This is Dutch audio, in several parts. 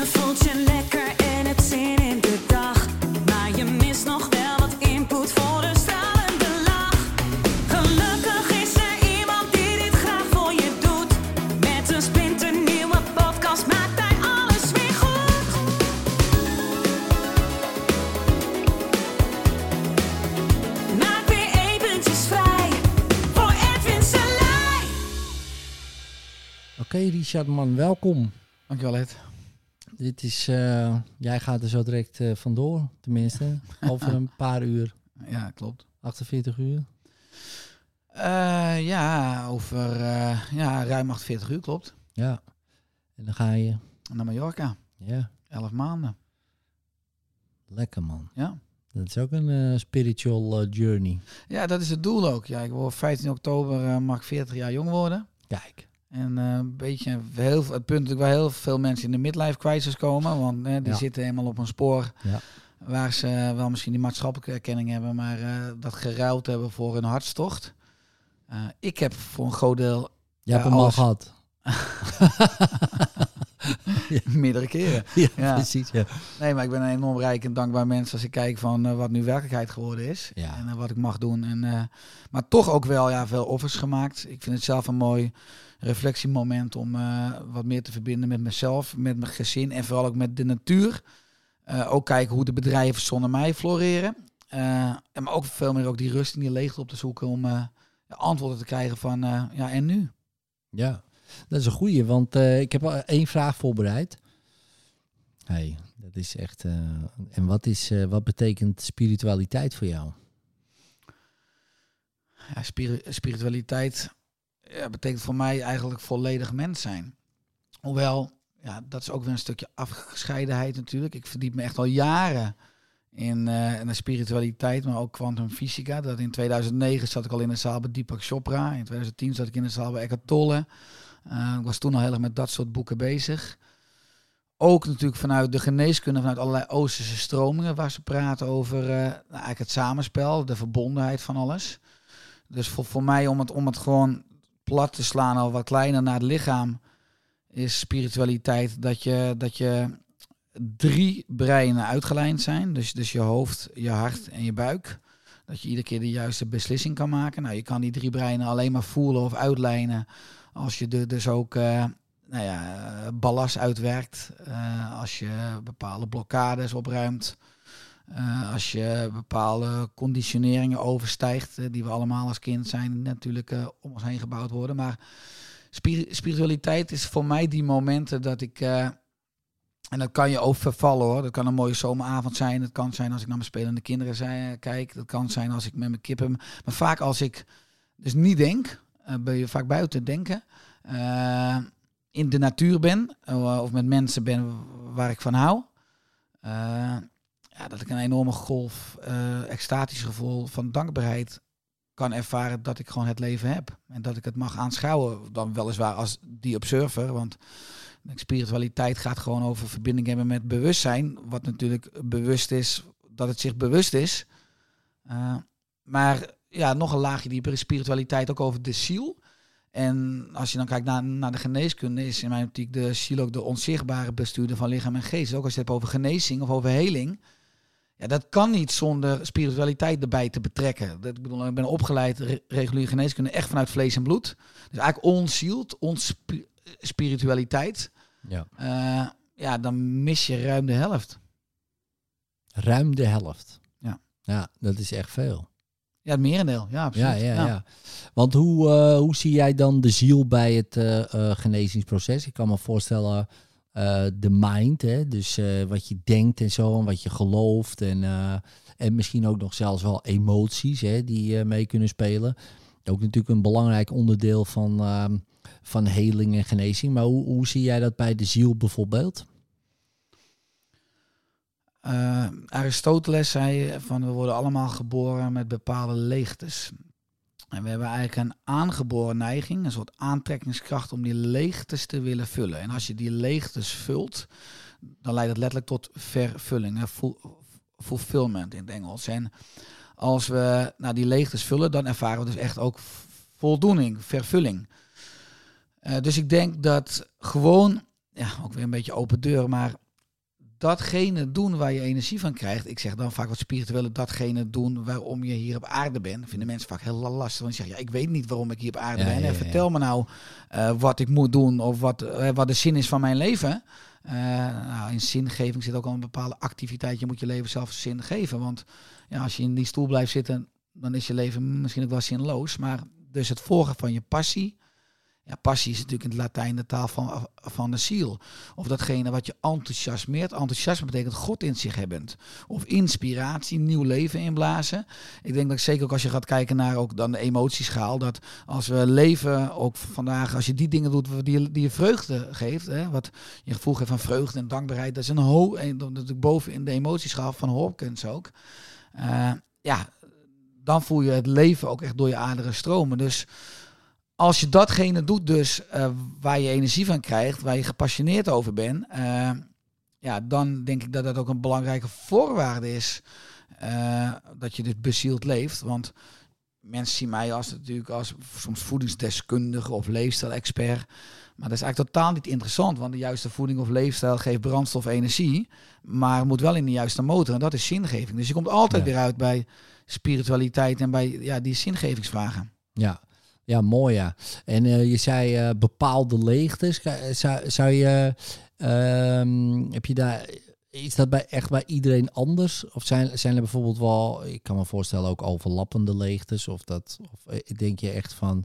Je voelt je lekker en hebt zin in de dag. Maar je mist nog wel wat input voor een stralende lach. Gelukkig is er iemand die dit graag voor je doet. Met een splinternieuwe podcast maakt hij alles weer goed. Maak weer eventjes vrij voor Edwin Selij. Oké, Richard, man, welkom. Dankjewel, Ed. Dit is, eh, jij gaat er zo direct eh, vandoor, tenminste. Over een paar uur, Ja, klopt. 48 uur. Eh, ja, over ja, ruim 48 uur, klopt. Ja. En dan ga je, Naar Mallorca. ja, 11 maanden. lekker man. Ja. Dat is ook een spiritual journey. Ja, dat is het doel ook. Ja, ik word 15 oktober mag ik 40 jaar jong worden. Kijk, En eh, een beetje heel, het punt dat waar heel veel mensen in de midlife crisis komen. Want eh, die Ja. zitten helemaal op een spoor Ja. waar ze wel misschien die maatschappelijke erkenning hebben, maar eh, dat geruild hebben voor hun hartstocht. Eh, ik heb voor een groot deel jij hebt hem al gehad. meerdere keren. ja, Ja. precies. Ja. Nee, maar ik ben een enorm rijk en dankbaar mens als ik kijk van wat nu werkelijkheid geworden is. En wat ik mag doen. En, maar toch ook wel ja, veel offers gemaakt. Ik vind het zelf een mooi reflectiemoment om eh, wat meer te verbinden met mezelf, met mijn gezin en vooral ook met de natuur. Eh, ook kijken hoe de bedrijven zonder mij floreren. Eh, en maar ook veel meer ook die rust en die leegte op te zoeken om antwoorden te krijgen van ja en nu? ja, dat is een goeie, want ik heb al één vraag voorbereid. hey, dat is echt... en wat, is, wat betekent spiritualiteit voor jou? Ja, spiri- spiritualiteit ja, betekent voor mij eigenlijk volledig mens zijn. Hoewel, ja, dat is ook weer een stukje afgescheidenheid natuurlijk. Ik verdiep me echt al jaren in, eh, in de spiritualiteit, maar ook kwantumfysica. Dat in 2009 zat ik al in de zaal bij Deepak Chopra. In 2010 zat ik in de zaal bij Eckhart Tolle. Eh, ik was toen al heel erg met dat soort boeken bezig. Ook natuurlijk vanuit de geneeskunde, vanuit allerlei Oosterse stromingen, waar ze praten over eh, nou, eigenlijk het samenspel, de verbondenheid van alles. Dus voor, voor mij, om het, om het gewoon plat te slaan, al wat kleiner naar het lichaam, is spiritualiteit dat je, dat je drie breinen uitgelijnd zijn. Dus, dus je hoofd, je hart en je buik. Dat je iedere keer de juiste beslissing kan maken. Nou, je kan die drie breinen alleen maar voelen of uitlijnen als je er dus ook eh, nou ja, eh, ballast uitwerkt. eh, als je bepaalde blokkades opruimt. Eh, als je bepaalde conditioneringen overstijgt, eh, die we allemaal als kind zijn, natuurlijk eh, om ons heen gebouwd worden. Maar spiri- spiritualiteit is voor mij die momenten dat ik. en dat kan je ook vervallen hoor. Dat kan een mooie zomeravond zijn. Het kan zijn als ik naar mijn spelende kinderen zei, kijk. Dat kan zijn als ik met mijn kippen. Maar vaak als ik dus niet denk, ben je vaak buiten denken. in de natuur ben. of met mensen ben waar ik van hou. Dat ik een enorme golf, eh extatisch gevoel van dankbaarheid kan ervaren dat ik gewoon het leven heb. En dat ik het mag aanschouwen. Dan weliswaar als die observer. Want spiritualiteit gaat gewoon over verbinding hebben met bewustzijn. Wat natuurlijk bewust is, dat het zich bewust is. Eh, maar ja, nog een laagje dieper is spiritualiteit ook over de ziel. En als je dan kijkt naar, naar de geneeskunde, is in mijn optiek de ziel ook de onzichtbare bestuurder van lichaam en geest. Ook als je het hebt over genezing of over heling. Ja, dat kan niet zonder spiritualiteit erbij te betrekken. Dat, ik bedoel, ik ben opgeleid re- reguliere geneeskunde echt vanuit vlees en bloed. Dus eigenlijk ons ziel, ons spi- spiritualiteit. Ja. eh, ja, dan mis je ruim de helft. Ruim de helft. Ja. Ja, dat is echt veel. Ja, het merendeel. Ja, absoluut. Ja, ja, ja. Want hoe, eh, hoe zie jij dan de ziel bij het eh, genezingsproces? Ik kan me voorstellen, de mind, hè? dus eh, wat je denkt en zo, en wat je gelooft. En, eh, en misschien ook nog zelfs wel emoties hè, die eh, mee kunnen spelen. Ook natuurlijk een belangrijk onderdeel van, ehm, van heling en genezing. Maar hoe, hoe zie jij dat bij de ziel bijvoorbeeld? Eh, Aristoteles zei van we worden allemaal geboren met bepaalde leegtes. En we hebben eigenlijk een aangeboren neiging, een soort aantrekkingskracht om die leegtes te willen vullen. En als je die leegtes vult, dan leidt het letterlijk tot vervulling, fulfillment in het Engels. En als we nou, die leegtes vullen, dan ervaren we dus echt ook voldoening, vervulling. Eh, dus ik denk dat gewoon, ja, ook weer een beetje open deur, maar datgene doen waar je energie van krijgt. Ik zeg dan vaak wat spirituele datgene doen waarom je hier op aarde bent. Vinden mensen vaak heel lastig. Want ze zeggen, ja, ik weet niet waarom ik hier op aarde Ja, ben. ja, En ja. vertel me nou eh, wat ik moet doen of wat, eh, wat de zin is van mijn leven. Eh, nou, in zingeving zit ook al een bepaalde activiteit. Je moet je leven zelf zin geven. Want ja, als je in die stoel blijft zitten, dan is je leven misschien ook wel zinloos. Maar dus het volgen van je passie. Passie is natuurlijk in het Latijn de taal van, van de ziel. Of datgene wat je enthousiasmeert. Enthousiasme betekent God in zich hebbend. Of inspiratie, nieuw leven inblazen. Ik denk dat zeker ook als je gaat kijken naar ook dan de emotieschaal. Dat als we leven, ook vandaag, als je die dingen doet die die je vreugde geeft. Hè, wat je gevoel geeft van vreugde en dankbaarheid. Dat is een ho een- dat is natuurlijk boven in de emotieschaal van Hawkins ook. Eh, ja, dan voel je het leven ook echt door je aderen stromen. Dus als je datgene doet dus eh, waar je energie van krijgt, waar je gepassioneerd over bent, eh, ja, dan denk ik dat dat ook een belangrijke voorwaarde is eh, dat je dit bezield leeft. Want mensen zien mij als natuurlijk als soms voedingsdeskundige of leefstijl-expert. Maar dat is eigenlijk totaal niet interessant, want de juiste voeding of leefstijl geeft brandstof energie, maar moet wel in de juiste motor en dat is zingeving. Dus je komt altijd Ja. weer uit bij spiritualiteit en bij ja, die zingevingsvragen. Ja, ja mooi ja. En eh, je zei eh, bepaalde leegtes. Zou, zou je, ehm, heb je daar, is dat bij, echt bij iedereen anders? Of zijn, zijn er bijvoorbeeld wel, ik kan me voorstellen ook overlappende leegtes? Of, dat, of eh, denk je echt van,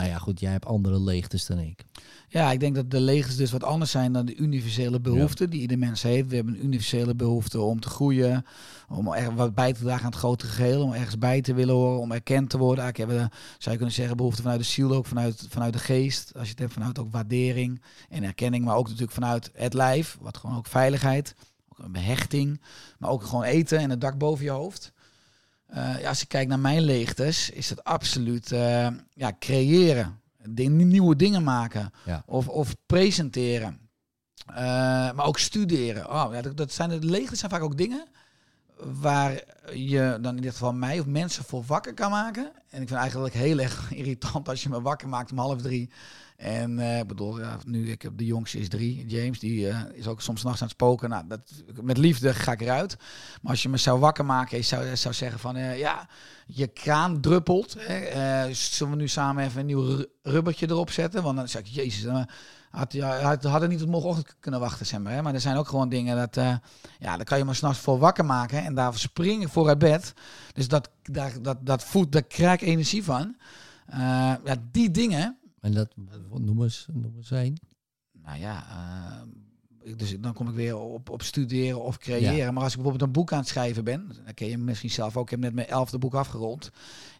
nou ja goed, jij hebt andere leegtes dan ik. Ja, ik denk dat de leegtes dus wat anders zijn dan de universele behoeften die ieder mens heeft. We hebben een universele behoefte om te groeien, om er wat bij te dragen aan het grotere geheel, om ergens bij te willen horen, om erkend te worden. Eigenlijk hebben we, zou je kunnen zeggen, behoefte vanuit de ziel, ook vanuit, vanuit de geest. Als je het hebt vanuit ook waardering en erkenning, maar ook natuurlijk vanuit het lijf, wat gewoon ook veiligheid, ook een behechting, maar ook gewoon eten en het dak boven je hoofd. Eh, ja, als ik kijk naar mijn leegtes, is het absoluut eh, ja, creëren. Nieuwe dingen maken. Ja. Of, of presenteren. Eh, maar ook studeren. Oh, ja, dat, dat zijn leegtes zijn vaak ook dingen waar je dan in dit geval mij of mensen voor wakker kan maken. En ik vind eigenlijk heel erg irritant als je me wakker maakt om half drie. En eh, ik bedoel, ja, nu ik heb de jongste is drie, James, die eh, is ook soms nachts aan het spoken. Nou, dat, met liefde ga ik eruit. Maar als je me zou wakker maken, je zou, zou zeggen van eh, ja, je kraan druppelt. Hè, zullen we nu samen even een nieuw ru- rubbertje erop zetten? Want dan zeg ik, jezus, dan had, ja, had, hadden niet tot morgenochtend kunnen wachten, zeg maar. Hè? Maar er zijn ook gewoon dingen dat, ja, daar kan je maar s'nachts voor wakker maken en daarvoor springen voor het bed. Dus dat, daar, dat, dat voedt, daar krijg ik energie van. Ja, die dingen, En dat, noem eens, noem eens één. nou ja, eh, ik- dus dan kom ik weer op, op studeren of creëren. Maar als ik bijvoorbeeld een boek aan het schrijven ben, dan ken je misschien zelf ook. Ik heb net mijn elfde boek afgerond.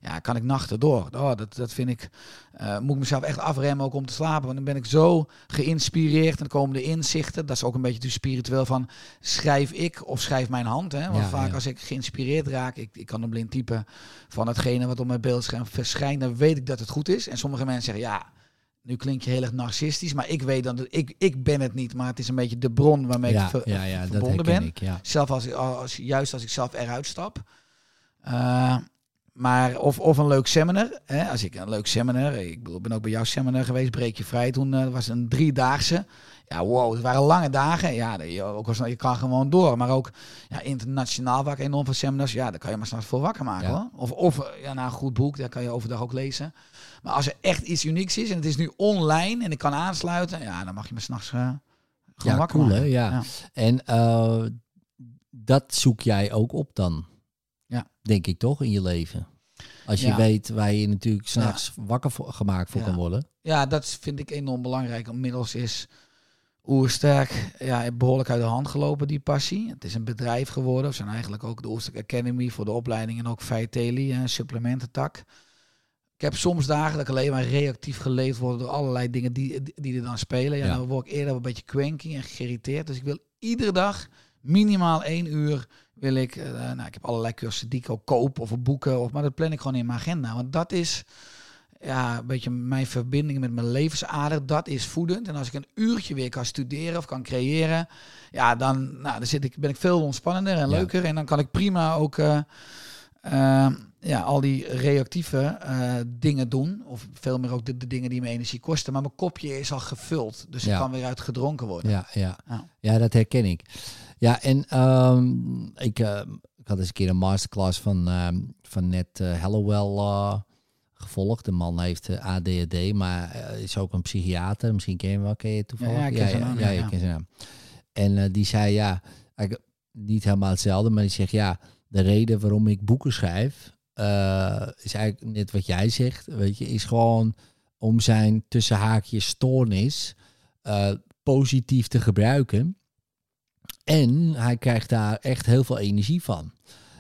Ja, kan ik nachten door. Oh, dat, dat vind ik, eh, moet ik mezelf echt afremmen ook om te slapen. Want dan ben ik zo geïnspireerd en dan komen de inzichten. Dat is ook een beetje te spiritueel van, schrijf ik of schrijf mijn hand. Hè? Want Ja, vaak ja. als ik geïnspireerd raak, ik, ik kan een blind typen van hetgene wat op mijn beeldscherm verschijnt, dan weet ik dat het goed is. En sommige mensen zeggen, ja, nu klink je heel erg narcistisch, maar ik weet dan dat ik, ik ben het niet, maar het is een beetje de bron waarmee Ja, ik ver- ja, ja, dat verbonden herken ben. ik, ja. Zelf als, als juist als ik zelf eruit stap. Eh, maar of, of een leuk seminar. Hè? Als ik een leuk seminar, ik bedoel, ben ook bij jouw seminar geweest, breek je vrij. Toen eh, was het een driedaagse. Ja, wow, het waren lange dagen. Ja, je, ook als, je kan gewoon door. Maar ook ja, internationaal waar ik enorm veel seminars. Ja, daar kan je maar s'nachts voor wakker maken hoor. Of, of ja, na een goed boek, daar kan je overdag ook lezen. Maar als er echt iets unieks is en het is nu online en ik kan aansluiten, ja, dan mag je me s'nachts uh, gewoon Ja, wakker cool, maken. hè? Ja. En eh, dat zoek jij ook op dan? Ja. Denk ik toch, in je leven? Als je Ja. weet waar je natuurlijk s'nachts wakker voor, gemaakt voor Ja. kan worden. Ja, dat vind ik enorm belangrijk. Inmiddels is Oersterk ja, behoorlijk uit de hand gelopen, die passie. Het is een bedrijf geworden. We zijn eigenlijk ook de Oersterk Academy voor de opleiding en ook Vitaly, een supplemententak. Ik heb soms dagen dat ik alleen maar reactief geleefd word door allerlei dingen die, die, er dan spelen. Ja, Ja. Dan word ik eerder een beetje cranky en geïrriteerd. Dus ik wil iedere dag minimaal één uur wil ik, eh, nou, ik heb allerlei cursussen die ik ook koop of boeken, of, maar dat plan ik gewoon in mijn agenda. Want dat is ja, een beetje mijn verbinding met mijn levensader, dat is voedend. En als ik een uurtje weer kan studeren of kan creëren, ja, dan, nou, dan zit ik, ben ik veel ontspannender en Ja. leuker. En dan kan ik prima ook, eh, eh, ja, al die reactieve eh, dingen doen. Of veel meer ook de, de dingen die me energie kosten. Maar mijn kopje is al gevuld. Dus Ja. het kan weer uit gedronken worden. Ja, ja. Ja. ja, dat herken ik. Ja, en ehm, ik, eh, ik had eens een keer een masterclass van, ehm, van Ned eh, Hallowell gevolgd. De man heeft ADHD, maar is ook een psychiater. Misschien ken je hem wel, ken je het toevallig? Ja, ja, ik ken zijn naam, Ja, ja, zijn naam. En die zei, ja, niet helemaal hetzelfde, maar die zegt, ja, de reden waarom ik boeken schrijf, eh, is eigenlijk net wat jij zegt, weet je, is gewoon om zijn tussen haakjes stoornis eh, positief te gebruiken. En hij krijgt daar echt heel veel energie van.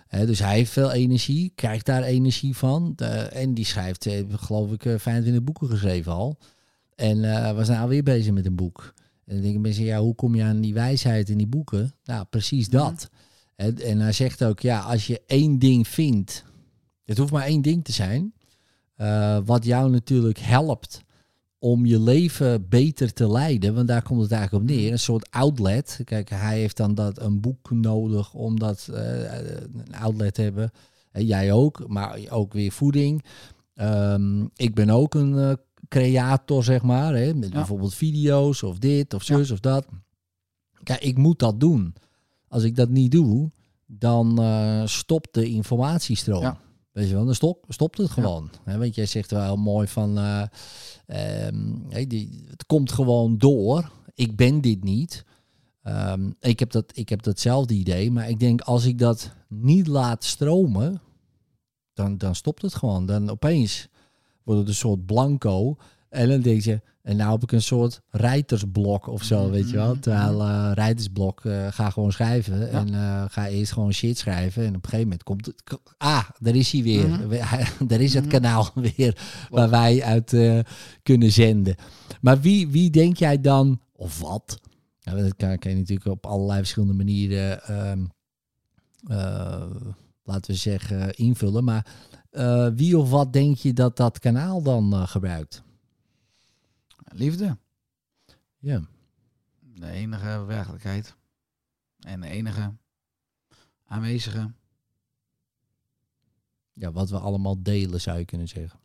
Dus hij heeft veel energie, krijgt daar energie van. De- en die schrijft, eh, geloof ik, eh, 25 boeken geschreven al. En was nou alweer bezig met een boek. En dan denken mensen, ja, hoe kom je aan die wijsheid in die boeken? Nou, precies dat. Hè, En hij zegt ook, ja, als je één ding vindt, het hoeft maar één ding te zijn, eh, wat jou natuurlijk helpt om je leven beter te leiden, want daar komt het eigenlijk op neer, een soort outlet. Kijk, hij heeft dan dat een boek nodig om dat eh, een outlet te hebben. En jij ook, maar ook weer voeding. Ehm, ik ben ook een eh, creator, zeg maar, hè, met Ja. bijvoorbeeld video's of dit of zus of dat. Kijk, ik moet dat doen. Als ik dat niet doe, dan eh, stopt de informatiestroom. Ja. Weet je wel, dan stop, stopt het gewoon. Want jij zegt wel mooi van, eh, ehm, hey, die, het komt gewoon door. Ik ben dit niet. Ehm, ik, heb dat, ik heb datzelfde idee, maar ik denk als ik dat niet laat stromen, dan, dan stopt het gewoon. Dan opeens wordt het een soort blanco. En dan denk je, en nou heb ik een soort rijtersblok of zo, weet je wel. Terwijl eh rijtersblok, eh, ga gewoon schrijven. En eh, ga eerst gewoon shit schrijven. En op een gegeven moment komt het... Ah, daar is hij weer. daar is het kanaal weer waar wij uit kunnen zenden. Maar wie, wie denk jij dan, of wat? Ja, dat kan, kan je natuurlijk op allerlei verschillende manieren, ehm, eh, laten we zeggen, invullen. Maar wie of wat denk je dat dat kanaal dan gebruikt? Liefde. Ja. De enige werkelijkheid. En de enige aanwezige. ja, wat we allemaal delen, zou je kunnen zeggen.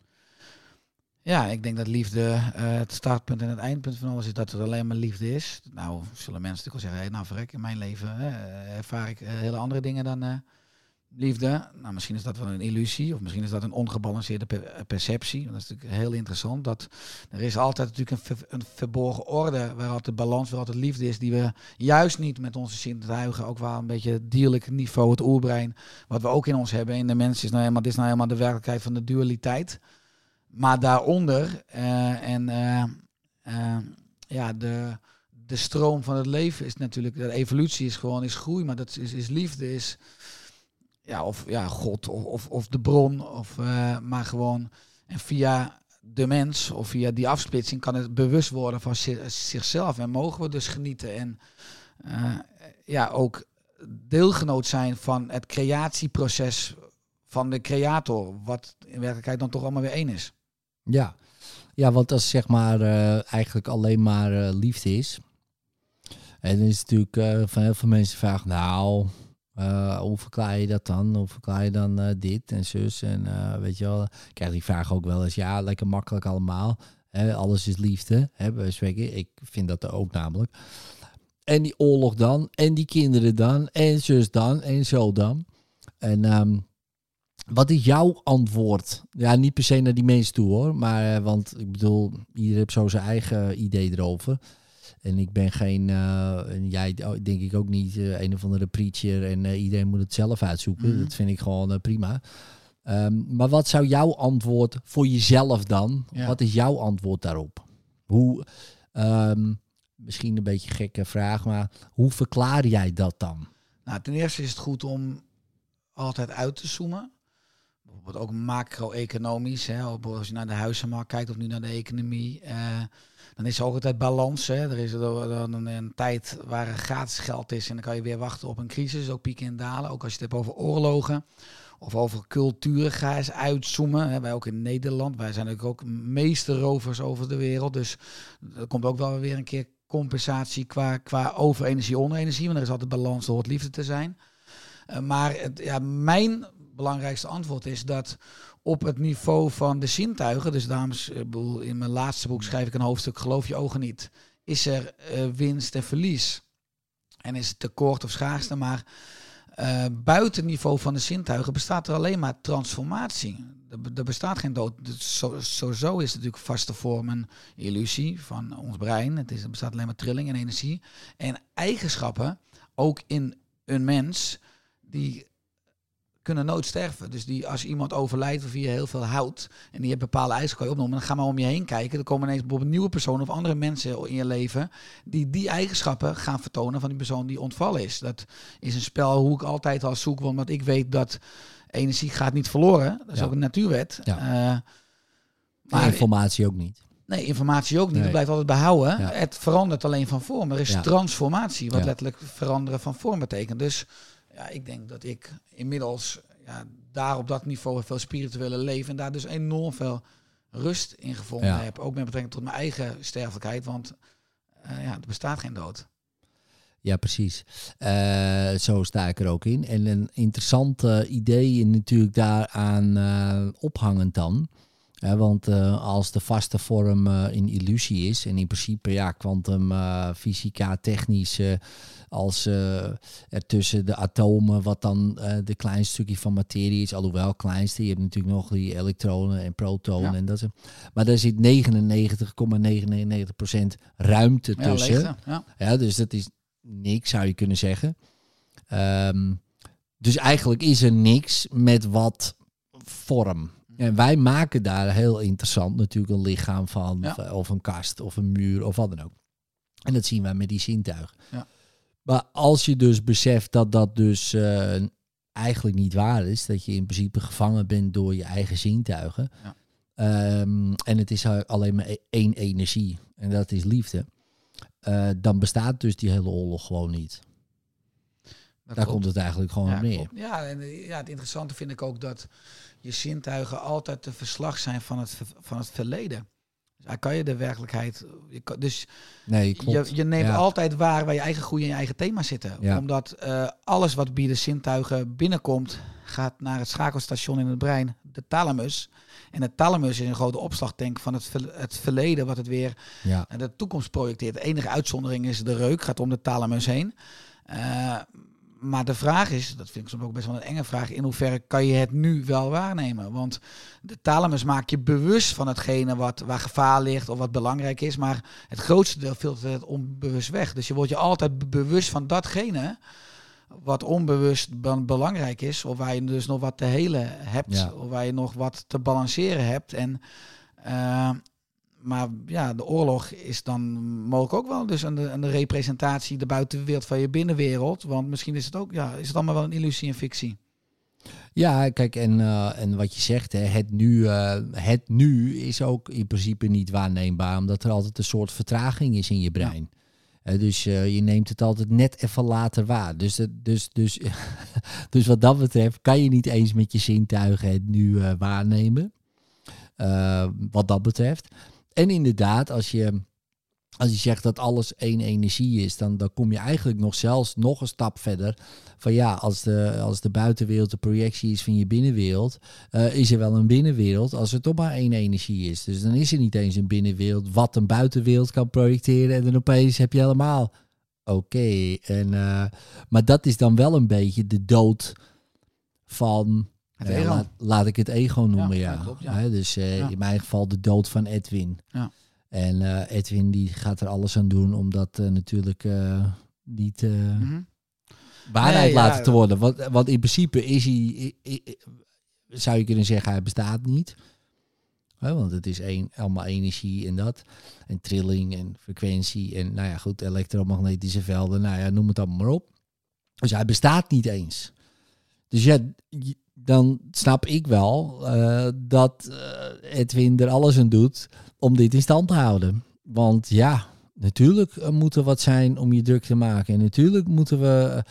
Ja, ik denk dat liefde eh, het startpunt en het eindpunt van alles is dat het alleen maar liefde is. Nou, zullen mensen natuurlijk wel zeggen, hey, nou verrek, in mijn leven hè, ervaar ik eh, hele andere dingen dan eh, liefde. Nou, misschien is dat wel een illusie of misschien is dat een ongebalanceerde per- perceptie. Dat is natuurlijk heel interessant. Dat er is altijd natuurlijk een, een verborgen orde waar altijd balans, waar altijd liefde is, die we juist niet met onze zintuigen, ook wel een beetje het dierlijke niveau, het oerbrein, wat we ook in ons hebben. In de mens is nou helemaal, dit is nou helemaal de werkelijkheid van de dualiteit. Maar daaronder eh, en eh, eh, ja, de, de stroom van het leven is natuurlijk, de evolutie is gewoon is groei, maar dat is, is liefde, is ja, of ja, God of, of, of de bron, of, eh, maar gewoon en via de mens of via die afsplitsing kan het bewust worden van zi- zichzelf en mogen we dus genieten en eh, ja, ook deelgenoot zijn van het creatieproces van de creator, wat in werkelijkheid dan toch allemaal weer één is. Ja, ja want als zeg maar eh, eigenlijk alleen maar liefde is. En dan is natuurlijk van heel veel mensen vraag, nou, eh, hoe verklaar je dat dan? Hoe verklaar je dan eh, dit en zus? En eh, weet je wel, ik krijg die vraag ook wel eens, ja, lekker makkelijk allemaal. Hè, alles is liefde, hè. Ik vind dat er ook namelijk. En die oorlog dan, en die kinderen dan, en zus dan, en zo dan. En ehm, wat is jouw antwoord? Ja, niet per se naar die mensen toe hoor. Maar, want ik bedoel, ieder heeft zo zijn eigen idee erover. En ik ben geen, eh, en jij oh, denk ik ook niet, eh, een of andere preacher. En eh, iedereen moet het zelf uitzoeken. Mhm. Dat vind ik gewoon prima. Ehm, maar wat zou jouw antwoord voor jezelf dan? Ja. Wat is jouw antwoord daarop? Hoe, ehm, misschien een beetje een gekke vraag, maar hoe verklaar jij dat dan? Nou, ten eerste is het goed om altijd uit te zoomen. Bijvoorbeeld ook macro-economisch. Als je naar de huizenmarkt kijkt of nu naar de economie. Dan is er ook altijd balans. Hè. Er is er een, een tijd waar gratis geld is. En dan kan je weer wachten op een crisis. Ook pieken en dalen. Ook als je het hebt over oorlogen. Of over culturen. Ga eens uitzoomen. Hè. Wij ook in Nederland. Wij zijn natuurlijk ook meesterrovers over de wereld. Dus er komt ook wel weer een keer compensatie qua, qua overenergie, onderenergie. Want er is altijd balans, er hoort liefde te zijn. Eh, maar het, ja, mijn belangrijkste antwoord is dat op het niveau van de zintuigen, dus dames, bedoel, in mijn laatste boek schrijf ik een hoofdstuk Geloof je ogen niet, is er eh, winst en verlies. En is het tekort of schaarste, maar eh, buiten het niveau van de zintuigen bestaat er alleen maar transformatie. Er, be- bestaat geen dood. Dus zo, sowieso is het natuurlijk vaste vorm een illusie van ons brein. Het is, er bestaat alleen maar trilling en energie. En eigenschappen, ook in een mens, die kunnen nooit sterven. Dus die, als iemand overlijdt of je heel veel houdt en die hebt bepaalde eisen kan je dan ga maar om je heen kijken. Er komen ineens bijvoorbeeld nieuwe personen of andere mensen in je leven die die eigenschappen gaan vertonen van die persoon die ontvallen is. Dat is een spel hoe ik altijd al zoek, want ik weet dat energie gaat niet verloren. Dat is Ja. ook een natuurwet. Ja. Eh, Maar informatie ook niet. Nee, informatie ook niet. Nee. Het blijft altijd behouden. Ja. Het verandert alleen van vorm. Er is transformatie, wat letterlijk veranderen van vorm betekent. Dus ja, ik denk dat ik inmiddels ja, daar op dat niveau veel spirituele leven en daar dus enorm veel rust in gevonden Ja. heb. Ook met betrekking tot mijn eigen sterfelijkheid, want eh, ja, er bestaat geen dood. Ja, precies. Eh, zo sta ik er ook in. En een interessant eh, idee natuurlijk daaraan eh ophangend dan. Want als de vaste vorm een illusie is, en in principe ja, kwantum fysica technisch, als eh, er tussen de atomen, wat dan eh de kleinste stukje van materie is, alhoewel kleinste, je hebt natuurlijk nog die elektronen en protonen Ja. en dat is, maar daar zit 99,999% ruimte Ja, tussen. leegte. Ja. Dus dat is niks, zou je kunnen zeggen. Ehm, dus eigenlijk is er niks met wat vorm. En wij maken daar heel interessant natuurlijk een lichaam van, Ja. of een kast, of een muur, of wat dan ook. En dat zien wij met die zintuigen. Ja. Maar als je dus beseft dat dat dus eh, eigenlijk niet waar is, dat je in principe gevangen bent door je eigen zintuigen, Ja. ehm, en het is alleen maar e- één energie, en dat is liefde, eh, dan bestaat dus die hele oorlog gewoon niet. Dat Daar klopt. komt het eigenlijk gewoon ja, op neer. klopt. Ja, en eh, ja, het interessante vind ik ook dat je zintuigen altijd de verslag zijn van het, van het verleden. Dus daar kan je de werkelijkheid. Je kan, dus Nee, je, je neemt Ja. altijd waar waar je eigen groei en je eigen thema zitten. Ja. Omdat eh, alles wat bij de zintuigen binnenkomt, gaat naar het schakelstation in het brein, de thalamus. En de thalamus is een grote opslagtank van het, het verleden, wat het weer Ja, naar de toekomst projecteert. De enige uitzondering is de reuk, gaat om de thalamus heen. Eh, maar de vraag is, dat vind ik soms ook best wel een enge vraag, in hoeverre kan je het nu wel waarnemen? Want de thalamus maakt je bewust van hetgene wat, waar gevaar ligt of wat belangrijk is, maar het grootste deel filtert het onbewust weg. Dus je wordt je altijd be- bewust van datgene wat onbewust be- belangrijk is, of waar je dus nog wat te helen hebt, Ja. of waar je nog wat te balanceren hebt. En eh, maar ja, de oorlog is dan mogelijk ook wel dus een, een representatie, de buitenwereld van je binnenwereld. Want misschien is het ook, ja, is het allemaal wel een illusie en fictie. ja kijk, en, eh, en wat je zegt, hè, het, nu, eh, het nu is ook in principe niet waarneembaar, omdat er altijd een soort vertraging is in je brein. Eh, dus eh, je neemt het altijd net even later waar. Dus, dus, dus, dus wat dat betreft kan je niet eens met je zintuigen het nu waarnemen. Wat dat betreft. En inderdaad, als je, als je zegt dat alles één energie is, dan, dan kom je eigenlijk nog zelfs nog een stap verder. Van ja, als de, als de buitenwereld de projectie is van je binnenwereld, eh, is er wel een binnenwereld als er toch maar één energie is. Dus dan is er niet eens een binnenwereld wat een buitenwereld kan projecteren en dan opeens heb je helemaal oké. En eh, Maar dat is dan wel een beetje de dood van Het ja, ego. laat, laat ik het ego noemen, Ja, klopt, dus eh, in mijn geval de dood van Edwin. Ja. En eh, Edwin die gaat er alles aan doen om dat eh, natuurlijk niet Mhm. waarheid Nee, ja. laten te worden. Want, want in principe is hij, i- i- i- zou je kunnen zeggen, hij bestaat niet. Hè, want het is een, allemaal energie en dat. En trilling en frequentie en nou ja goed, elektromagnetische velden. Nou ja, noem het allemaal maar op. Dus hij bestaat niet eens. Dus ja, je- dan snap ik wel eh, dat eh, Edwin er alles aan doet om dit in stand te houden. Want ja, natuurlijk eh, moet er wat zijn om je druk te maken. En natuurlijk moeten we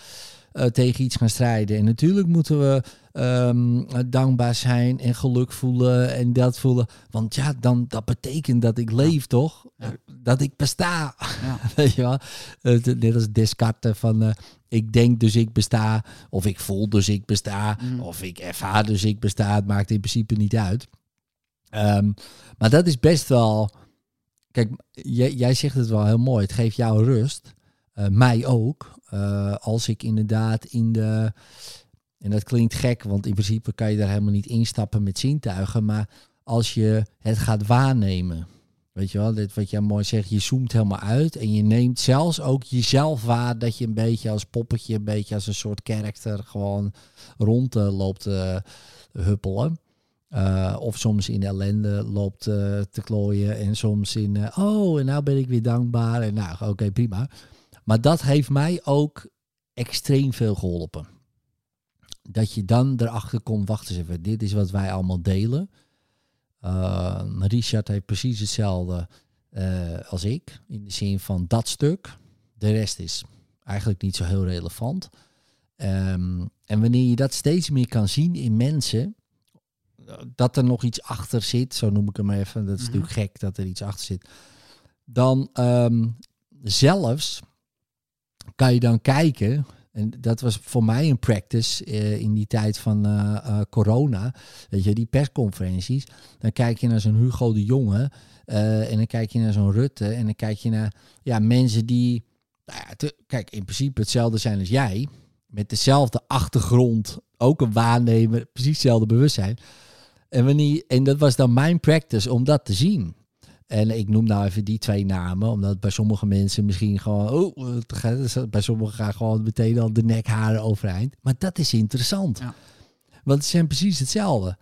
tegen iets gaan strijden. En natuurlijk moeten we ehm, dankbaar zijn en geluk voelen en dat voelen. Want ja, dan dat betekent dat ik leef, toch? Ja. Dat ik besta. Ja. Weet je wel? Eh, Net als Descartes van eh, ik denk dus ik besta. Of ik voel dus ik besta. Mm. Of ik ervaar dus ik besta. Het maakt in principe niet uit. Ehm, maar dat is best wel... Kijk, jij, jij zegt het wel heel mooi. Het geeft jou rust. Eh, mij ook. Eh, als ik inderdaad in de... En dat klinkt gek, want in principe kan je daar helemaal niet instappen met zintuigen. Maar als je het gaat waarnemen. Weet je wel, dit wat jij mooi zegt, je zoomt helemaal uit. En je neemt zelfs ook jezelf waar dat je een beetje als poppetje, een beetje als een soort karakter gewoon rond eh, loopt eh, huppelen. Eh, of soms in ellende loopt eh, te klooien. En soms in, oh, en nou ben ik weer dankbaar. En nou, oké, prima. Maar dat heeft mij ook extreem veel geholpen. Dat je dan erachter komt, wacht eens even, dit is wat wij allemaal delen. Uh, Richard heeft precies hetzelfde eh, als ik. In de zin van dat stuk. De rest is eigenlijk niet zo heel relevant. Ehm, en wanneer je dat steeds meer kan zien in mensen, dat er nog iets achter zit, zo noem ik hem even, dat is Mhm. natuurlijk gek dat er iets achter zit, dan ehm, zelfs kan je dan kijken, en dat was voor mij een practice eh, in die tijd van eh, eh, corona, weet je, die persconferenties, dan kijk je naar zo'n Hugo de Jonge en dan kijk je naar zo'n Rutte en dan kijk je naar ja, mensen die, nou ja, kijk, in principe hetzelfde zijn als jij, met dezelfde achtergrond, ook een waarnemer, precies hetzelfde bewustzijn. En, wanneer, en dat was dan mijn practice om dat te zien. En ik noem nou even die twee namen, omdat bij sommige mensen misschien gewoon, oh, bij sommigen gaan gewoon meteen al de nekharen overeind. Maar dat is interessant. Ja. Want het zijn precies hetzelfde.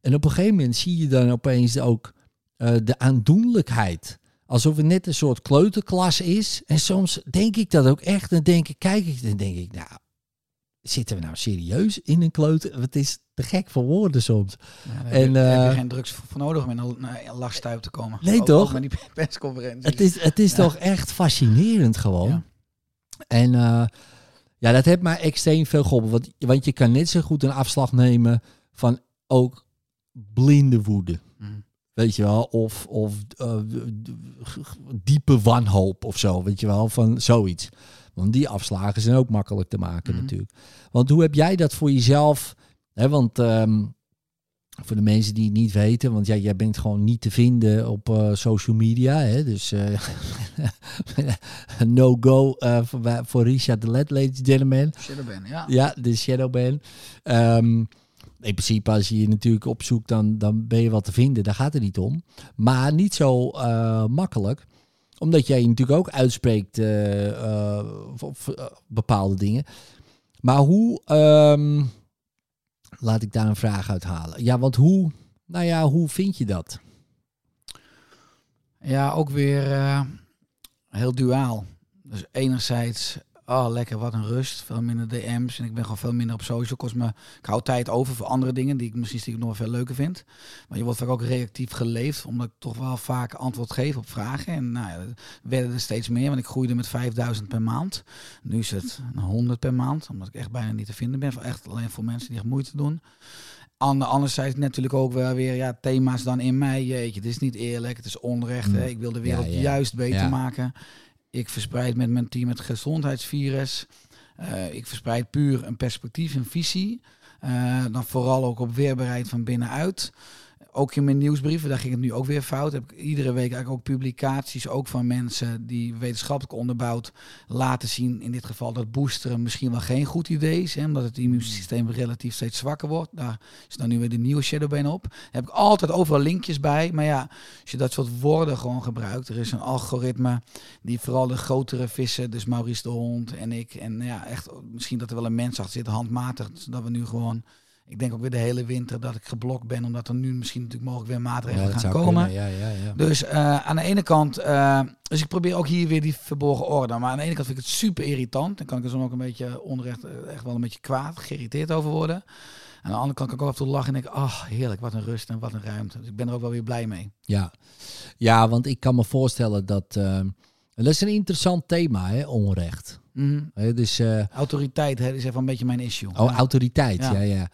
En op een gegeven moment zie je dan opeens ook eh, de aandoenlijkheid. Alsof het net een soort kleuterklas is. En soms denk ik dat ook echt. Dan denk ik, kijk ik, dan denk ik, nou, zitten we nou serieus in een kleuter? Het is te gek voor woorden soms. Ja, daar En, heb, je, eh, geen drugs voor nodig om in een, lachstuip te komen. Nee, Ook- toch? ook met die persconferentie. Het is, het is Ja. toch echt fascinerend gewoon. Ja. En eh, ja, dat heeft mij extreem veel geholpen. Want, want je kan net zo goed een afslag nemen van ook blinde woede. Mm. Weet je wel, of, of eh, diepe wanhoop of zo, weet je wel, van zoiets. Want die afslagen zijn ook makkelijk te maken Mhm. natuurlijk. Want hoe heb jij dat voor jezelf? Hè, want ehm, voor de mensen die het niet weten, want ja, jij bent gewoon niet te vinden op eh, social media. Hè, dus eh, no-go eh, voor, wij- voor Richard de Let, ladies and gentlemen. Shadowban, ja. Ja, de Shadowban. Ehm in principe, als je je natuurlijk opzoekt, dan, dan ben je wat te vinden. Daar gaat het niet om. Maar niet zo makkelijk. Omdat jij je natuurlijk ook uitspreekt eh, eh, op eh, bepaalde dingen. Maar hoe... ehm, laat ik daar een vraag uithalen. Ja, want hoe... Nou ja, hoe vind je dat? Ja, ook weer eh, heel duaal. Dus enerzijds, oh lekker, wat een rust. Veel minder DM's en ik ben gewoon veel minder op social. Kost me, ik hou tijd over voor andere dingen die ik misschien stiekem nog wel veel leuker vind. Maar je wordt vaak ook reactief geleefd, omdat ik toch wel vaak antwoord geef op vragen. En nou ja, er werden er steeds meer, want ik groeide met 5000 per maand. Nu is het een 100 per maand, omdat ik echt bijna niet te vinden ben. Echt alleen voor mensen die echt moeite doen. Ander, anderzijds natuurlijk ook wel weer ja, thema's dan in mij. Jeetje, het is niet eerlijk, het is onrecht. Mm. Hè? Ik wil de wereld Ja, ja. juist beter Ja. maken. Ik verspreid met mijn team het gezondheidsvirus. Eh, ik verspreid puur een perspectief, een visie. Eh, dan vooral ook op weerbaarheid van binnenuit. Ook in mijn nieuwsbrieven, daar ging het nu ook weer fout. Heb ik iedere week eigenlijk ook publicaties, ook van mensen die wetenschappelijk onderbouwd laten zien. In dit geval dat boosteren misschien wel geen goed idee is. Hè, omdat het immuunsysteem relatief steeds zwakker wordt. Daar is dan nu weer de nieuwe Shadowbane op. Daar heb ik altijd overal linkjes bij. Maar ja, als je dat soort woorden gewoon gebruikt. Er is een algoritme die vooral de grotere vissen, dus Maurice de Hond en ik. En ja, echt misschien dat er wel een mens achter zit, handmatig. Zodat we nu gewoon... Ik denk ook weer de hele winter dat ik geblokt ben. Omdat er nu misschien natuurlijk mogelijk weer maatregelen gaan komen. kunnen. Ja, ja, ja. Dus eh, aan de ene kant, eh, dus ik probeer ook hier weer die verborgen orde. Maar aan de ene kant vind ik het super irritant. Dan kan ik er zo ook een beetje onrecht, eh, echt wel een beetje kwaad, geïrriteerd over worden. Aan de andere kant kan ik ook af en toe lachen en denk, ach heerlijk, wat een rust en wat een ruimte. Dus ik ben er ook wel weer blij mee. Ja, ja want ik kan me voorstellen dat. eh, En dat is een interessant thema, hè, onrecht. Mhm. Dus, eh, Autoriteit hè, is even een beetje mijn issue. oh, Ja. autoriteit, ja. Ja. ja,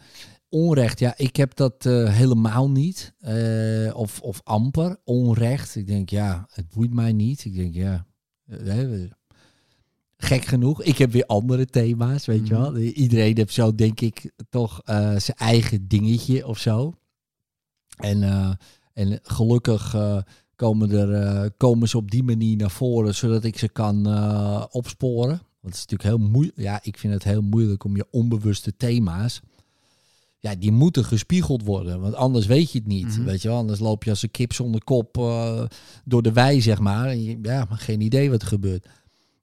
Onrecht, ja, ik heb dat eh, helemaal niet. Eh, of, of amper, onrecht. Ik denk, ja, het boeit mij niet. Ik denk, ja, gek genoeg. Ik heb weer andere thema's, weet je wel. Iedereen heeft zo, denk ik, toch zijn eigen dingetje of zo. En, en gelukkig komen, er, eh, komen ze op die manier naar voren, zodat ik ze kan eh, opsporen. Want het is natuurlijk heel moeilijk. Ja, ik vind het heel moeilijk om je onbewuste thema's. Ja, die moeten gespiegeld worden. Want anders weet je het niet. Mhm. Weet je wel, anders loop je als een kip zonder kop eh, door de wei, zeg maar. En je, ja, geen idee wat er gebeurt.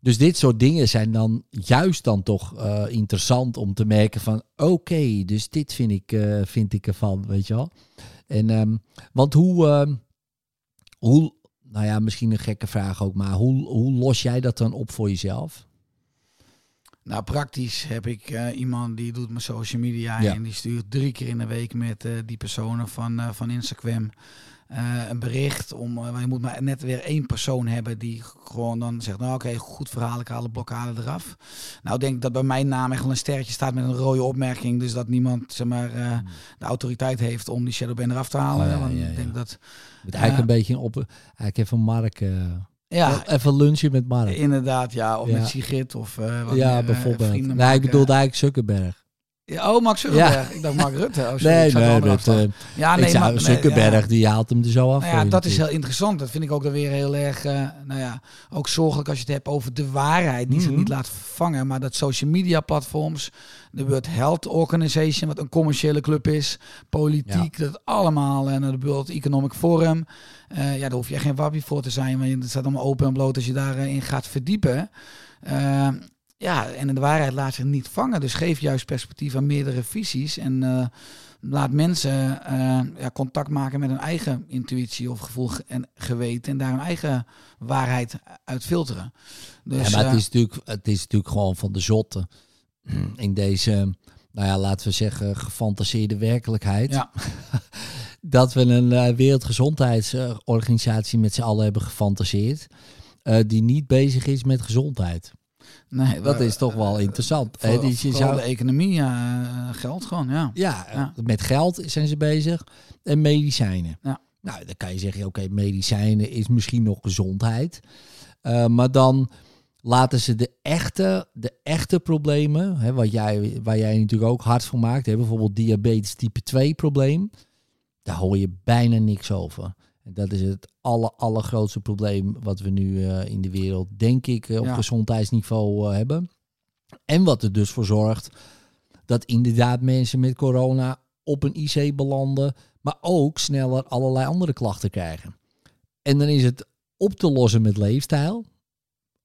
Dus dit soort dingen zijn dan juist dan toch interessant om te merken van... Oké, dus dit vind ik, vind ik ervan, weet je wel. En, ehm, want hoe, ehm, hoe... Nou ja, misschien een gekke vraag ook, maar hoe, hoe los jij dat dan op voor jezelf? Nou, praktisch heb ik eh, iemand die doet mijn social media Ja. en die stuurt drie keer in de week met eh, die personen van, eh, van Instagram een bericht. Om, je moet maar net weer één persoon hebben die gewoon dan zegt, nou oké, goed verhaal, ik haal de blokkade eraf. Nou, ik denk dat bij mijn naam echt wel een sterretje staat met een rode opmerking, dus dat niemand zeg maar, de autoriteit heeft om die shadowban eraf te halen. Oh ja, Want ik denk dat, Moet eigenlijk een beetje op... Eigenlijk even Mark... eh, ja, even lunchen met Mark. inderdaad, ja, of Ja. met Sigrid of wat ja, eh, bijvoorbeeld. nee, ik bedoelde eigenlijk Zuckerberg. Ja, oh, Max Zuckerberg. Ik dacht Mark Rutte. Oh, nee, nee, afstand. eh, ja, zou, maar- nee, Zuckerberg, ja. die haalt hem er zo af. Nou ja, je dat is heel interessant. Dat vind ik ook dan weer heel erg, eh, nou ja, ook zorgelijk als je het hebt over de waarheid die zich Mhm. niet laat vangen. Maar dat social media platforms, de World Health Organization, wat een commerciële club is, politiek, dat allemaal, en de World Economic Forum. eh, ja, daar hoef je echt geen wappie voor te zijn, want het staat allemaal open en bloot als je daarin gaat verdiepen. Eh, ja, en de waarheid laat zich niet vangen. Dus geef juist perspectief aan meerdere visies. En eh, laat mensen eh, ja, contact maken met hun eigen intuïtie of gevoel ge- en geweten. En daar hun eigen waarheid uit filteren. Dus, ja, maar het eh, is, natuurlijk, het is natuurlijk gewoon van de zotte. In deze, nou ja, laten we zeggen, gefantaseerde werkelijkheid. ja, Dat we een wereldgezondheidsorganisatie met z'n allen hebben gefantaseerd. die niet bezig is met gezondheid. Nee, Dat we- is toch wel interessant. Voor, zou- de economie, eh, geld gewoon, ja. Ja, Ja. met geld zijn ze bezig en medicijnen. Ja. Nou, dan kan je zeggen, oké, medicijnen is misschien nog gezondheid. Eh, maar dan laten ze de echte, de echte problemen, hè, wat jij, waar jij natuurlijk ook hard voor maakt, hè, bijvoorbeeld diabetes type 2 probleem, daar hoor je bijna niks over. En dat is het aller, allergrootste probleem wat we nu eh, in de wereld, denk ik, eh, op Ja. gezondheidsniveau eh, hebben. En wat er dus voor zorgt dat inderdaad mensen met corona op een IC belanden, maar ook sneller allerlei andere klachten krijgen. En dan is het op te lossen met leefstijl.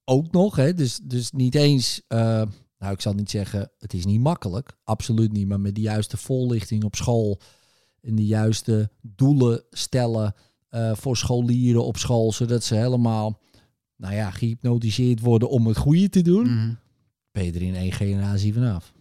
Ook nog, hè? Dus, dus niet eens, nou ik zal niet zeggen, het is niet makkelijk, absoluut niet, maar met de juiste voorlichting op school en de juiste doelen stellen eh, voor scholieren op school, zodat ze helemaal, nou ja, gehypnotiseerd worden om het goede te doen, Mhm. ben je er in één generatie vanaf.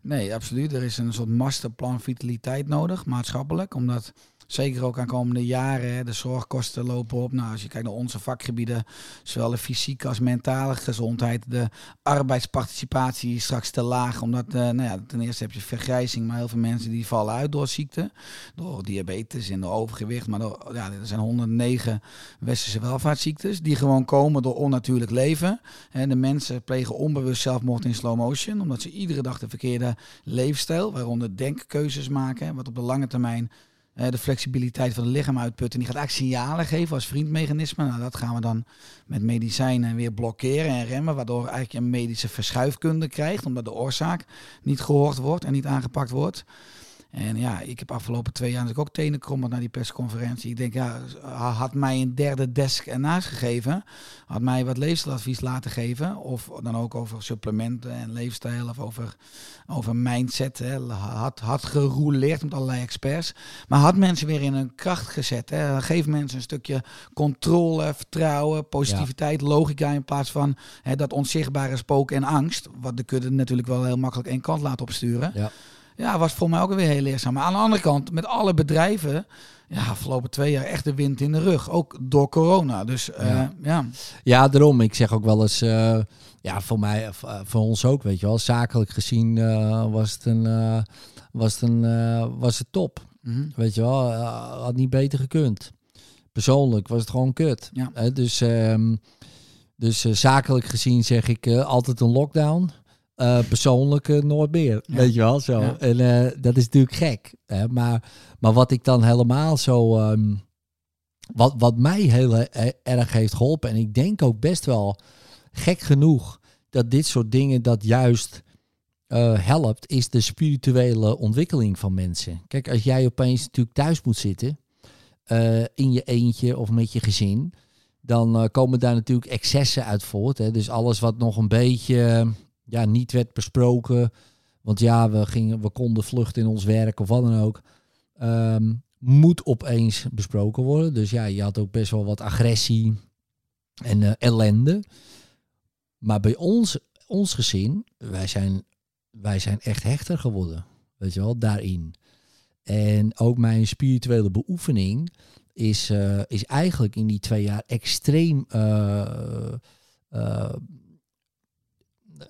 Nee, absoluut. Er is een soort masterplan vitaliteit nodig, maatschappelijk. Omdat zeker ook aan komende jaren hè, de zorgkosten lopen op. Nou, als je kijkt naar onze vakgebieden, zowel de fysieke als mentale gezondheid. De arbeidsparticipatie is straks te laag. Omdat, eh, nou ja, ten eerste heb je vergrijzing, maar heel veel mensen die vallen uit door ziekte. Door diabetes en door overgewicht. Maar ja, er zijn 109 westerse welvaartsziektes die gewoon komen door onnatuurlijk leven. En de mensen plegen onbewust zelfmoord in slow motion, omdat ze iedere dag de verkeerde leefstijl, waaronder denkkeuzes maken, wat op de lange termijn de flexibiliteit van het lichaam uitput. En die gaat eigenlijk signalen geven als vriendmechanisme. Nou, dat gaan we dan met medicijnen weer blokkeren en remmen, waardoor eigenlijk een medische verschuifkunde krijgt, omdat de oorzaak niet gehoord wordt en niet aangepakt wordt. En ja, ik heb afgelopen twee jaar natuurlijk ook tenen krommend naar die persconferentie. Ik denk, ja, had mij een derde desk ernaast gegeven. Had mij wat leefstijladvies laten geven. Of dan ook over supplementen en leefstijl. Of over, over mindset. Hè. Had, had gerouleerd met allerlei experts. Maar had mensen weer in hun kracht gezet. Hè. Geef mensen een stukje controle, vertrouwen, positiviteit, logica. In plaats van hè, dat onzichtbare spook en angst. Wat de kudde natuurlijk wel heel makkelijk één kant laat opsturen. Ja. Ja, was voor mij ook weer heel leerzaam. Maar aan de andere kant, met alle bedrijven, ja, afgelopen twee jaar echt de wind in de rug. Ook door corona. Dus eh, Ja. ja. Ja, daarom. Ik zeg ook wel eens, eh, ja, voor mij, eh, voor ons ook, weet je wel. Zakelijk gezien was het een, was het een, was het top. Mhm. Weet je wel, had niet beter gekund. Persoonlijk was het gewoon kut. Ja. Dus ehm, dus zakelijk gezien zeg ik altijd een lockdown. Eh, persoonlijk nooit meer. Ja. Weet je wel, zo. Ja. En eh, dat is natuurlijk gek. Hè? Maar, maar wat ik dan helemaal zo... ehm, wat, wat mij heel eh, erg heeft geholpen... en ik denk ook best wel gek genoeg... dat dit soort dingen dat juist helpt... is de spirituele ontwikkeling van mensen. Kijk, als jij opeens natuurlijk thuis moet zitten... in je eentje of met je gezin... dan komen daar natuurlijk excessen uit voort. Hè? Dus alles wat nog een beetje ja, niet werd besproken... want ja, we, gingen, we konden vluchten in ons werk of wat dan ook... ehm, moet opeens besproken worden. Dus ja, je had ook best wel wat agressie en eh, ellende. Maar bij ons, ons gezin, wij zijn, wij zijn echt hechter geworden. Weet je wel, daarin. En ook mijn spirituele beoefening is, eh, is eigenlijk in die twee jaar extreem. eh,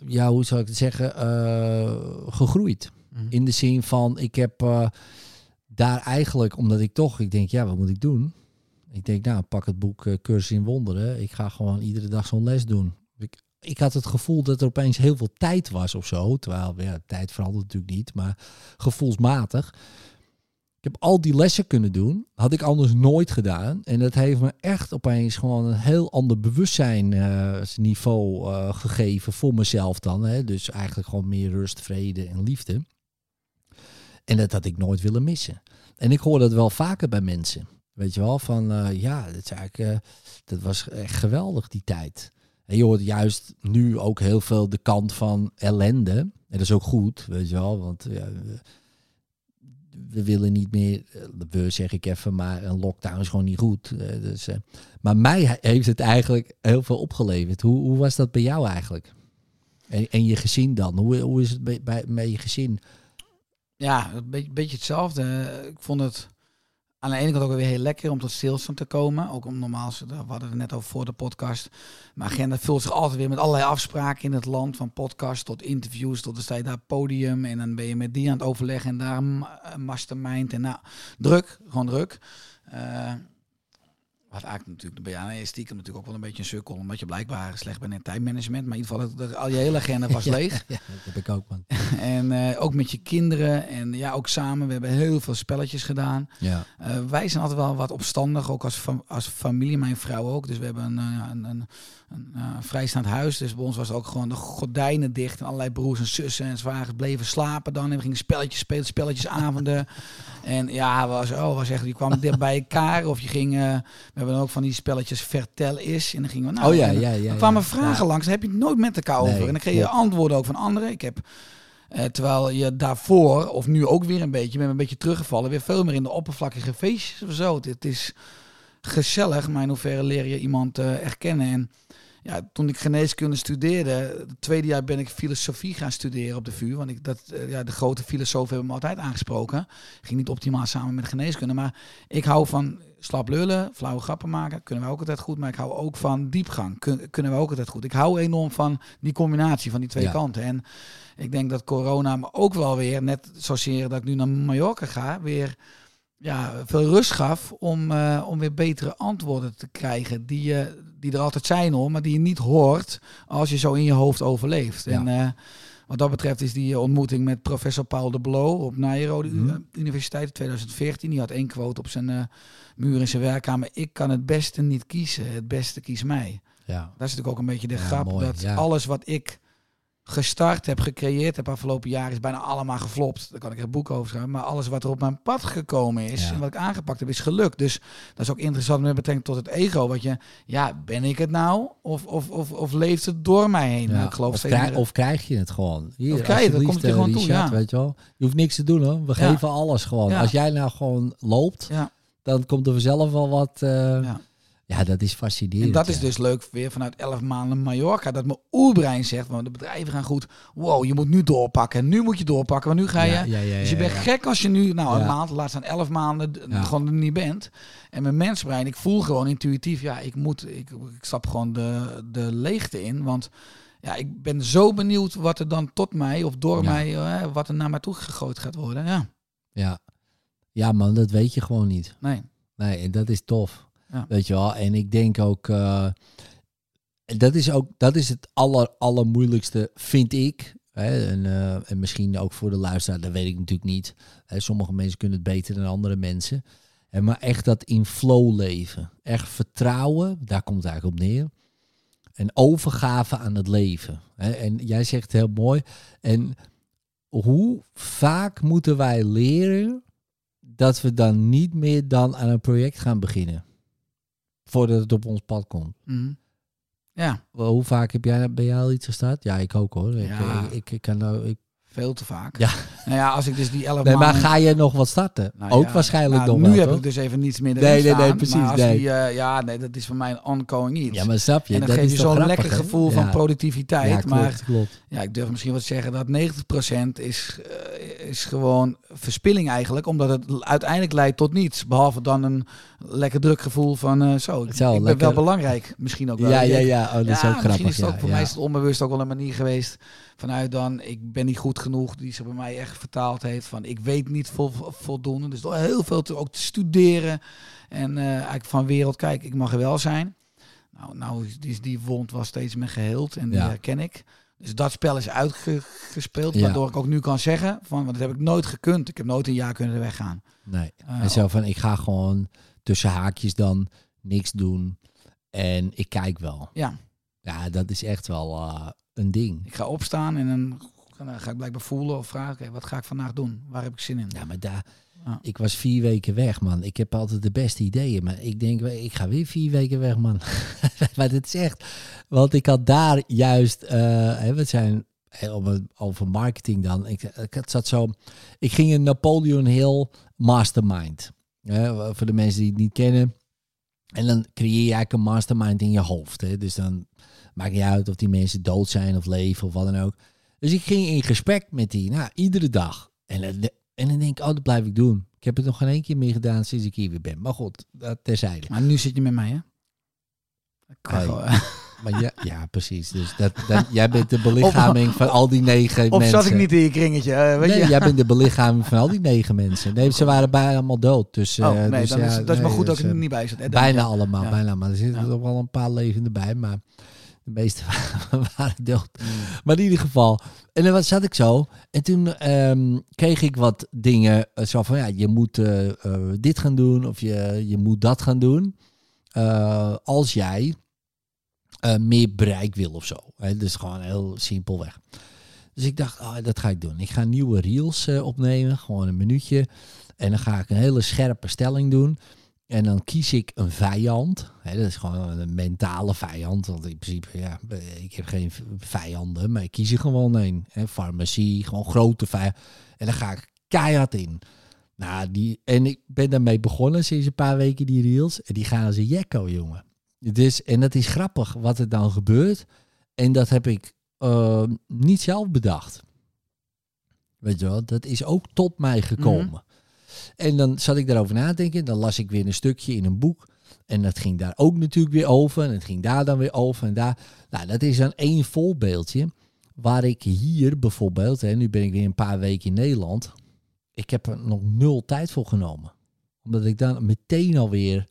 ja, hoe zou ik het zeggen? eh, gegroeid. Mhm. In de zin van, ik heb eh, daar eigenlijk, omdat ik toch, ik denk, ja, wat moet ik doen? Ik denk, nou, pak het boek eh, Cursus in Wonderen. Ik ga gewoon iedere dag zo'n les doen. Ik, ik had het gevoel dat er opeens heel veel tijd was of zo. Terwijl, ja, tijd verandert natuurlijk niet, maar gevoelsmatig. Heb al die lessen kunnen doen. Had ik anders nooit gedaan. En dat heeft me echt opeens gewoon een heel ander bewustzijnsniveau eh, gegeven voor mezelf dan. Hè. Dus eigenlijk gewoon meer rust, vrede en liefde. En dat had ik nooit willen missen. En ik hoor dat wel vaker bij mensen. Weet je wel, van eh, ja, dat, eh, dat was echt geweldig die tijd. En je hoort juist nu ook heel veel de kant van ellende. En dat is ook goed, weet je wel. Want we, willen niet meer, eh, we zeg ik even, maar een lockdown is gewoon niet goed. Eh, dus, eh, maar mij he- heeft het eigenlijk heel veel opgeleverd. Hoe, hoe was dat bij jou eigenlijk? En, en je gezin dan? Hoe, hoe is het bij, je gezin? Ja, een beetje hetzelfde. Ik vond het aan de ene kant ook weer heel lekker om tot stilstand te komen. Ook om normaal, we hadden het net over voor de podcast. Mijn agenda vult zich altijd weer met allerlei afspraken in het land. Van podcast tot interviews, tot sta je daar podium. En dan ben je met die aan het overleggen en daar mastermind. En nou, druk, gewoon druk. Eh, wat eigenlijk natuurlijk, ben je stiekem natuurlijk ook wel een beetje een sukkel. Omdat je blijkbaar slecht bent in tijdmanagement. Maar in ieder geval, al je hele agenda was leeg. Ja, dat heb ik ook, man. En eh, ook met je kinderen. En ja, ook samen. We hebben heel veel spelletjes gedaan. Ja, Eh, wij zijn altijd wel wat opstandig, ook als, fam- als familie, mijn vrouw ook. Dus we hebben een, eh, een, een, een eh, vrijstaand huis. Dus bij ons was ook gewoon de gordijnen dicht. En allerlei broers en zussen en zwagers bleven slapen dan. En we gingen spelletjes spelen, spelletjesavonden. en ja, was, oh, was echt, je kwam dicht bij elkaar. Of je ging, eh, we hebben dan ook van die spelletjes vertel is. En dan gingen we, nou, oh ja, ja, ja. er kwamen ja. vragen langs, daar heb je het nooit met elkaar over. En dan kreeg je antwoorden ook van anderen. Ik heb, eh, terwijl je daarvoor, of nu ook weer een beetje, je bent een beetje teruggevallen, weer veel meer in de oppervlakkige feestjes of zo. Het is gezellig, maar in hoeverre leer je iemand eh echt kennen. En ja, toen ik geneeskunde studeerde, het tweede jaar ben ik filosofie gaan studeren op de VU. Want ik, dat, eh, ja, de grote filosofen hebben me altijd aangesproken. Ging niet optimaal samen met geneeskunde, maar ik hou van slap lullen, flauwe grappen maken, kunnen we ook altijd goed. Maar ik hou ook van diepgang, kun- kunnen we ook altijd goed. Ik hou enorm van die combinatie van die twee Ja. kanten. En ik denk dat corona me ook wel weer, net zozeer dat ik nu naar Mallorca ga, weer ja, veel rust gaf om, eh, om weer betere antwoorden te krijgen. Die, je die er altijd zijn hoor, maar die je niet hoort als je zo in je hoofd overleeft. Ja. En eh, wat dat betreft is die ontmoeting met professor Paul de Blo op Nairobi Mhm. Universiteit in 2014. Die had één quote op zijn muur in zijn werkkamer. Ik kan het beste niet kiezen, het beste kies mij. Ja. Dat is natuurlijk ook een beetje de Ja, grap. mooi, dat ja. alles wat ik gestart heb, gecreëerd heb afgelopen jaar, is bijna allemaal geflopt. Daar kan ik een boek over schrijven. Maar alles wat er op mijn pad gekomen is Ja. en wat ik aangepakt heb, is gelukt. Dus dat is ook interessant met betrekking tot het ego. Wat je, ja, ben ik het nou? Of, of, of, of leeft het door mij heen? Ja, ik geloof of, krijg, of krijg je het gewoon? Hier, Of krijg je het, komt het je eh, gewoon toe, ja. weet je wel. Je hoeft niks te doen hoor. We geven alles gewoon. Als jij nou gewoon loopt, Ja, dan komt er vanzelf wel wat. eh, ja. Dat is fascinerend. En dat is ja. dus leuk weer vanuit 11 maanden Mallorca. Dat mijn oerbrein zegt, want de bedrijven gaan goed. Wow, je moet nu doorpakken. Nu moet je doorpakken, want nu ga je... Ja, ja, ja, dus je bent gek als je nu, nou een maand, laat staan 11 maanden, gewoon er niet bent. En mijn mensbrein, ik voel gewoon intuïtief, ja, ik moet, ik, ik stap gewoon de, de leegte in. Want ja, ik ben zo benieuwd wat er dan tot mij of door mij, eh, wat er naar mij toe gegooid gaat worden. Ja, Ja. ja, man, dat weet je gewoon niet. nee. Nee, en dat is tof. Ja. Weet je wel? En ik denk ook, eh, dat is ook, dat is het aller, allermoeilijkste, vind ik. Hè? En, eh, en misschien ook voor de luisteraar, dat weet ik natuurlijk niet. Hè? Sommige mensen kunnen het beter dan andere mensen. En maar echt dat in flow leven. Echt vertrouwen, daar komt het eigenlijk op neer. En overgave aan het leven. Hè? En jij zegt heel mooi. En hoe vaak moeten wij leren dat we dan niet meer dan aan een project gaan beginnen? Voordat het op ons pad komt. Mhm. Ja, Hoe vaak heb jij bij jou al iets gestart? Ja, ik ook hoor. Ja. ik, ik, ik kan nou, ik... veel te vaak. Ja. Nou ja, als ik dus die 11 Nee, maar ga je nog wat starten? Nou ook ja, waarschijnlijk nou, nog Nu heb ik dus even niets meer Nee, erin nee, nee, precies, Maar als nee. Die, eh, ja, nee, dat is voor mij een ongoing iets. Ja, maar snap je? en dan dat geef is je zo'n lekker gevoel van productiviteit. Ja, klopt, maar klopt. ja, ik durf misschien wat te zeggen dat 90% is, eh, is gewoon verspilling eigenlijk. Omdat het uiteindelijk leidt tot niets. Behalve dan een lekker druk gevoel van eh, zo, ik, ben wel belangrijk. Misschien ook wel. Ja, ja, ja. Oh, dat is ook grappig. misschien is het ook ja, voor mij is het onbewust ook wel een manier geweest vanuit dan ik ben niet goed genoeg die zich bij mij echt vertaald heeft van ik weet niet vol, voldoende dus door heel veel te, ook te studeren en eh, eigenlijk van wereld kijk ik mag er wel zijn nou nou die, die wond was steeds meer geheeld en die Ja. herken ik dus dat spel is uitgespeeld Ja. waardoor ik ook nu kan zeggen van want dat heb ik nooit gekund ik heb nooit een jaar kunnen weggaan Nee. Eh, en zo van, ik ga gewoon tussen haakjes dan niks doen. En ik kijk wel. ja Ja, dat is echt wel eh, een ding. ik ga opstaan en dan ga- ik blijkbaar voelen of vragen wat ga ik vandaag doen waar heb ik zin in Ja, maar daar... Ik was vier weken weg, man. Ik heb altijd de beste ideeën. Maar ik denk, ik ga weer vier weken weg, man. maar het is echt... Want ik had daar juist... eh hè, we zijn het- over marketing dan. Ik, ik had- zat zo... Ik ging een Napoleon Hill mastermind. Hè, voor de mensen die het niet kennen. En dan creëer je eigenlijk een mastermind in je hoofd. Hè. Dus dan maakt niet uit of die mensen dood zijn of leven of wat dan ook. Dus ik ging in gesprek met die, nou, iedere dag. En, dan- en dan denk ik, oh, dat blijf ik doen. Ik heb het nog geen één keer meer gedaan sinds ik hier weer ben. Maar goed, dat terzijde. Maar nu zit je met mij, hè? Kan Maar ja, ja precies. Dus dat, dat, jij bent de belichaming van al die negen Of mensen. zat ik niet in je kringetje? eh, weet nee, je? jij bent de belichaming van al die negen mensen. Nee, ze waren bijna allemaal dood. Dus, oh, eh, nee, dus dan ja, is, dat is maar goed dat dus, ik er eh, niet bij hè, Bijna allemaal, bijna. Maar er zitten nog wel een paar levenden bij. Maar de meeste waren dood. Mm. Maar in ieder geval. En dan zat ik zo. En toen ehm, kreeg ik wat dingen. Zo van, ja, je moet dit gaan doen. Of je, je moet dat gaan doen. als jij eh, meer bereik wil of zo. Hè, dus gewoon heel simpelweg. Dus ik dacht, oh, dat ga ik doen. Ik ga nieuwe reels eh, opnemen. Gewoon een minuutje. En dan ga ik een hele scherpe stelling doen. En dan kies ik een vijand. Dat is gewoon een mentale vijand. Want in principe, ja, ik heb geen vijanden. Maar ik kies er gewoon een. Farmacie, gewoon grote vijand. En dan ga ik keihard in. Nou, die, en ik ben daarmee begonnen sinds een paar weken, die reels. En die gaan een jekko, jongen. Dus, en dat is grappig wat er dan gebeurt. En dat heb ik eh, niet zelf bedacht. Weet je wel, dat is ook tot mij gekomen. En dan zat ik daarover na te denken. Dan las ik weer een stukje in een boek. En dat ging daar ook natuurlijk weer over. En het ging daar dan weer over en daar. Nou, dat is dan één voorbeeldje. Waar ik hier bijvoorbeeld, hè, nu ben ik weer een paar weken in Nederland. Ik heb er nog nul tijd voor genomen. Omdat ik dan meteen alweer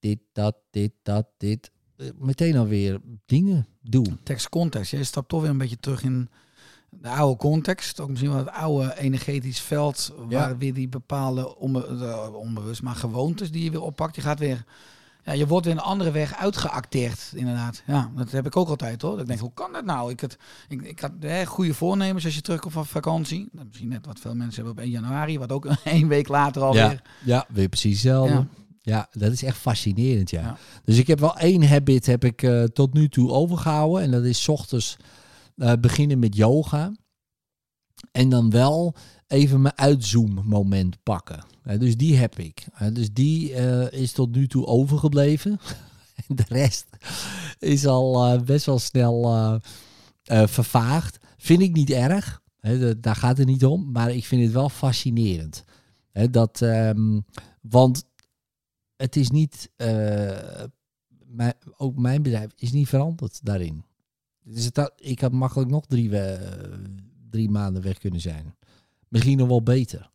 dit, dat, dit, dat, dit. Meteen alweer dingen doe. Tekst context. Je stapt toch weer een beetje terug in de oude context. Ook misschien wel het oude energetisch veld. Waar Ja. weer die bepaalde onbe onbewust, maar gewoontes die je weer oppakt. Je gaat weer. Ja, je wordt weer een andere weg uitgeacteerd, inderdaad. Ja, dat heb ik ook altijd hoor. Dat ik denk, hoe kan dat nou? Ik, het, ik, ik had hè, goede voornemens als je terugkomt van vakantie. Misschien net wat veel mensen hebben op 1 januari, wat ook één week later alweer. ja, weer precies hetzelfde. Ja. Ja. dat is echt fascinerend, ja. Ja. Dus ik heb wel één habit heb ik eh, tot nu toe overgehouden. En dat is 's ochtends eh, beginnen met yoga. En dan wel even mijn uitzoom-moment pakken. Hè, dus die heb ik. Dus die eh, is tot nu toe overgebleven. En de rest is al best wel snel vervaagd. Vind ik niet erg. Daar gaat het niet om. Maar ik vind het wel fascinerend. Hè, dat, ehm, want het is niet... eh, mijn, ook mijn bedrijf is niet veranderd daarin. Dus het had- ik had makkelijk nog drie, we- drie maanden weg kunnen zijn. Misschien nog wel beter.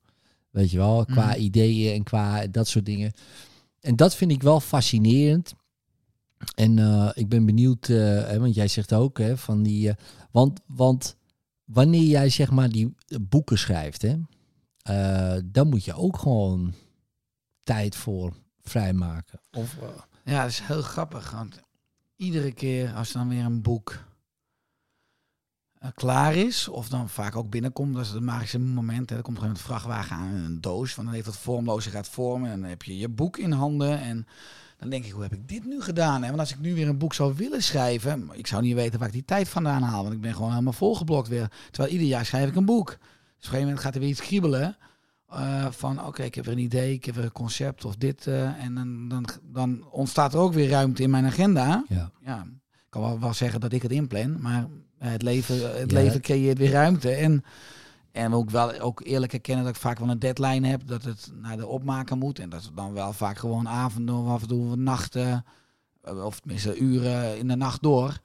Weet je wel, qua Mhm. ideeën en qua dat soort dingen. En dat vind ik wel fascinerend. En eh, ik ben benieuwd, eh, hè, want jij zegt ook hè, van die. eh, want, want wanneer jij zeg maar die boeken schrijft, hè, eh, dan moet je ook gewoon tijd voor vrijmaken. Of, eh, Ja, dat is heel grappig. Want iedere keer als dan weer een boek eh, klaar is, of dan vaak ook binnenkomt, dat is het magische moment. Hè, er komt gewoon een vrachtwagen aan en een doos. Van dan heeft dat vormloze gaat vormen. En dan heb je je boek in handen. En dan denk ik, hoe heb ik dit nu gedaan? Hè? Want als ik nu weer een boek zou willen schrijven, ik zou niet weten waar ik die tijd vandaan haal. Want ik ben gewoon helemaal volgeblokt weer. Terwijl ieder jaar schrijf ik een boek. Dus op een gegeven moment gaat er weer iets kriebelen. Eh, van oké, ik heb weer een idee, ik heb weer een concept of dit. eh, en dan, dan, dan ontstaat er ook weer ruimte in mijn agenda. ja. Ja, ik kan wel, wel zeggen dat ik het inplan, maar eh, het leven, het Ja. leven creëert weer ruimte. En, en ook wel ook eerlijk erkennen dat ik vaak wel een deadline heb, dat het naar de opmaker moet. En dat is dan wel vaak gewoon avonden of af en toe nachten, of tenminste uren in de nacht door.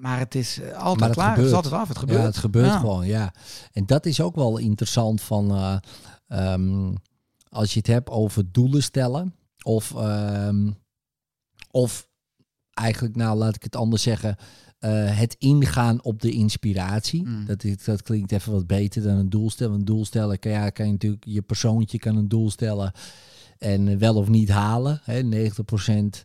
Maar het is eh, altijd Maar het klaar, het is gebeurt. altijd af, het gebeurt. Ja, het gebeurt Ja. gewoon, ja. En dat is ook wel interessant van... eh, ehm, als je het hebt over doelen stellen... of, ehm, of eigenlijk, nou laat ik het anders zeggen... eh, het ingaan op de inspiratie. Mm. Dat, is, dat klinkt even wat beter dan een doel stellen. Een doel stellen kan, ja, kan je natuurlijk... Je persoontje kan een doel stellen... en wel of niet halen. Hè, 90%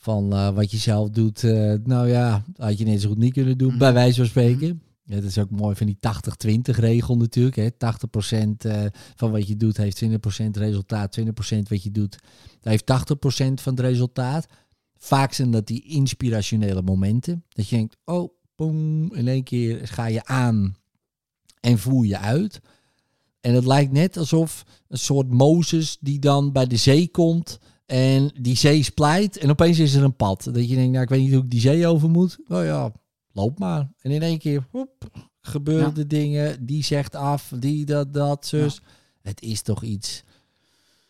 van eh, wat je zelf doet. eh, nou ja, had je net zo goed niet kunnen doen, Mhm. bij wijze van spreken. Ja, dat is ook mooi van die 80-20 regel natuurlijk. Hè. 80% eh, van wat je doet heeft 20% resultaat. 20% wat je doet heeft 80% van het resultaat. Vaak zijn dat die inspirationele momenten. Dat je denkt, oh, boom, in één keer ga je aan en voer je uit. En het lijkt net alsof een soort Mozes die dan bij de zee komt en die zee splijt en opeens is er een pad. Dat je denkt, nou ik weet niet hoe ik die zee over moet. Nou ja, loop maar. En in één keer, hoep, gebeuren Ja. dingen. Die zegt af, die dat, dat, zus. Het is toch iets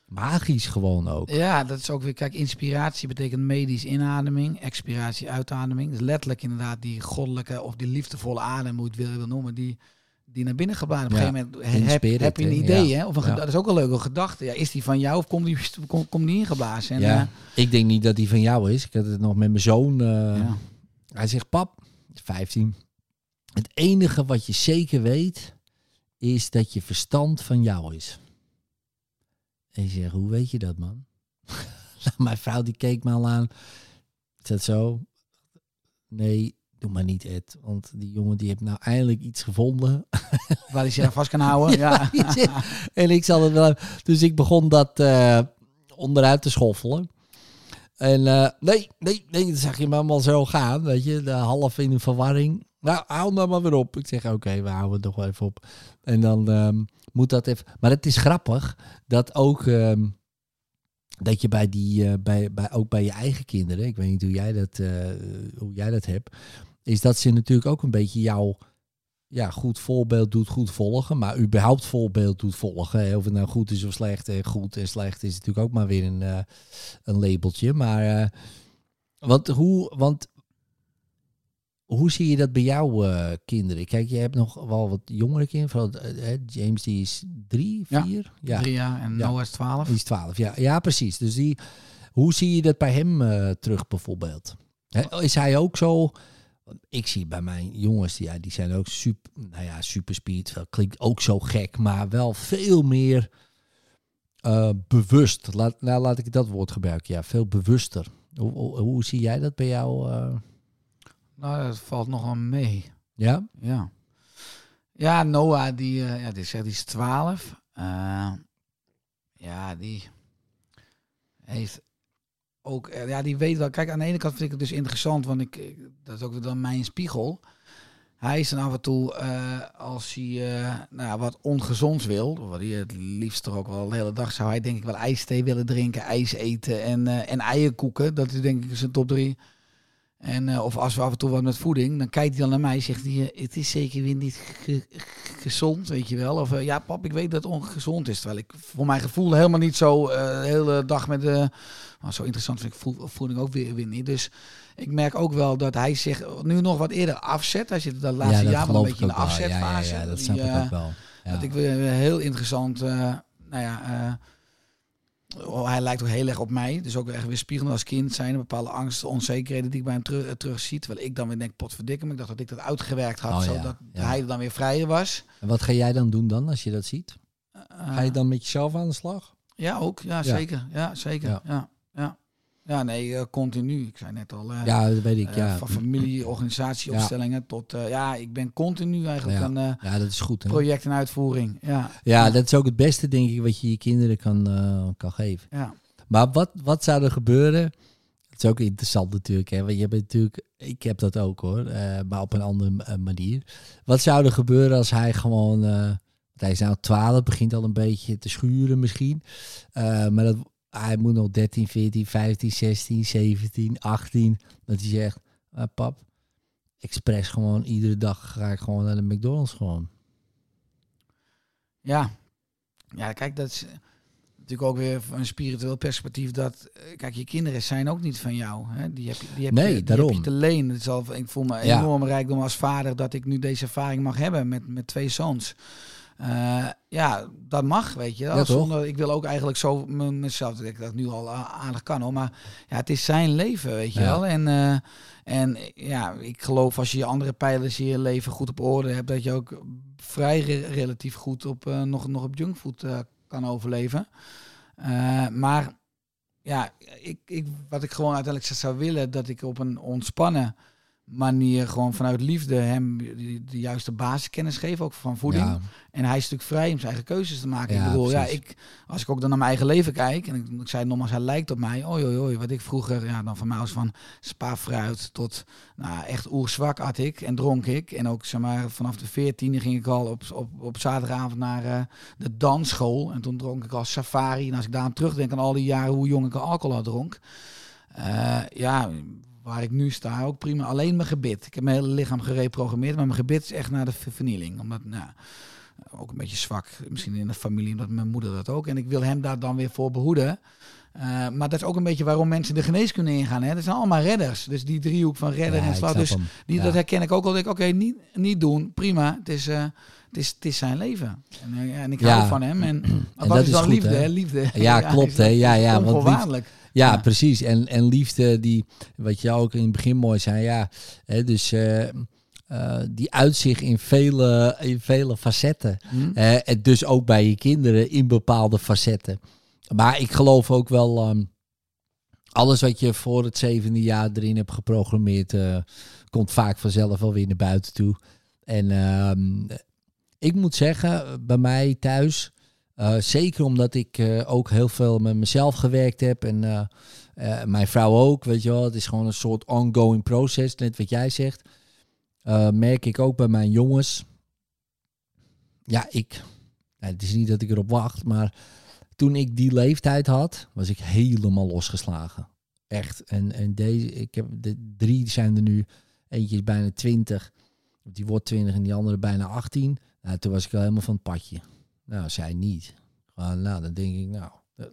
magisch gewoon ook. Ja, dat is ook weer, kijk, inspiratie betekent medisch inademing, expiratie uitademing. Dus letterlijk inderdaad die goddelijke of die liefdevolle adem, hoe je het wil, wil noemen, die, die naar binnen geblazen. Op een Ja, gegeven moment heb, spirit, heb je een idee, Ja. hè? Of een Ja. dat is ook een leuke gedachte. Ja, is die van jou of komt die, kom, komt die ingeblazen? En, ja, eh, ik denk niet dat die van jou is. Ik had het nog met mijn zoon. eh. Hij zegt, pap, 15. Het enige wat je zeker weet, is dat je verstand van jou is. En ik zeg, hoe weet je dat, man? Mijn vrouw die keek me al aan. Is dat zo? Nee, doe maar niet, Ed. Want die jongen die heeft nou eindelijk iets gevonden. Waar hij zich aan vast kan houden. ja. en ik zal het wel. Dus ik begon dat eh, onderuit te schoffelen. En eh, nee, nee, nee, dan zag je me allemaal zo gaan, weet je, de half in een verwarring. Nou, hou nou maar weer op. Ik zeg, oké, we houden het nog wel even op. En dan ehm, moet dat even. Maar het is grappig dat ook ehm, dat je bij die, eh, bij, bij, ook bij je eigen kinderen, ik weet niet hoe jij dat, hoe jij dat hebt, is dat ze natuurlijk ook een beetje jouw ja, goed voorbeeld doet goed volgen, maar überhaupt voorbeeld doet volgen. Hè. Of het nou goed is of slecht. En goed en slecht is natuurlijk ook maar weer een, eh, een labeltje. Maar eh, want hoe, want hoe zie je dat bij jouw eh, kinderen? Kijk, je hebt nog wel wat jongere kinderen. Vooral, James die is drie, Ja, vier? Ja, Drie jaar en Ja. Noah is twaalf. die is twaalf. Ja, ja precies. Dus die, hoe zie je dat bij hem terug bijvoorbeeld? Hè, is hij ook zo... Ik zie bij mijn jongens, die, ja, die zijn ook super, nou ja, super speed. Dat klinkt ook zo gek, maar wel veel meer eh, bewust. Laat, nou, laat ik dat woord gebruiken. Ja, veel bewuster. Hoe, hoe, hoe zie jij dat bij jou? eh? Nou, dat valt nogal mee. ja? Ja. Ja, Noah, die, eh, ja, die zegt, die is 12. Eh, ja, die heeft ook, eh, ja, die weet wel. Kijk, aan de ene kant vind ik het dus interessant, want ik, dat is ook dan mijn spiegel. hij is dan af en toe, eh, als hij eh, nou, ja, wat ongezonds wil, wat hij het liefst er ook wel de hele dag zou hij denk ik wel ijsthee willen drinken, ijs eten en, eh en eierkoeken. Dat is denk ik zijn top drie. En, of als we af en toe wat met voeding, dan kijkt hij dan naar mij zegt hij, het is zeker weer niet ge- ge- gezond, weet je wel. Of ja pap, ik weet dat het ongezond is. Terwijl ik voor mijn gevoel helemaal niet zo de hele dag met... eh maar zo interessant vind ik voel- voeding ook weer, weer niet. Dus ik merk ook wel dat hij zich nu nog wat eerder afzet. Hij zit het laatste dat jaar wel een beetje in ik de. Ja, ja, afzetfase. Ja, dat Die, snap ik eh, ook wel. Ja. Dat ik weer heel interessant. eh, nou ja, eh, oh, hij lijkt ook heel erg op mij. Dus ook echt weer spiegelend als kind zijn. Bepaalde angsten, onzekerheden die ik bij hem terug, terug zie. Terwijl ik dan weer denk, potverdikke me. Ik dacht dat ik dat uitgewerkt had. Oh, zodat ja. hij er dan weer vrijer was. En wat ga jij dan doen dan als je dat ziet? Eh, Ga je dan met jezelf aan de slag? Ja, ook. Ja, zeker. Ja, zeker. Ja. Ja, ja. ja. nee, eh, continu. Ik zei net al. eh, Ja, dat weet ik. eh, Ja, van familie, organisatieopstellingen tot... eh, ja, ik ben continu eigenlijk Ja. een ja dat is goed. Hè? project in uitvoering. Ja, Ja, dat is ook het beste, denk ik, wat je je kinderen kan, kan geven. ja. Maar wat, wat zou er gebeuren? Het is ook interessant natuurlijk, hè? Want je bent natuurlijk, ik heb dat ook hoor, maar op een andere manier. Wat zou er gebeuren als hij gewoon, hij is nou 12, begint al een beetje te schuren misschien. Maar dat, hij moet nog 13, 14, 15, 16, 17, 18. Dat hij zegt, "Ah, pap, expres gewoon iedere dag ga ik gewoon naar de McDonald's gewoon. Ja. Ja, kijk, dat is eh, natuurlijk ook weer van een spiritueel perspectief. Dat, eh, kijk, je kinderen zijn ook niet van jou. Hè? Die heb je, die heb Nee, je, die daarom. heb je te leen. Het is al, ik voel me Ja. enorm rijkdom als vader dat ik nu deze ervaring mag hebben met, met twee zoons. Eh, ja, dat mag, weet je. Ja? Zonder, ik wil ook eigenlijk zo mezelf, dat ik dat nu al aardig kan hoor. Maar ja, het is zijn leven, weet je Ja. wel. En, eh, en ja, ik geloof als je je andere pijlers in je leven goed op orde hebt, dat je ook vrij re- relatief goed op, eh, nog, nog op junkfood kan overleven. Maar ja, ik, ik, wat ik gewoon uiteindelijk zou willen, dat ik op een ontspannen manier gewoon vanuit liefde hem de, juiste basiskennis geef, ook van voeding. Ja, En hij is natuurlijk vrij om zijn eigen keuzes te maken. Ja, ik bedoel, ja, ik, als ik ook dan naar mijn eigen leven kijk, en ik, ik zei nogmaals, hij lijkt op mij. Oei, oei, oei, wat ik vroeger, ja, dan van mij was van spa-fruit tot, nou, echt oerzwak had ik en dronk ik. En ook, zeg maar, vanaf de veertiende ging ik al op, op, op zaterdagavond naar eh, de dansschool. En toen dronk ik al safari. En als ik daar aan terugdenk aan al die jaren hoe jong ik al alcohol had dronk. eh, ja, waar ik nu sta, ook prima. Alleen mijn gebit. Ik heb mijn hele lichaam gereprogrammeerd, maar mijn gebit is echt naar de ver- vernieling. Omdat, nou, ook een beetje zwak, misschien in de familie, omdat mijn moeder dat ook. En ik wil hem daar dan weer voor behoeden. Eh, maar dat is ook een beetje waarom mensen de geneeskunde ingaan. Hè? Dat zijn allemaal redders. Dus die driehoek van redder Ja, en slag. Dus die, Ja. dat herken ik ook al. Denk ik, oké, niet, niet doen, prima. Het is, eh, het is, het is zijn leven. En, eh, en ik Ja. hou van hem. En, wat dat is is dan goed, liefde? hè? Liefde. Ja, klopt, hè? Ja, ja, want liefde-. Ja, precies. En, en liefde, die, wat je ook in het begin mooi zei, ja, hè, dus eh, eh, die uitzicht in vele, in vele facetten. Hm? Eh, en dus ook bij je kinderen in bepaalde facetten. Maar ik geloof ook wel, ehm, alles wat je voor het zevende jaar erin hebt geprogrammeerd, eh, komt vaak vanzelf wel weer naar buiten toe. En ehm, ik moet zeggen, bij mij thuis, eh, zeker omdat ik eh, ook heel veel met mezelf gewerkt heb en eh, mijn vrouw ook, weet je wel, het is gewoon een soort ongoing proces, net wat jij zegt. Merk ik ook bij mijn jongens. Ja, ik. Nou, het is niet dat ik erop wacht, maar toen ik die leeftijd had, was ik helemaal losgeslagen. Echt. En, en deze, ik heb de drie zijn er nu. Eentje is bijna 20. Die wordt 20 en die andere bijna 18. Nou, toen was ik al helemaal van het padje. Nou, zij niet. Gewoon, nou, dan denk ik, nou,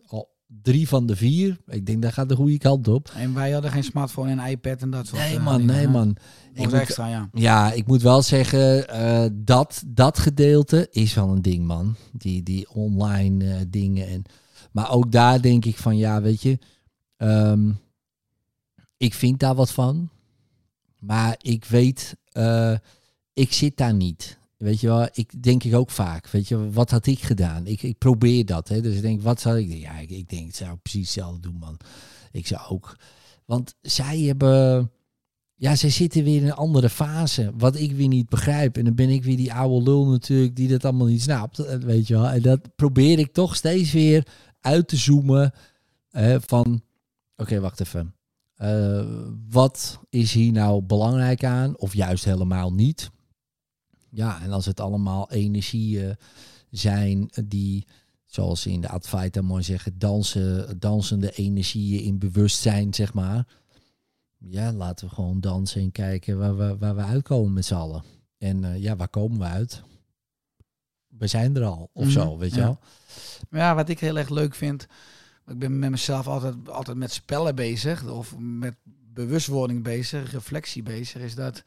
al drie van de vier. Ik denk, daar gaat de goede kant op. En wij hadden geen smartphone en iPad en dat soort Nee, eh, man, dingen, nee, hè? man. Dat Ik moet- extra, ja. Ja, ik moet wel zeggen, eh, dat, dat gedeelte is wel een ding, man. Die, die online eh, dingen. En, maar ook daar denk ik van, ja, weet je, ehm, ik vind daar wat van. Maar ik weet, ik zit daar niet. Weet je wel, ik denk ik ook vaak. Weet je, wat had ik gedaan? Ik, ik probeer dat. Hè? Dus ik denk, wat zou ik doen? Ja, ik, denk, ik zou precies hetzelfde doen, man. Ik zou ook. Want zij hebben. Ja, zij zitten weer in een andere fase. Wat ik weer niet begrijp. En dan ben ik weer die oude lul natuurlijk die dat allemaal niet snapt. eh, Weet je wel. En dat probeer ik toch steeds weer uit te zoomen. van, oké, wacht even. Eh, wat is hier nou belangrijk aan? Of juist helemaal niet? Ja, en als het allemaal energieën zijn die, zoals ze in de Advaita mooi zeggen, dansen, dansende energieën in bewustzijn, zeg maar. Ja, laten we gewoon dansen en kijken waar we, waar we uitkomen met z'n allen. En eh, ja, waar komen we uit? We zijn er al, of Mhm, zo, weet je ja. wel? Maar ja, wat ik heel erg leuk vind, ik ben met mezelf altijd, altijd met spellen bezig of met bewustwording bezig, reflectie bezig, is dat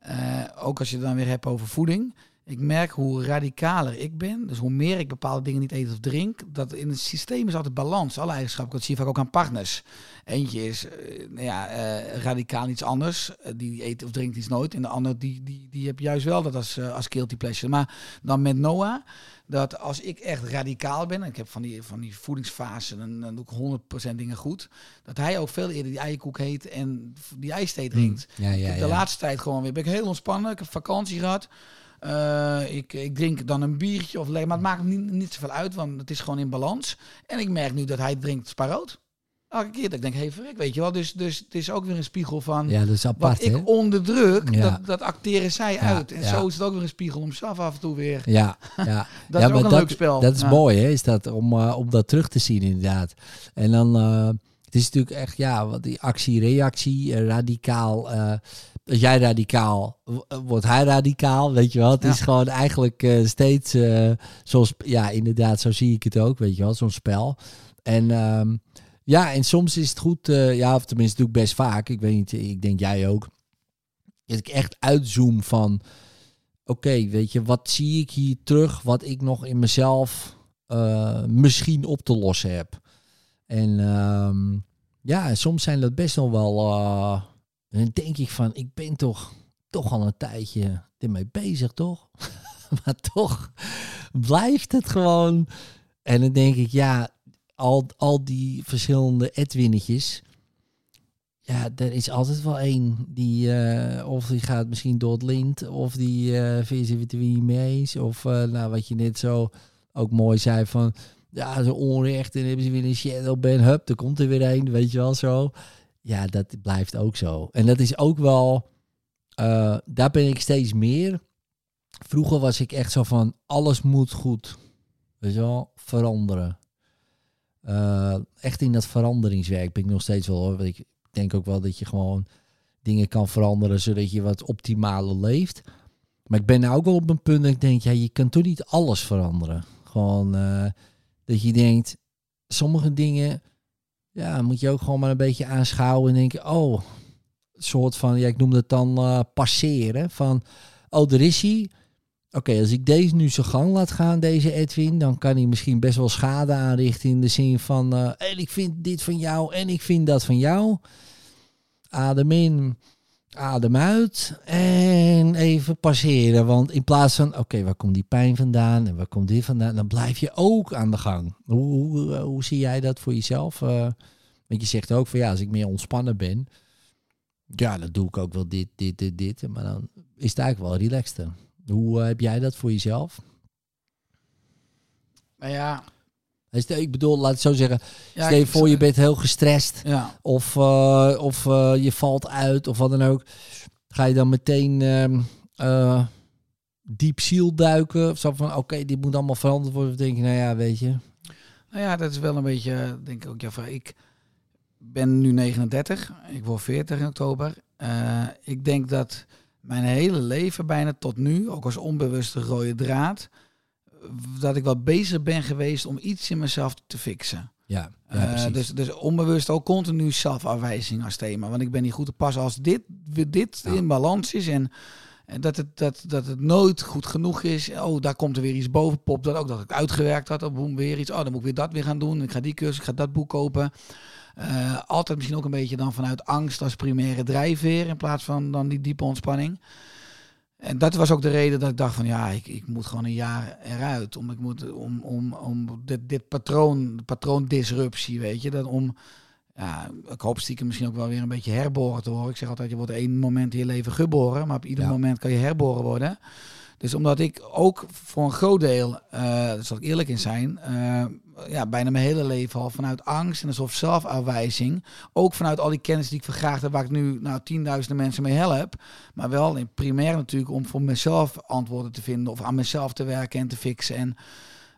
eh, ook als je het dan weer hebt over voeding. Ik merk hoe radicaler ik ben, dus hoe meer ik bepaalde dingen niet eet of drink, dat in het systeem is altijd balans. Alle eigenschappen, dat zie je vaak ook aan partners. Eentje is eh, nou ja, eh, radicaal iets anders, die eet of drinkt iets nooit. En de ander, die, die, die heb juist wel dat als, als guilty pleasure. Maar dan met Noah, dat als ik echt radicaal ben, en ik heb van die, van die voedingsfasen, dan, dan doe ik 100% dingen goed, dat hij ook veel eerder die eierkoek heet en die ijsthee drinkt. Ja, Ik ja, de laatste tijd gewoon weer ben ik heel ontspannen. Ik heb vakantie gehad. Eh, ik, ik drink dan een biertje of le- maar het maakt niet, niet zoveel uit, want het is gewoon in balans. En ik merk nu dat hij drinkt sparoot. Elke keer dat ik denk, hey, verrek, weet je wel. Dus, dus het is ook weer een spiegel van ja, dat is apart, wat ik hè? onderdruk, Ja. dat, dat acteren zij Ja, uit. En ja. zo is het ook weer een spiegel om zelf af en toe weer. Ja, ja. Dat is ook een dat, leuk spel. Dat is mooi, hè? Is dat om, eh, om dat terug te zien, inderdaad. En dan, eh, het is natuurlijk echt, ja, wat die actie-reactie, eh, radicaal. als jij radicaal, wordt hij radicaal, weet je wel. Het is gewoon eigenlijk steeds, zoals, ja, inderdaad, zo zie ik het ook, weet je wel, zo'n spel. En ehm, ja, en soms is het goed, eh, ja, of tenminste doe ik best vaak, ik weet niet, ik denk jij ook, dat ik echt uitzoom van, oké, weet je, wat zie ik hier terug wat ik nog in mezelf eh, misschien op te lossen heb. En ehm, ja, soms zijn dat best nog wel, eh, dan denk ik van, ik ben toch, toch al een tijdje ermee bezig, toch? maar toch blijft het gewoon. En dan denk ik, ja, al, al die verschillende Edwinnetjes. Ja, er is altijd wel één die, eh, of die gaat misschien door het lint, of die eh vindt ze niet mee eens. Of eh, nou, wat je net zo ook mooi zei van, ja, zo onrecht en hebben ze weer een shadowban, hup, er komt er weer een, weet je wel zo. Ja, dat blijft ook zo. En dat is ook wel, eh, daar ben ik steeds meer. Vroeger was ik echt zo van, alles moet goed, weet je wel, veranderen. Eh, echt in dat veranderingswerk ben ik nog steeds wel ik denk ook wel dat je gewoon dingen kan veranderen zodat je wat optimaler leeft. Maar ik ben nou ook wel op een punt dat ik denk, ja, je kan toch niet alles veranderen. Gewoon eh, dat je denkt, sommige dingen, ja, moet je ook gewoon maar een beetje aanschouwen en denken, oh, soort van, ja, ik noem dat dan eh, passeren. Van, oh, er is hij. Oké, als ik deze nu zijn gang laat gaan, deze Edwin, dan kan hij misschien best wel schade aanrichten in de zin van, eh, en ik vind dit van jou en ik vind dat van jou. Adem in, adem uit en even passeren. Want in plaats van, oké, waar komt die pijn vandaan en waar komt dit vandaan, dan blijf je ook aan de gang. Hoe, hoe, eh, zie jij dat voor jezelf? Eh, want je zegt ook van, ja, als ik meer ontspannen ben, ja, dan doe ik ook wel dit, dit, dit, dit. Maar dan is het eigenlijk wel relaxter. Hoe eh, heb jij dat voor jezelf? Nou ja, Ik bedoel, laat het zo zeggen. ja Stel je voor, je bent heel gestrest. Ja, Of, eh, of eh, je valt uit of wat dan ook. Ga je dan meteen eh, diep ziel duiken? Of zo van, oké, dit moet allemaal veranderd worden. Of denk je, nou ja, weet je. Nou ja, dat is wel een beetje, denk ik ook, ja, ik ben nu 39, ik word 40 in oktober. Ik denk dat mijn hele leven bijna tot nu, ook als onbewuste rode draad, dat ik wel bezig ben geweest om iets in mezelf te fixen. Ja, ja Eh, dus, dus onbewust ook continu zelfafwijzing als thema. Want ik ben niet goed te passen als dit, dit Ja. in balans is en, en dat, het, dat, dat het nooit goed genoeg is. Oh, daar komt er weer iets boven, pop dat ook dat ik uitgewerkt had. Oh, boem, weer iets. Oh, dan moet ik weer dat weer gaan doen. Ik ga die cursus, ik ga dat boek kopen. Eh, altijd misschien ook een beetje dan vanuit angst als primaire drijfveer in plaats van dan die diepe ontspanning. En dat was ook de reden dat ik dacht van ja, ik, ik moet gewoon een jaar eruit. Om, ik moet, om, om, om dit, dit patroon, patroondisruptie, weet je. Dat om, ja, ik hoop stiekem misschien ook wel weer een beetje herboren te worden. Ik zeg altijd, je wordt één moment in je leven geboren, maar op ieder Ja. moment kan je herboren worden. Dus omdat ik ook voor een groot deel, eh daar zal ik eerlijk in zijn, eh, ja, bijna mijn hele leven al vanuit angst en alsof zelfafwijzing. Ook vanuit al die kennis die ik vergaard heb, waar ik nu nou, tienduizenden mensen mee help. Maar wel in primair natuurlijk om voor mezelf antwoorden te vinden of aan mezelf te werken en te fixen. En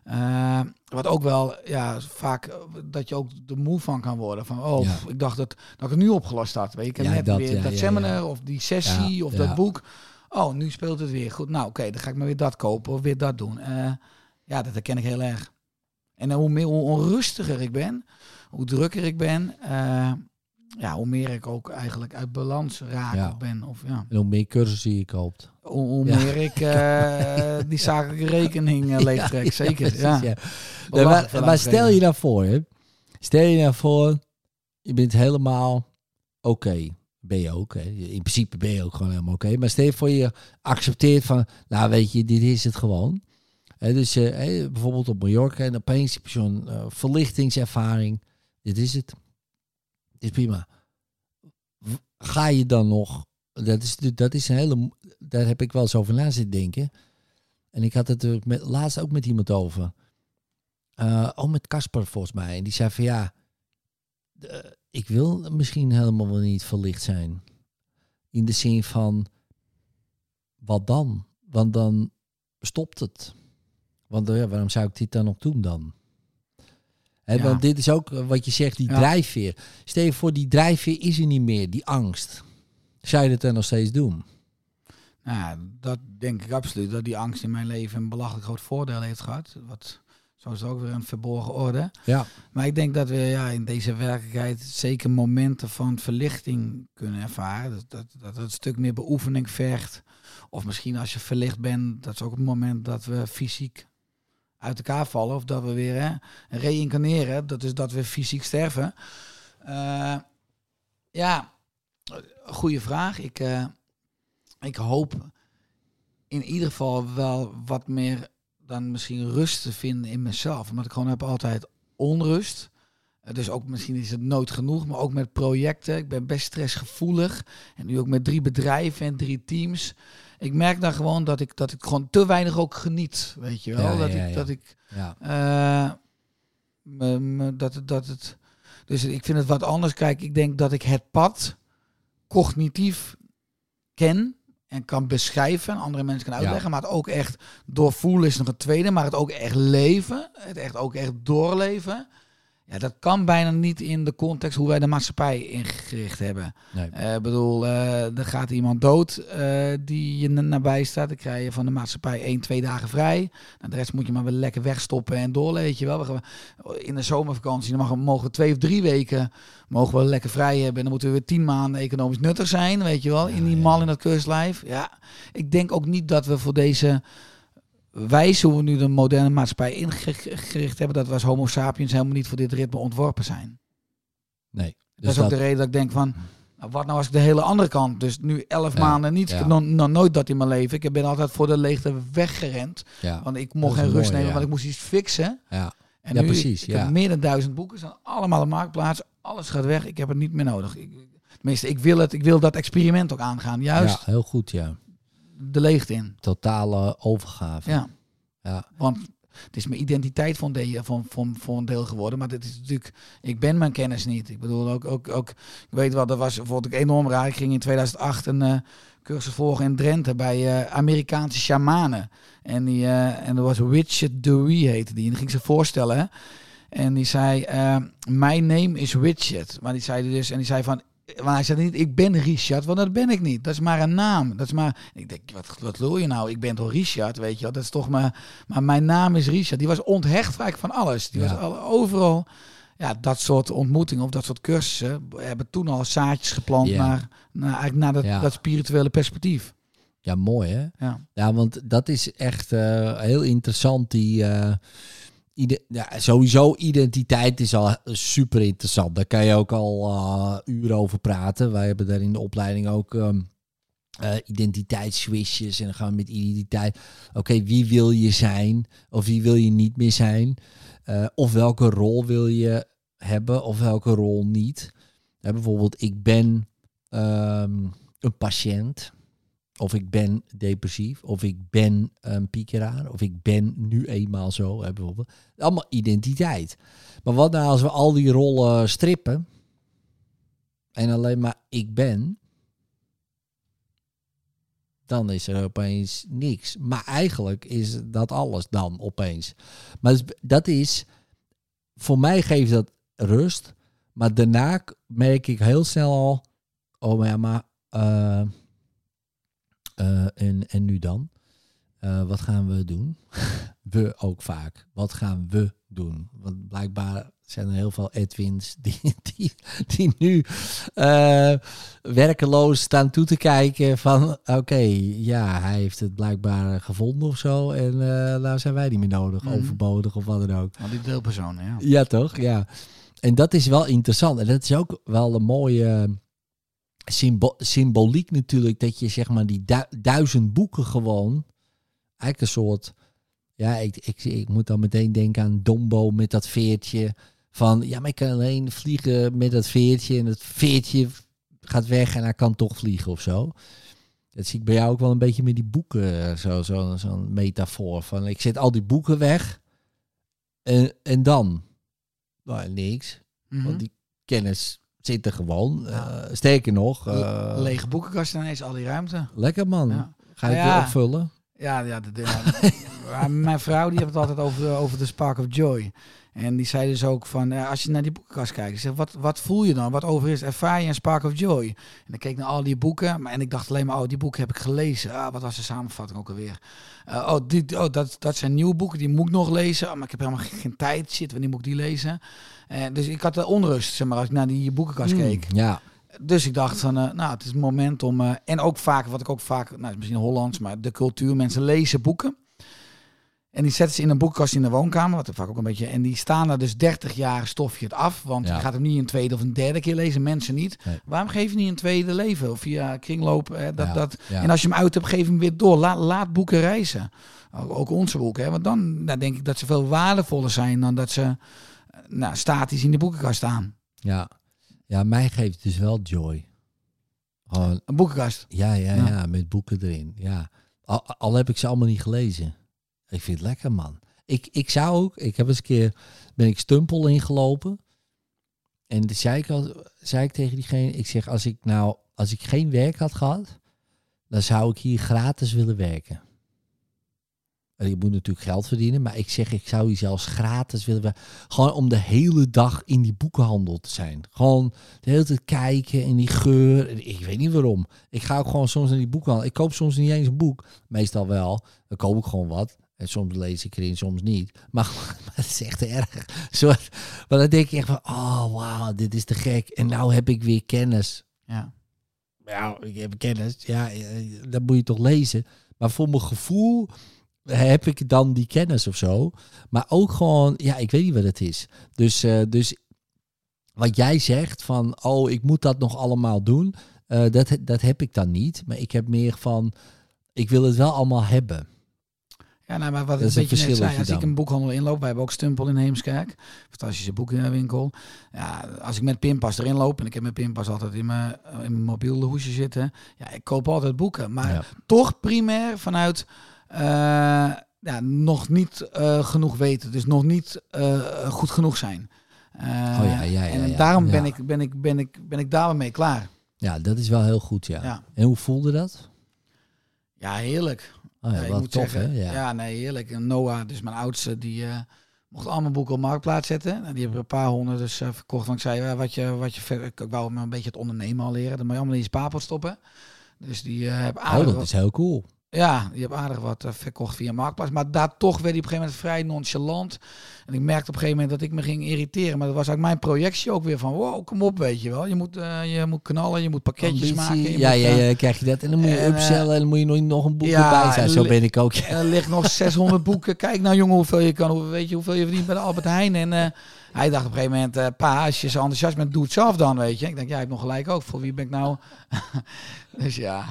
eh, wat ook wel, ja, vaak eh, dat je ook de moe van kan worden. Van, oh, Ja. ik dacht dat, dat ik het nu opgelost had. Weet je, ik heb Ja, net dat, weer ja, dat seminar of die sessie of dat boek. Oh, nu speelt het weer goed. Nou, oké, dan ga ik maar weer dat kopen of weer dat doen. Eh, ja, dat herken ik heel erg. En hoe meer hoe onrustiger ik ben, hoe drukker ik ben, eh, ja, hoe meer ik ook eigenlijk uit balans raak Ja. ben. Of ja, En hoe meer cursussen je koopt. hoe, hoe Ja. meer ik eh, die zakelijke rekening eh, leegtrek. Zeker. precies, Ja, Nee, maar, stel je nou voor, hè. Stel je nou voor, je bent helemaal oké. Ben je ook, hè. In principe ben je ook gewoon helemaal oké. Maar stel je voor, je accepteert van, nou weet je, dit is het gewoon. Dus eh, hè, bijvoorbeeld op Mallorca en opeens heb je zo'n eh, verlichtingservaring. Dit is het. Dit is prima. Ga je dan nog, dat is, dat is een hele, daar heb ik wel eens over na zitten denken. En ik had het er laatst ook met iemand over. Eh oh, met Casper volgens mij. En die zei van ja, eh, ik wil misschien helemaal wel niet verlicht zijn. In de zin van, wat dan? Want dan stopt het. Want eh, ja, waarom zou ik dit dan nog doen dan? Ja. Want dit is ook eh, wat je zegt, die Ja. drijfveer. Stel je voor, die drijfveer is er niet meer, die angst. Zou je dat dan nog steeds doen? Nou, ja, dat denk ik absoluut. Dat die angst in mijn leven een belachelijk groot voordeel heeft gehad. Wat, zo is het ook weer een verborgen orde. Ja. Maar ik denk dat we ja, in deze werkelijkheid zeker momenten van verlichting kunnen ervaren. Dat, dat, dat het een stuk meer beoefening vergt. Of misschien als je verlicht bent, dat is ook het moment dat we fysiek uit elkaar vallen. Of dat we weer hè, reïncarneren. Dat is dat we fysiek sterven. Eh, ja, goede vraag. Ik, eh, ik hoop in ieder geval wel wat meer dan misschien rust te vinden in mezelf. Omdat ik gewoon heb altijd onrust. Eh, Dus ook misschien is het nooit genoeg, maar ook met projecten. Ik ben best stressgevoelig. En nu ook met drie bedrijven en drie teams. Ik merk dan gewoon dat ik, dat ik gewoon te weinig ook geniet. Weet je wel? Ja, dat, ja, ik, ja. dat ik Ja. eh, me- me- dat, het- dat het. Dus ik vind het wat anders. Kijk, ik denk dat ik het pad cognitief ken en kan beschrijven. en Andere mensen kan uitleggen. Maar het ook echt doorvoelen is nog het tweede. Maar het ook echt leven. Het echt ook echt doorleven. Ja, dat kan bijna niet in de context hoe wij de maatschappij ingericht hebben. Nee. Eh, Ik bedoel, eh, er gaat iemand dood eh, die je nabij staat. Dan krijg je van de maatschappij één, twee dagen vrij. Nou, de rest moet je maar weer lekker wegstoppen en doorleven. Weet je wel. We gaan, in de zomervakantie dan mag, mogen we twee of drie weken mogen we lekker vrij hebben. En dan moeten we weer tien maanden economisch nuttig zijn. Weet je wel, in die ja, mal in dat kustlijf. Ja, ik denk ook niet dat we voor deze wijze hoe we nu de moderne maatschappij ingericht hebben, dat we als homo sapiens helemaal niet voor dit ritme ontworpen zijn. Nee. Dus dat is ook de reden dat ik denk van, nou, wat nou als ik de hele andere kant, dus nu elf Ja, maanden niet, ja. nog, nooit dat in mijn leven. Ik ben altijd voor de leegte weggerend, ja, want ik Dat mocht geen rust nemen, want ik moest iets fixen. ja. En nu, precies, Ik, heb meer dan duizend boeken, staan allemaal op marktplaats, alles gaat weg, ik heb het niet meer nodig. Ik, tenminste, ik wil het, ik wil dat experiment ook aangaan, juist ja, heel goed, ja. De leegte in. Totale overgave. Ja. Ja. Want het is mijn identiteit voor een, deel, voor, voor, voor een deel geworden. Maar dit is natuurlijk, ik ben mijn kennis niet. Ik bedoel, ook, ook, ook ik weet wel, dat was vond ik enorm raar. Ik ging in 2008 een eh, cursus volgen in Drenthe bij eh, Amerikaanse shamanen. En, die, eh, en dat was Richard Dewey heette die. En die ging ze voorstellen. En die zei, mijn name is Richard. Maar die zei dus, en die zei van, maar hij zei niet, ik ben Richard, want dat ben ik niet. Dat is maar een naam. Dat is maar, ik denk, wat, wat wil je nou? Ik ben toch Richard, weet je wel. Dat is toch maar, maar mijn naam is Richard. Die was onthecht vaak van alles. Die Ja. was al, overal, ja, dat soort ontmoetingen of dat soort cursussen hebben toen al zaadjes geplant Ja. naar, naar, eigenlijk naar dat, Ja. dat spirituele perspectief. Ja, mooi hè? Ja. Ja, want dat is echt eh, heel interessant. Die, eh, ja, sowieso identiteit is al super interessant. Daar kan je ook al eh, uren over praten. Wij hebben daar in de opleiding ook eh, identiteitsswitches. En dan gaan we met identiteit. Oké, wie wil je zijn? Of wie wil je niet meer zijn? Eh, of welke rol wil je hebben? Of welke rol niet? Bijvoorbeeld, ik ben ehm, een patiënt. Of ik ben depressief. Of ik ben een piekeraar. Of ik ben nu eenmaal zo. Bijvoorbeeld. Allemaal identiteit. Maar wat nou als we al die rollen strippen. En alleen maar ik ben. Dan is er opeens niks. Maar eigenlijk is dat alles dan opeens. Maar dat is. Voor mij geeft dat rust. Maar daarna merk ik heel snel al. Oh ja, maar. eh, eh, en, en nu dan? Eh, wat gaan we doen? we ook vaak. Wat gaan we doen? Want blijkbaar zijn er heel veel Edwins die, die, die nu eh, werkeloos staan toe te kijken van oké, ja, hij heeft het blijkbaar gevonden of zo en eh nou zijn wij niet meer nodig, Mhm. overbodig of wat dan ook. Al die deelpersonen, ja. Ja, toch? Ja. En dat is wel interessant. En dat is ook wel een mooie symbo- symboliek natuurlijk. Dat je zeg maar die du- duizend boeken gewoon... Eigenlijk een soort... Ja, ik, ik, ik moet dan meteen denken aan Dombo met dat veertje. Van, ja, maar ik kan alleen vliegen met dat veertje. En het veertje gaat weg en hij kan toch vliegen of zo. Dat zie ik bij jou ook wel een beetje met die boeken. Zo'n zo, zo'n metafoor van, ik zet al die boeken weg. En, en dan? Nou, niks. Mhm. Want die kennis zit er gewoon. Ja. Eh, sterker nog, eh, Lege boekenkast ineens, al die ruimte. lekker man. Ja. Ga je het Ja. weer opvullen? Ja, ja, de, mijn vrouw die heeft het altijd over, over de Spark of Joy. En die zei dus ook van, ja, als je naar die boekenkast kijkt, zeg, wat, wat voel je dan? Wat over is? Ervaar je een Spark of Joy? En ik keek naar al die boeken, maar, en ik dacht alleen maar, oh, die boeken heb ik gelezen. Ah, wat was de samenvatting ook alweer? Eh, oh, die, oh dat, dat zijn nieuwe boeken, die moet ik nog lezen. Oh, maar ik heb helemaal geen, geen tijd. Shit, wanneer moet ik die lezen? Eh, dus ik had de onrust, zeg maar, als ik naar die boekenkast keek. Hmm, Ja, Dus ik dacht van, eh, nou, het is het moment om... eh, en ook vaak, wat ik ook vaak... Nou, misschien Hollands, maar de cultuur. Mensen lezen boeken. En die zetten ze in een boekenkast in de woonkamer. Wat er vaak ook een beetje... En die staan er dus 30 jaar stof je het af. Want Ja. je gaat hem niet een tweede of een derde keer lezen. Mensen niet. Nee. Waarom geef je niet een tweede leven? Of via kringloop. eh, dat, Ja, dat. ja. En als je hem uit hebt, geef hem weer door. Laat, laat boeken reizen. Ook, onze boeken. Hè? Want dan denk ik dat ze veel waardevoller zijn... dan dat ze eh, nou, statisch in de boekenkast staan. ja. Ja, mij geeft het dus wel joy. Gewoon, Een boekenkast. ja, ja, Ja. ja, met boeken erin. Ja. Al, al heb ik ze allemaal niet gelezen. Ik vind het lekker, man. Ik, ik zou ook, ik heb eens een keer, ben ik Stumpel ingelopen. En toen zei ik, zei ik tegen diegene, ik zeg, als ik nou, als ik geen werk had gehad, dan zou ik hier gratis willen werken. En je moet natuurlijk geld verdienen, maar ik zeg, ik zou hier zelfs gratis willen werken. Gewoon om de hele dag in die boekenhandel te zijn. Gewoon de hele tijd kijken in die geur. Ik weet niet waarom. Ik ga ook gewoon soms naar die boekhandel. Ik koop soms niet eens een boek. Meestal wel. Dan koop ik gewoon wat. En soms lees ik erin, soms niet. Maar, maar het is echt erg. Soort, maar dan denk ik echt van, oh wauw, dit is te gek. En nou heb ik weer kennis. Ja. Ja, ik heb kennis. Ja, eh, dat moet je toch lezen. Maar voor mijn gevoel heb ik dan die kennis of zo. Maar ook gewoon, ja, ik weet niet wat het is. Dus, eh, dus wat jij zegt van, oh, ik moet dat nog allemaal doen. eh, dat, dat heb ik dan niet. Maar ik heb meer van, ik wil het wel allemaal hebben. Ja, nou, maar wat Dat ik een beetje net zei, als ik een boekhandel inloop, wij hebben ook Stumpel in Heemskerk, fantastische boekenwinkel. Ja, als ik met pinpas erin loop, en ik heb mijn pinpas altijd in mijn, in mijn mobiele hoesje zitten, ja, ik koop altijd boeken. Maar Ja. toch primair vanuit eh, ja, nog niet eh, genoeg weten, dus nog niet eh, goed genoeg zijn. Eh, Oh ja, ja, ja, en daarom ben, ik, ben, ik, ben, ik, ben ik daar mee klaar. Ja, dat is wel heel goed, ja. Ja, En hoe voelde dat? ja heerlijk. Oh ja, Ja, ik wat tof, zeggen, hè? Ja. Ja. nee, heerlijk. En Noah, dus mijn oudste, die eh, mocht allemaal boeken op marktplaats zetten. En die hebben een paar honderd dus eh, verkocht. Want ik zei, wat je, wat je ver- ik wou hem een beetje het ondernemen al leren. Dan moet je allemaal in je spaarpot stoppen. Dus die eh heb Oh, aardig dat wat, is heel cool. Ja, die heb aardig wat eh, verkocht via marktplaats. Maar daar toch werd hij op een gegeven moment vrij nonchalant. En ik merkte op een gegeven moment dat ik me ging irriteren. Maar dat was eigenlijk mijn projectie ook weer van, wow, kom op, weet je wel. Je moet, eh, je moet knallen, je moet pakketjes Ambitie. maken. je Ja, moet, ja, eh, ja, dan krijg je dat. En dan moet je en, eh, upsellen en dan moet je nog, nog een boek ja, erbij zijn. Zo en- ben ik ook. Ja. Er ligt nog 600 boeken. Kijk nou jongen hoeveel je kan. Weet je hoeveel je verdient bij de Albert Heijn. En eh, hij dacht op een gegeven moment, eh, pa, als je zo enthousiast bent, doe het zelf dan, weet je. Ik denk, ja, je hebt nog gelijk ook. Voor wie ben ik nou? dus ja.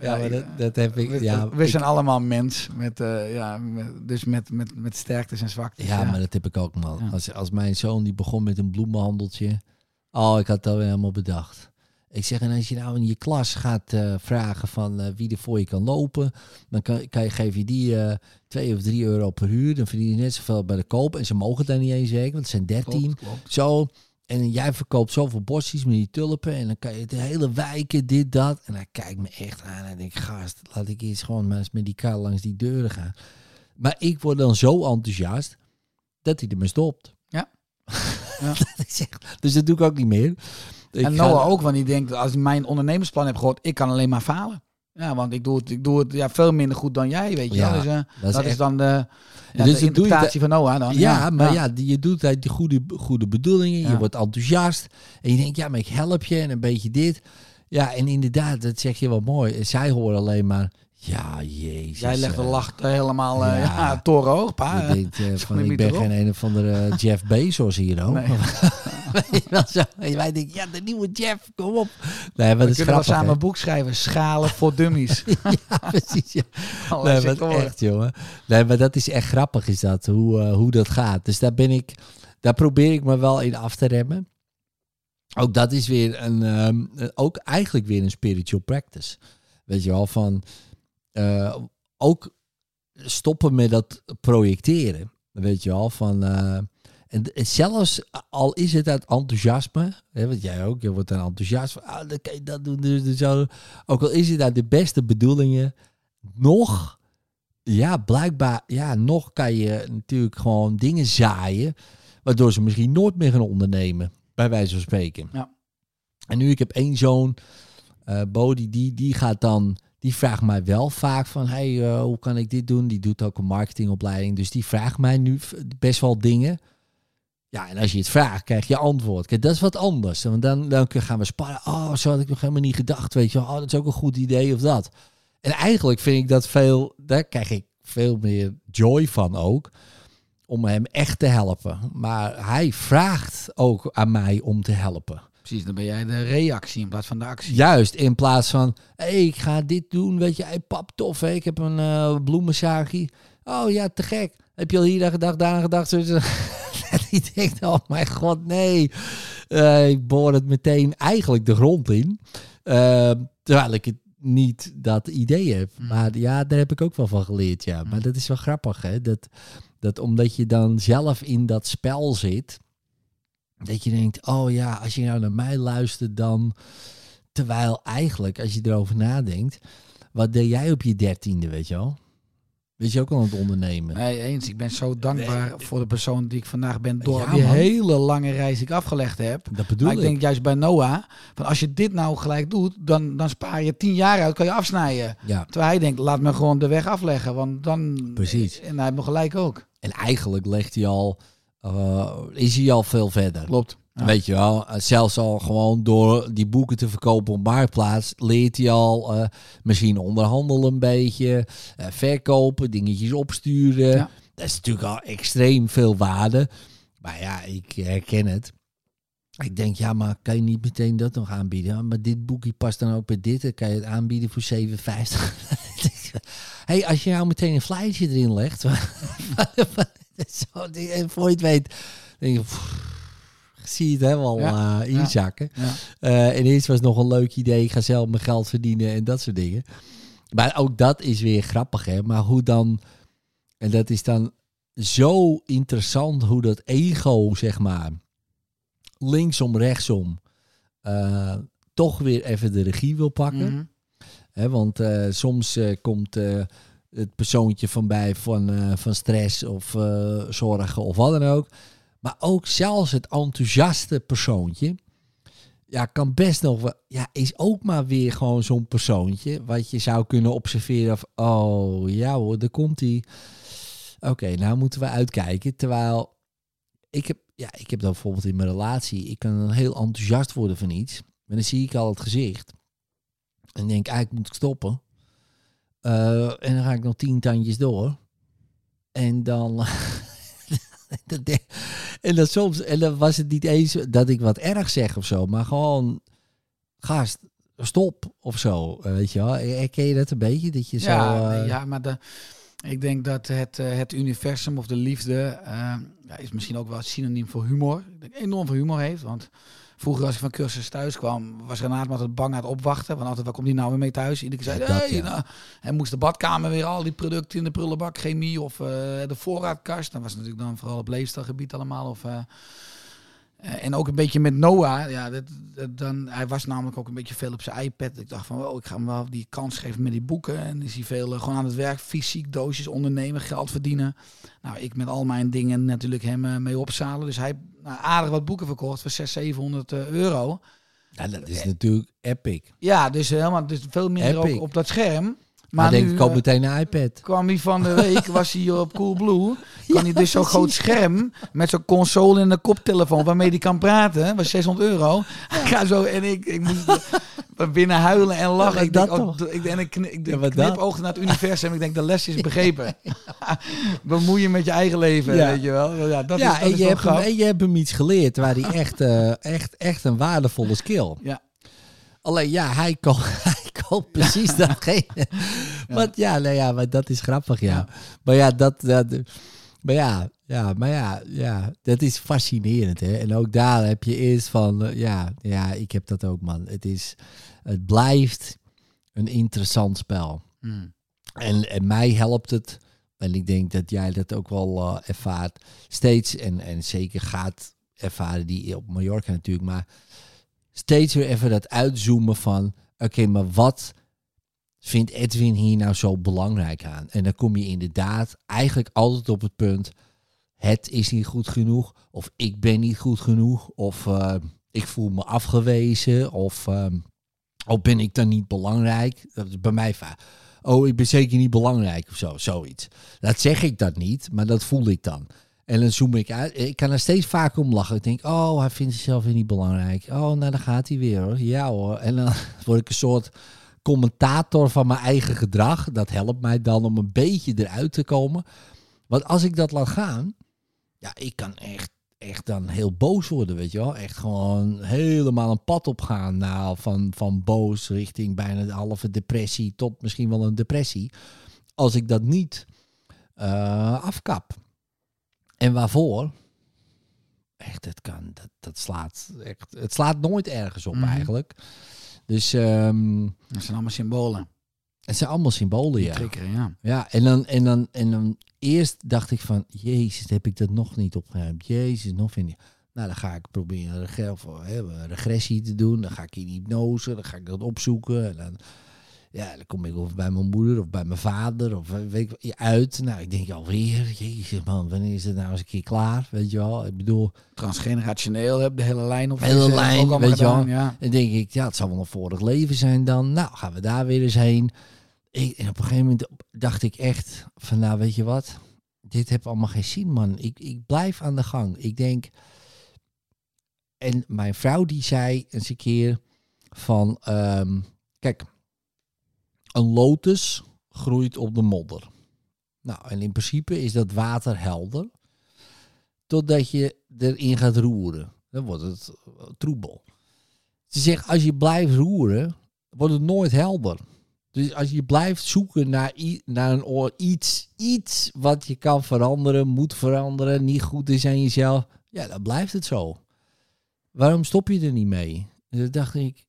Ja, maar dat, dat heb ik. we, Ja, we ik- zijn allemaal mens. Met, eh, ja, met- dus met, met, met sterktes en zwaktes. ja, maar dat heb ik ook, man. Ja. Als, als mijn zoon die begon met een bloemenhandeltje. Oh, ik had dat weer helemaal bedacht. Ik zeg, en als je nou in je klas gaat eh, vragen van eh, wie er voor je kan lopen, dan kan, kan je, geef je die 2 of 3 euro per uur. Dan verdien je net zoveel bij de koop. En ze mogen daar niet eens zeker, want het zijn 13. Klopt, klopt. Zo. En jij verkoopt zoveel bosjes met die tulpen. En dan kan je de hele wijken, dit, dat. En hij kijkt me echt aan. En ik denk, gast, laat ik eens gewoon maar eens met die kar langs die deuren gaan. Maar ik word dan zo enthousiast dat hij ermee stopt. Ja. Ja. Dus dat doe ik ook niet meer. Ik en ga- Noah ook, want die denkt, als ik mijn ondernemersplan heb gehoord, ik kan alleen maar falen. Ja, want ik doe het, ik doe het ja, veel minder goed dan jij, weet je Ja, wel. Dus, eh, dat is dat is echt- dan de, ja, Dus de dat van Noah dan. Ja, maar ja, die- je doet uit die goede, goede bedoelingen. Je wordt enthousiast. En je denkt, ja, maar ik help je en een beetje dit. Ja, en inderdaad, dat zeg je wel mooi. Zij horen alleen maar, ja, jezus. Jij legt de eh, lach helemaal eh, ja. torenhoog, pa. Je denkt van, ik ben erop. geen een of andere Jeff Bezos hier. Nee. Weet je wel zo? En wij denken, ja, de nieuwe Jeff, kom op. Nee, maar We kunnen wel samen een boek schrijven, schalen voor dummies. Ja, precies, ja. Allerlei Nee, maar echt, jongen. Nee, maar dat is echt grappig, is dat, hoe, eh, hoe dat gaat. Dus daar ben ik, daar probeer ik me wel in af te remmen. Ook dat is weer een, ehm, ook eigenlijk weer een spiritual practice. Weet je wel, van eh, ook stoppen met dat projecteren. Weet je wel, van... eh, en zelfs al is het uit enthousiasme, hè, want jij ook, je wordt dan enthousiast van, ah, dan kan je dat doen, dus, dus zo. Ook al is het uit de beste bedoelingen, nog, ja, blijkbaar, ja, nog kan je natuurlijk gewoon dingen zaaien, waardoor ze misschien nooit meer gaan ondernemen, bij wijze van spreken. Ja. En nu, ik heb één zoon, eh Bodie, die, die gaat dan, die vraagt mij wel vaak van, hey, eh, hoe kan ik dit doen? Die doet ook een marketingopleiding, dus die vraagt mij nu best wel dingen. Ja, en als je het vraagt, krijg je antwoord. Kijk, dat is wat anders. Want dan, dan gaan we sparren. Oh, zo had ik nog helemaal niet gedacht. Weet je oh, dat is ook een goed idee of dat. En eigenlijk vind ik dat veel, daar krijg ik veel meer joy van ook. Om hem echt te helpen. Maar hij vraagt ook aan mij om te helpen. Precies, dan ben jij de reactie in plaats van de actie. Juist, in plaats van, hey, ik ga dit doen, weet je, hey, pap, tof, hè? ik heb een bloemenzagie. Oh ja, te gek. Heb je al hier aan gedacht, daar aan gedacht? Die denkt, oh mijn god, nee. Eh, ik boor het meteen eigenlijk de grond in. Eh, terwijl ik het niet dat idee heb. Mm. Maar ja, daar heb ik ook wel van geleerd, ja. Maar dat is wel grappig, hè. Dat, dat omdat je dan zelf in dat spel zit... Dat je denkt, oh ja, als je nou naar mij luistert dan... Terwijl eigenlijk, als je erover nadenkt... Wat deed jij op je dertiende, weet je wel? Weet je ook al aan het ondernemen? Nee, eens. Ik ben zo dankbaar voor de persoon die ik vandaag ben. Door Ja, die man. hele lange reis die ik afgelegd heb. Dat bedoel Maar ik ik. denk juist bij Noah, van als je dit nou gelijk doet, dan, dan spaar je tien jaar uit, kan je afsnijden. Ja, Terwijl hij denkt, laat me gewoon de weg afleggen, want dan... Precies. En hij heeft me gelijk ook. en eigenlijk legt hij al... eh, is hij al veel verder. Klopt. Ja. Weet je wel, eh, zelfs al gewoon door die boeken te verkopen op Marktplaats, leert hij al eh, misschien onderhandelen een beetje, eh, verkopen, dingetjes opsturen. Ja. Dat is natuurlijk al extreem veel waarde. Maar ja, ik herken het. Ik denk, ja, maar kan je niet meteen dat nog aanbieden? Ja, maar dit boekje past dan ook bij dit. Dan kan je het aanbieden voor 7,50. hey, als je nou meteen een flyertje erin legt. voor je het weet, denk je, pff, zie je het helemaal Ja, ja. inzakken. Ja. Eh, en eerst was het nog een leuk idee. Ik ga zelf mijn geld verdienen en dat soort dingen. Maar ook dat is weer grappig, hè. Maar hoe dan... En dat is dan zo interessant hoe dat ego, zeg maar... Linksom, rechtsom... eh, toch weer even de regie wil pakken. Mhm. Hè, want soms komt het persoontje van bij van, van stress of zorgen of wat dan ook. Maar ook zelfs het enthousiaste persoontje. Ja, kan best nog wel. Ja, is ook maar weer gewoon zo'n persoontje. Wat je zou kunnen observeren. Of, oh ja hoor, daar komt hij. Oké, nou moeten we uitkijken. Terwijl ik heb, ja, ik heb dan bijvoorbeeld in mijn relatie. Ik kan heel enthousiast worden van iets. Maar dan zie ik al het gezicht. En denk, eigenlijk moet ik stoppen. Eh, en dan ga ik nog tien tandjes door. En dan... dat en dan soms... En dan was het niet eens dat ik wat erg zeg of zo. Maar gewoon... Gast, stop of zo. eh, Weet je wel? Herken je dat een beetje? Dat je zo... Ja, eh, nee, ja, maar de, ik denk dat het, eh, het universum of de liefde eh, ja, is misschien ook wel synoniem voor humor. Ik denk enorm veel humor heeft, want Vroeger als ik van cursus thuis kwam, was Renaat altijd bang aan het opwachten. Want altijd, waar komt die nou weer mee thuis? Iedere keer zei, dat, hey, ja. nou, en moest de badkamer weer al die producten in de prullenbak, chemie of eh, de voorraadkast. Dat was natuurlijk dan vooral op leefstijlgebied allemaal. Of, eh, eh, en ook een beetje met Noah. Ja, dat, dat- dan, hij was namelijk ook een beetje veel op zijn iPad. Ik dacht van, oh, ik ga hem wel die kans geven met die boeken. En is hij veel eh, gewoon aan het werk, fysiek, doosjes ondernemen, geld verdienen. Nou, ik met al mijn dingen natuurlijk hem eh, mee opzalen. Dus hij nou, aardig wat boeken verkocht voor 600, 700 eh, euro. Ja, dat is natuurlijk epic. Ja, dus helemaal dus veel minder ook op dat scherm. Maar denk ik, koop eh, meteen een iPad. kwam hij van de week, was hij op Coolblue. Kan hij dus zo'n groot scherm met zo'n console en een koptelefoon waarmee hij kan praten. was 600 euro. Ik ga zo en ik, ik moest binnen huilen en lachen. ik denk, dat oh, toch? ik, en ik, Ja, knipoogde naar het universum. Ik denk, de les is begrepen. Bemoeien met je eigen leven, Ja. weet je wel. Ja, dat ja, is, dat en, is je hebt hem, en je hebt hem iets geleerd waar hij echt, eh, echt, echt een waardevolle skill. Ja. Alleen ja, hij koopt, precies datgene. Want ja, nou ja, maar dat is grappig, ja. Ja. Maar ja, dat, dat, maar ja, ja, maar ja, ja, dat is fascinerend, hè. En ook daar heb je eerst van, eh, ja, ja, ik heb dat ook, man. Het is, het blijft een interessant spel. Hmm. En, en mij helpt het, en ik denk dat jij dat ook wel eh, ervaart, steeds, en, en zeker gaat ervaren die op Mallorca natuurlijk, maar steeds weer even dat uitzoomen van, oké, maar wat vindt Edwin hier nou zo belangrijk aan? En dan kom je inderdaad eigenlijk altijd op het punt, het is niet goed genoeg, of ik ben niet goed genoeg, of eh, ik voel me afgewezen, of, of ben ik dan niet belangrijk? Dat is bij mij vaak. Oh, ik ben zeker niet belangrijk of zo, zoiets. Dat zeg ik dat niet, maar dat voel ik dan. En dan zoom ik uit. Ik kan er steeds vaker om lachen. Ik denk, oh, hij vindt zichzelf weer niet belangrijk. Oh, nou, dan gaat hij weer hoor. Ja hoor. En dan word ik een soort commentator van mijn eigen gedrag. Dat helpt mij dan om een beetje eruit te komen. Want als ik dat laat gaan, ja, ik kan echt, echt dan heel boos worden, weet je wel. Echt gewoon helemaal een pad opgaan. Nou, van, van boos richting bijna de halve depressie tot misschien wel een depressie. Als ik dat niet eh, afkap. En waarvoor? Echt, het kan. Dat, dat slaat echt. Het slaat nooit ergens op Mhm. eigenlijk. Dus ehm, Dat zijn allemaal symbolen. het zijn allemaal symbolen, ja. ja. Ja, en dan, en, dan, en dan eerst dacht ik van, jezus, heb ik dat nog niet opgeruimd. Jezus, nog vind ik. Nou, dan ga ik proberen regressie te doen. Dan ga ik in hypnose, dan ga ik dat opzoeken. En dan, ja, dan kom ik of bij mijn moeder of bij mijn vader of eh, weet ik, uit. Nou, ik denk alweer, jezus man, wanneer is het nou eens een keer klaar? Weet je wel, ik bedoel, Transgenerationeel, heb de hele lijn op. Hele deze- lijn, weet je wel. Ja. Dan denk ik, ja, het zal wel een vorig leven zijn dan. Nou, gaan we daar weer eens heen. Ik, en op een gegeven moment dacht ik echt van, nou, weet je wat? Dit heeft allemaal geen zin, man. Ik, ik blijf aan de gang. Ik denk... En mijn vrouw die zei eens een keer van... ehm, kijk, een lotus groeit op de modder. Nou, en in principe is dat water helder. Totdat je erin gaat roeren. Dan wordt het eh, troebel. Ze zegt, als je blijft roeren, wordt het nooit helder. Dus als je blijft zoeken naar, naar een oor, iets, iets wat je kan veranderen, moet veranderen, niet goed is aan jezelf, ja, dan blijft het zo. Waarom stop je er niet mee? En toen dacht ik,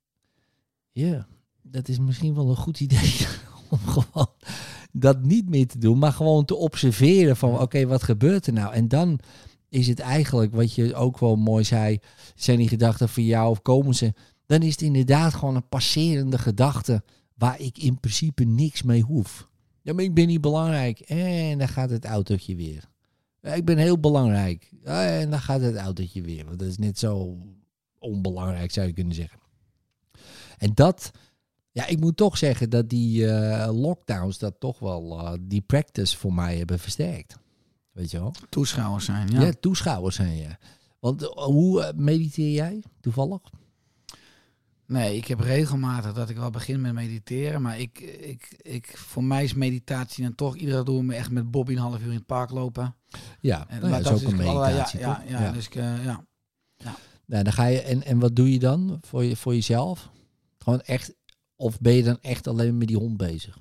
ja, dat is misschien wel een goed idee om gewoon dat niet meer te doen, maar gewoon te observeren van, oké, wat gebeurt er nou? En dan is het eigenlijk, wat je ook wel mooi zei, zijn die gedachten van jou of komen ze, dan is het inderdaad gewoon een passerende gedachte waar ik in principe niks mee hoef. Ja, maar ik ben niet belangrijk. En dan gaat het autootje weer. Ik ben heel belangrijk. En dan gaat het autootje weer. Want dat is net zo onbelangrijk, zou je kunnen zeggen. En dat, ja, ik moet toch zeggen dat die eh, lockdowns dat toch wel eh, die practice voor mij hebben versterkt. Weet je wel? Toeschouwers zijn, Ja, ja. toeschouwers zijn je. Want eh, hoe mediteer jij toevallig? Nee, ik heb regelmatig dat ik wel begin met mediteren. Maar ik, ik, ik, voor mij is meditatie dan toch iedere dag doen we echt met Bobby een half uur in het park lopen. Ja, En, nou ja, dat is ook een dus allerlei- meditatie, ja, toch? ja, ja, dus ik, ja. Nou, dan ga je, en, en wat doe je dan voor, je, voor jezelf? Gewoon echt, of ben je dan echt alleen met die hond bezig?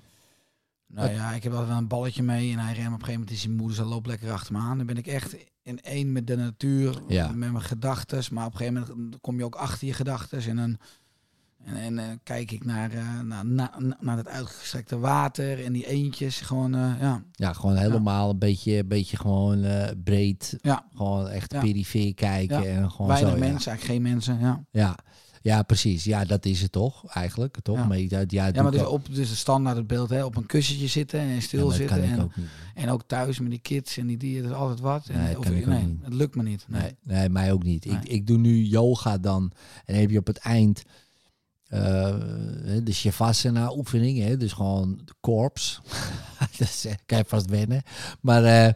Nou ja, ik heb altijd wel een balletje mee en hij remt op een gegeven moment is hij moe, dus hij loopt lekker achter me aan. Dan ben ik echt in één met de natuur, Ja. met mijn gedachten. Maar op een gegeven moment kom je ook achter je gedachten en dan en, en eh, kijk ik naar, eh, naar, naar, naar het uitgestrekte water en die eentjes. Gewoon, eh, ja. Ja, gewoon helemaal een beetje, beetje gewoon breed. Ja. Gewoon echt Ja. perifeer kijken. En gewoon Weinig zo, mensen, eigenlijk geen mensen. Ja, Ja. Ja, precies. Ja, dat is het toch eigenlijk. Toch? Ja. Maar ja, ja, maar dus op dus de standaard het beeld, hè, op een kussentje zitten en stil zitten. En, ook en ook thuis met die kids en die dieren, dat is altijd wat. En, Nee, of- nee, het lukt me niet. Nee. Nee, nee, mij ook niet. Ik, ik doe nu yoga dan. En heb je op het eind eh, de Shavasana oefening. Hè? Dus gewoon de korps. dat kan je vast wennen. Maar eh,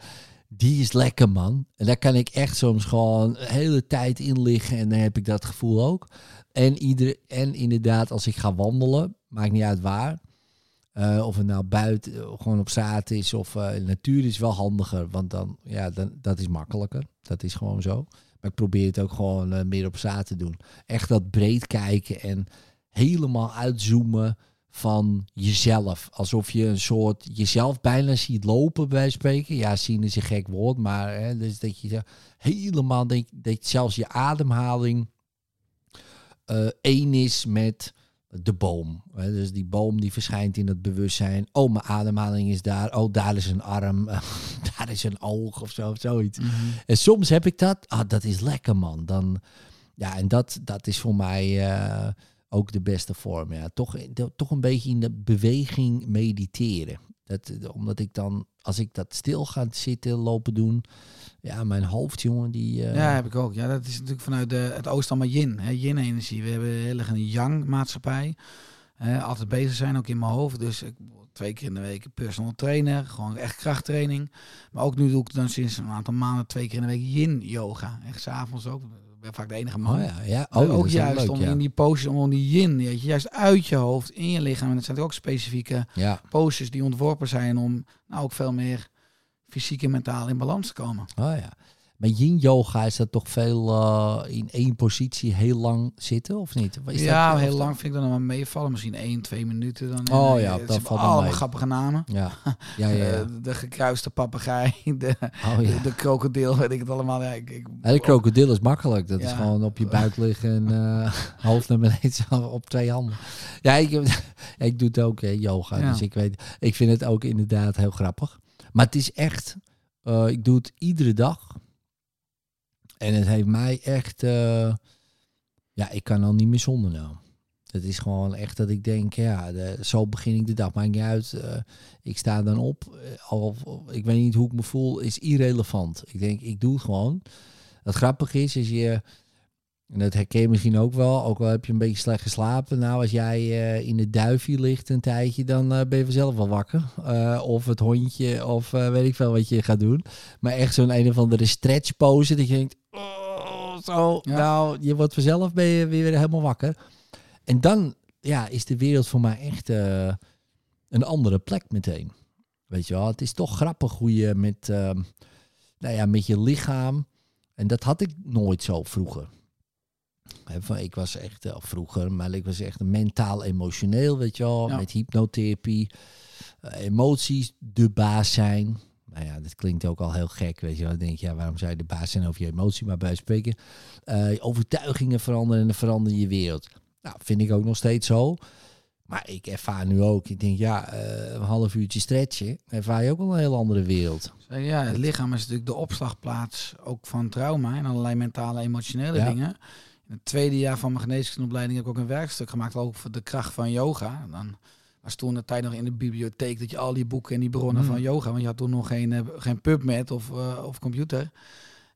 die is lekker, man. En daar kan ik echt soms gewoon hele tijd in liggen. En dan heb ik dat gevoel ook. En, ieder, en inderdaad, als ik ga wandelen, maakt niet uit waar. Eh, of het nou buiten, eh, gewoon op straat is of de natuur is wel handiger. Want dan, ja, dan, dat is makkelijker. Dat is gewoon zo. Maar ik probeer het ook gewoon meer op straat te doen. Echt dat breed kijken en helemaal uitzoomen van jezelf. Alsof je een soort jezelf bijna ziet lopen bij spreken. Ja, zien is een gek woord, maar hè, dus dat je helemaal denk, dat zelfs je ademhaling eh, één is met de boom. Hè, dus die boom die verschijnt in het bewustzijn. Oh, mijn ademhaling is daar. Oh, daar is een arm. daar is een oog of zo, of zoiets. Mhm. En soms heb ik dat. Ah, dat is lekker, man. Dan, ja, en dat, dat is voor mij eh, ook de beste vorm. Ja. Toch, toch een beetje in de beweging mediteren. Dat, omdat ik dan, als ik dat stil ga zitten, lopen doen. Ja, mijn hoofd, jongen, die... eh, Ja, heb ik ook. Ja, dat is natuurlijk vanuit de, het oosten allemaal yin. hè, Yin-energie. We hebben heel erg een yang-maatschappij. Hè, altijd bezig zijn, ook in mijn hoofd. Dus ik twee keer in de week personal trainer. Gewoon echt krachttraining. Maar ook nu doe ik dan sinds een aantal maanden twee keer in de week yin-yoga. Echt s'avonds ook. Ik ben vaak de enige man. Oh ja, ja. Oh, ook juist leuk, om ja. in die poses, om die yin, je, juist uit je hoofd, in je lichaam. En dat zijn ook specifieke Ja, poses die ontworpen zijn om nou ook veel meer fysiek en mentaal in balans te komen. oh ja. Maar yin yoga is dat toch veel eh, in één positie heel lang zitten, of niet? Is ja, dat, heel lang vind ik dan wel meevallen. Misschien 1, 2 minuten. Dan, Oh ja, eh, dat valt allemaal mee. grappige namen. Ja, ja, ja. ja. Eh, de gekruiste papegaai, de, Oh ja. de, krokodil, weet ik het allemaal. Ja, ik, ik, Ja, de krokodil is makkelijk. Dat is Ja. gewoon op je buik liggen en eh, hoofd naar beneden op twee handen. Ja, ik, ja, ik doe het ook, hè, yoga. Ja. Dus ik weet, ik vind het ook inderdaad heel grappig. Maar het is echt, eh, ik doe het iedere dag. En het heeft mij echt, eh, ja, ik kan al niet meer zonder nou. Het is gewoon echt dat ik denk, ja, zo begin ik de dag. Maakt niet uit. eh, ik sta dan op. Al, ik weet niet hoe ik me voel, is irrelevant. Ik denk, ik doe het gewoon. Het grappige is, is je, en dat herken je misschien ook wel, ook al heb je een beetje slecht geslapen. Nou, als jij eh, in de duifje ligt een tijdje, dan eh, ben je vanzelf wel wakker. Eh, of het hondje, of weet ik veel wat je gaat doen. Maar echt zo'n een of andere stretch pose, dat je denkt, oh, zo, Ja. nou, je wordt vanzelf ben je weer helemaal wakker. En dan ja, is de wereld voor mij echt een andere plek meteen. Weet je wel, het is toch grappig hoe je met, ehm, nou ja, met je lichaam. En dat had ik nooit zo vroeger. Ik was echt, eh, vroeger, maar ik was echt mentaal emotioneel, weet je wel. Ja. Met hypnotherapie. eh, emoties de baas zijn. Nou ja, dat klinkt ook al heel gek, weet je wel. Dan denk je, ja, waarom zou je de baas zijn over je emotie? Maar bij spreken, eh, overtuigingen veranderen en dan verander je wereld. Nou, vind ik ook nog steeds zo. Maar ik ervaar nu ook, ik denk, ja, een half uurtje stretchen, ervaar je ook wel een heel andere wereld. Ja, het lichaam is natuurlijk de opslagplaats ook van trauma en allerlei mentale, emotionele Ja. dingen. In het tweede jaar van mijn geneeskundeopleiding heb ik ook een werkstuk gemaakt over de kracht van yoga. Dan was toen de tijd nog in de bibliotheek dat je al die boeken en die bronnen Mhm. van yoga, want je had toen nog geen, eh, geen PubMed of, eh, of computer.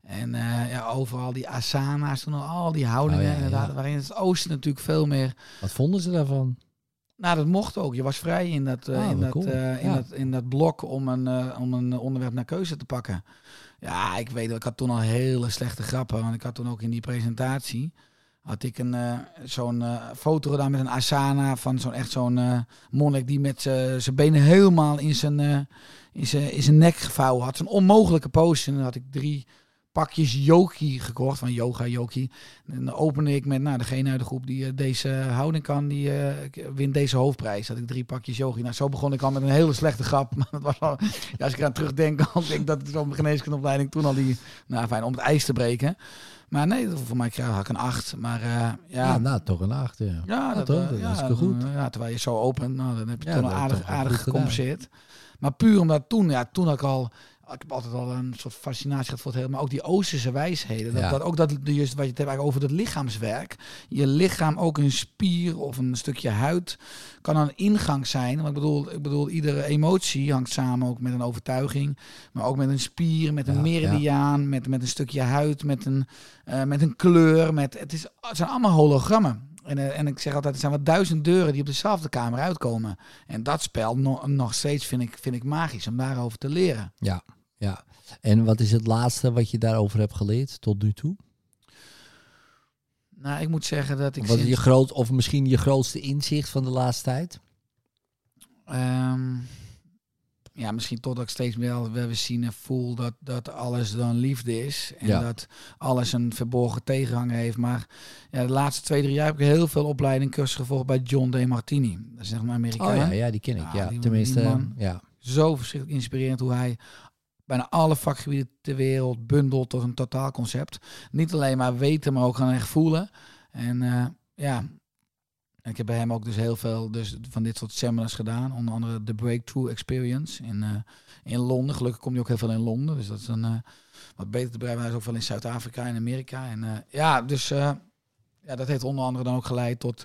En eh, ja, overal die asana's, toen al die houdingen Oh ja, inderdaad, ja. waarin het oosten natuurlijk veel meer Wat vonden ze daarvan? nou, dat mocht ook. Je was vrij in dat, Ah, in, dat, cool. in, dat, in dat blok om een, om een onderwerp naar keuze te pakken. Ja, ik weet wel, ik had toen al hele slechte grappen. Want ik had toen ook in die presentatie... had ik een, eh, zo'n eh, foto gedaan met een asana... van zo'n echt zo'n eh, monnik die met zijn benen helemaal in zijn, in zijn, in nek gevouwen had. Zo'n onmogelijke pose. En dan had ik drie pakjes yogi gekocht, van yoga yogi. En dan opende ik met, nou, degene uit de groep die eh, deze houding kan, die eh, wint deze hoofdprijs. Dat ik drie pakjes yogi. Nou, zo begon ik al met een hele slechte grap. Maar dat was al, ja, als ik eraan terugdenk, dan denk ik dat het zo'n geneeskundeopleiding toen al die, nou fijn, om het ijs te breken. Maar nee, voor mij kreeg ik een acht. Maar eh, ja, Ja, nou, toch een acht, ja. ja, dat, toch? Dat is ja, goed. Ja, terwijl je zo opent, nou, dan heb je toch wel aardig, aardig gecompenseerd. Maar puur omdat toen, ja, toen had ik al, ik heb altijd al een soort fascinatie gehad voor het hele, maar ook die Oosterse wijsheden. Dat, Ja. dat, ook dat, juist wat je het hebt over dat lichaamswerk. Je lichaam, ook een spier of een stukje huid, kan een ingang zijn. Want ik bedoel, ik bedoel, iedere emotie hangt samen ook met een overtuiging, maar ook met een spier, met een Ja, meridiaan, met, met een stukje huid, met een, eh, met een kleur. Met, het, is, het zijn allemaal hologrammen. En, eh, en ik zeg altijd, er zijn wat duizend deuren die op dezelfde kamer uitkomen. En dat spel no- nog steeds vind ik, vind ik magisch om daarover te leren. Ja, ja. En wat is het laatste wat je daarover hebt geleerd tot nu toe? Nou, ik moet zeggen dat ik Wat is sinds- je groot, of misschien je grootste inzicht van de laatste tijd? Ehm, ja, misschien totdat ik steeds meer wel weer zien en voel dat, dat alles dan liefde is. En Ja. dat alles een verborgen tegenhanger heeft. Maar ja, de laatste twee, drie jaar heb ik heel veel opleiding cursus gevolgd bij John D. Martini. Dat is zeg maar een Amerikaan. Oh ja, ja die ken ik. Ja, Ja, die- tenminste, die man. ja. Zo verschrikkelijk inspirerend hoe hij bijna alle vakgebieden ter wereld bundelt tot een totaalconcept. Niet alleen maar weten, maar ook gaan echt voelen. En eh, ja, ik heb bij hem ook dus heel veel dus van dit soort seminars gedaan. Onder andere de Breakthrough Experience in, eh, in Londen. Gelukkig komt hij ook heel veel in Londen. Dus dat is een eh, wat beter te bedrijf. Hij is ook wel in Zuid-Afrika en Amerika. En ja, dus ja, dat heeft onder andere dan ook geleid tot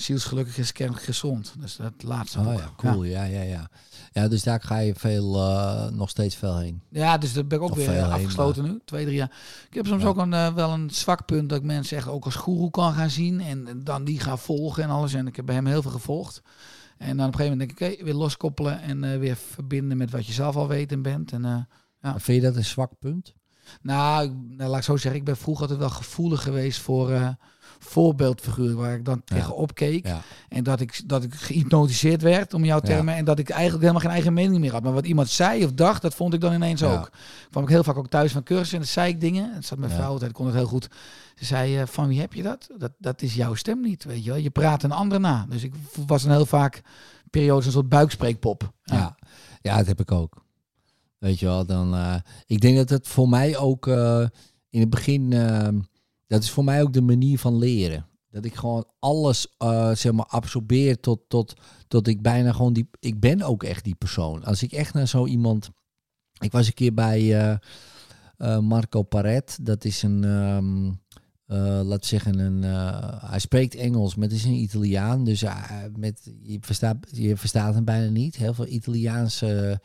zielsgelukkig is kennelijk gezond. Dus dat laatste Oh boek. ja, cool. Ja, ja, ja. Ja, dus daar ga je veel, eh, nog steeds veel heen. Ja, dus daar ben ik ook Of weer heen, afgesloten nu. Twee, drie jaar. Ik heb soms Ja. ook een, eh, wel een zwak punt dat ik mensen echt ook als goeroe kan gaan zien. En dan die gaan volgen en alles. En ik heb bij hem heel veel gevolgd. En dan op een gegeven moment denk ik, oké, weer loskoppelen en eh, weer verbinden met wat je zelf al weet en bent. En, Ja. Vind je dat een zwak punt? nou, ik- nou, laat ik zo zeggen, ik ben vroeger altijd wel gevoelig geweest voor voorbeeldfiguren waar ik dan tegenop keek. En dat ik, dat ik gehypnotiseerd werd, om jouw termen. En dat ik eigenlijk helemaal geen eigen mening meer had. Maar wat iemand zei of dacht, dat vond ik dan ineens ook. kwam ik heel vaak ook thuis van cursus en dan zei ik dingen. Het zat mijn vrouw altijd, kon het heel goed. Ze zei, eh, van wie heb je dat? dat? Dat is jouw stem niet, weet je wel. Je praat een ander na. Dus ik was dan heel vaak periodes een soort buikspreekpop. Ja. ja, dat heb ik ook. Weet je wel, dan... eh, ik denk dat het voor mij ook eh, in het begin... dat is voor mij ook de manier van leren. Dat ik gewoon alles, eh, zeg maar, absorbeer tot, tot, tot ik bijna gewoon die... Ik ben ook echt die persoon. Als ik echt naar zo iemand... Ik was een keer bij eh, eh, Marco Paret. Dat is een... ehm eh, laat zeggen, een, hij spreekt Engels, maar het is een Italiaan. Dus met, je, verstaat, je verstaat hem bijna niet. Heel veel Italiaanse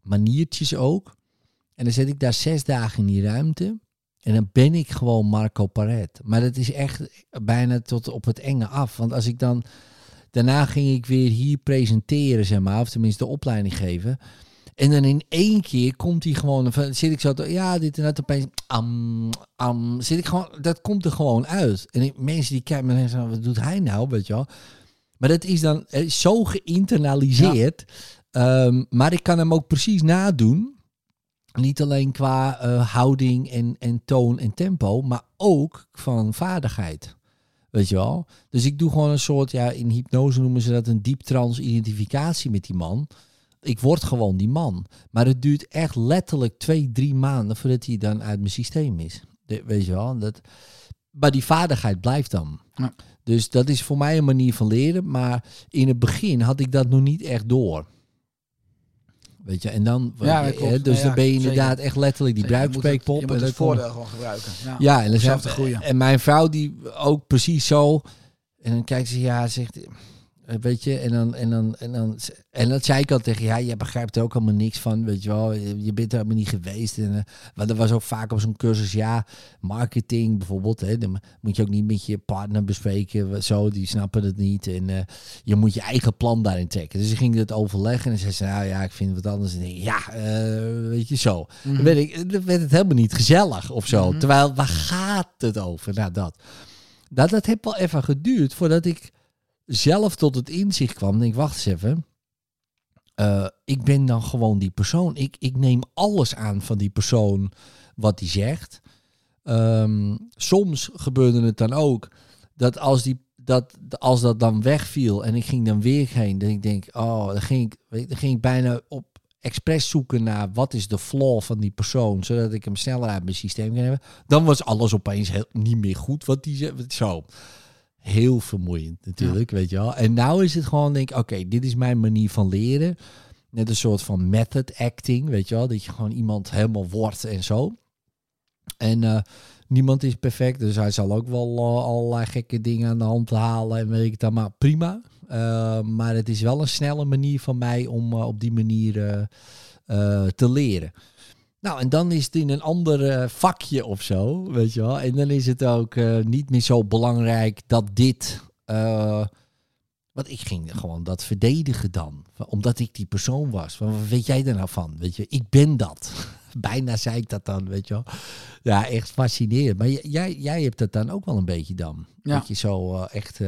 maniertjes ook. En dan zit ik daar zes dagen in die ruimte. En dan ben ik gewoon Marco Paret. Maar dat is echt bijna tot op het enge af. Want als ik dan... Daarna ging ik weer hier presenteren, zeg maar. Of tenminste de opleiding geven. En dan in één keer komt hij gewoon... Dan zit ik zo... te- Ja, dit en dat opeens... Am, am, zit ik gewoon... Dat komt er gewoon uit. En ik- mensen die kijken me en zeggen... Wat doet hij nou, weet je wel? Maar dat is dan eh, zo geïnternaliseerd. Ehm, maar ik kan hem ook precies nadoen. Niet alleen qua eh, houding en, en toon en tempo, maar ook van vaardigheid. Weet je wel? Dus ik doe gewoon een soort, ja, in hypnose noemen ze dat een diep trans identificatie met die man. Ik word gewoon die man. Maar het duurt echt letterlijk twee, drie maanden voordat hij dan uit mijn systeem is. De- weet je wel? Dat, maar die vaardigheid blijft dan. Ja. Dus dat is voor mij een manier van leren. Maar in het begin had ik dat nog niet echt door. Weet je, en dan, Ja, hè, klopt. dus Ja, dan ben je zeker. inderdaad echt letterlijk die Je moet het-. Je moet het voordeel gewoon gebruiken. Ja, ja, en, dan zelf zijn, te groeien. en mijn vrouw die ook precies zo. En dan kijkt ze, ja, zegt, eh, weet je, en dan, en dan, en dan, en dat zei ik al tegen, ja, je begrijpt er ook allemaal niks van, weet je wel, je bent er helemaal niet geweest. En, eh, want er was ook vaak op zo'n cursus, ja, marketing bijvoorbeeld, hè, dan moet je ook niet met je partner bespreken, zo, die snappen het niet. En eh, je moet je eigen plan daarin trekken. Dus ik ging het overleggen en zei ze, nou ja, ik vind het wat anders. En denk, ja, eh, weet je, zo. Dan, werd ik, dan werd het helemaal niet gezellig of zo. Mhm. Terwijl, waar gaat het over? Nou, dat. Dat, dat heeft wel even geduurd voordat ik zelf tot het inzicht kwam. Ik denk, wacht eens even. eh, ik ben dan gewoon die persoon. Ik, ik neem alles aan van die persoon wat die zegt. Ehm, soms gebeurde het dan ook dat als, die, dat als dat dan wegviel en ik ging dan weer heen, dat ik denk, oh, dan ging ik, dan ging ik bijna op expres zoeken naar wat is de flaw van die persoon, zodat ik hem sneller uit mijn systeem kan hebben. Dan was alles opeens niet meer goed wat die zo. Heel vermoeiend natuurlijk, weet je wel. En nou is het gewoon, denk ik, oké, dit is mijn manier van leren. Net een soort van method acting, weet je wel. Dat je gewoon iemand helemaal wordt en zo. En eh, niemand is perfect, dus hij zal ook wel eh, allerlei gekke dingen aan de hand halen en weet ik het dan maar prima. Eh, maar het is wel een snelle manier van mij om op die manier te leren. Nou, en dan is het in een ander eh, vakje of zo, weet je wel. En dan is het ook eh, niet meer zo belangrijk dat dit... eh, want ik ging gewoon dat verdedigen dan. Omdat ik die persoon was. Van, wat weet jij er nou van? Weet je, ik ben dat. Bijna zei ik dat dan, weet je wel. Ja, echt fascinerend. Maar jij, jij hebt dat dan ook wel een beetje dan. Ja. Dat je zo echt...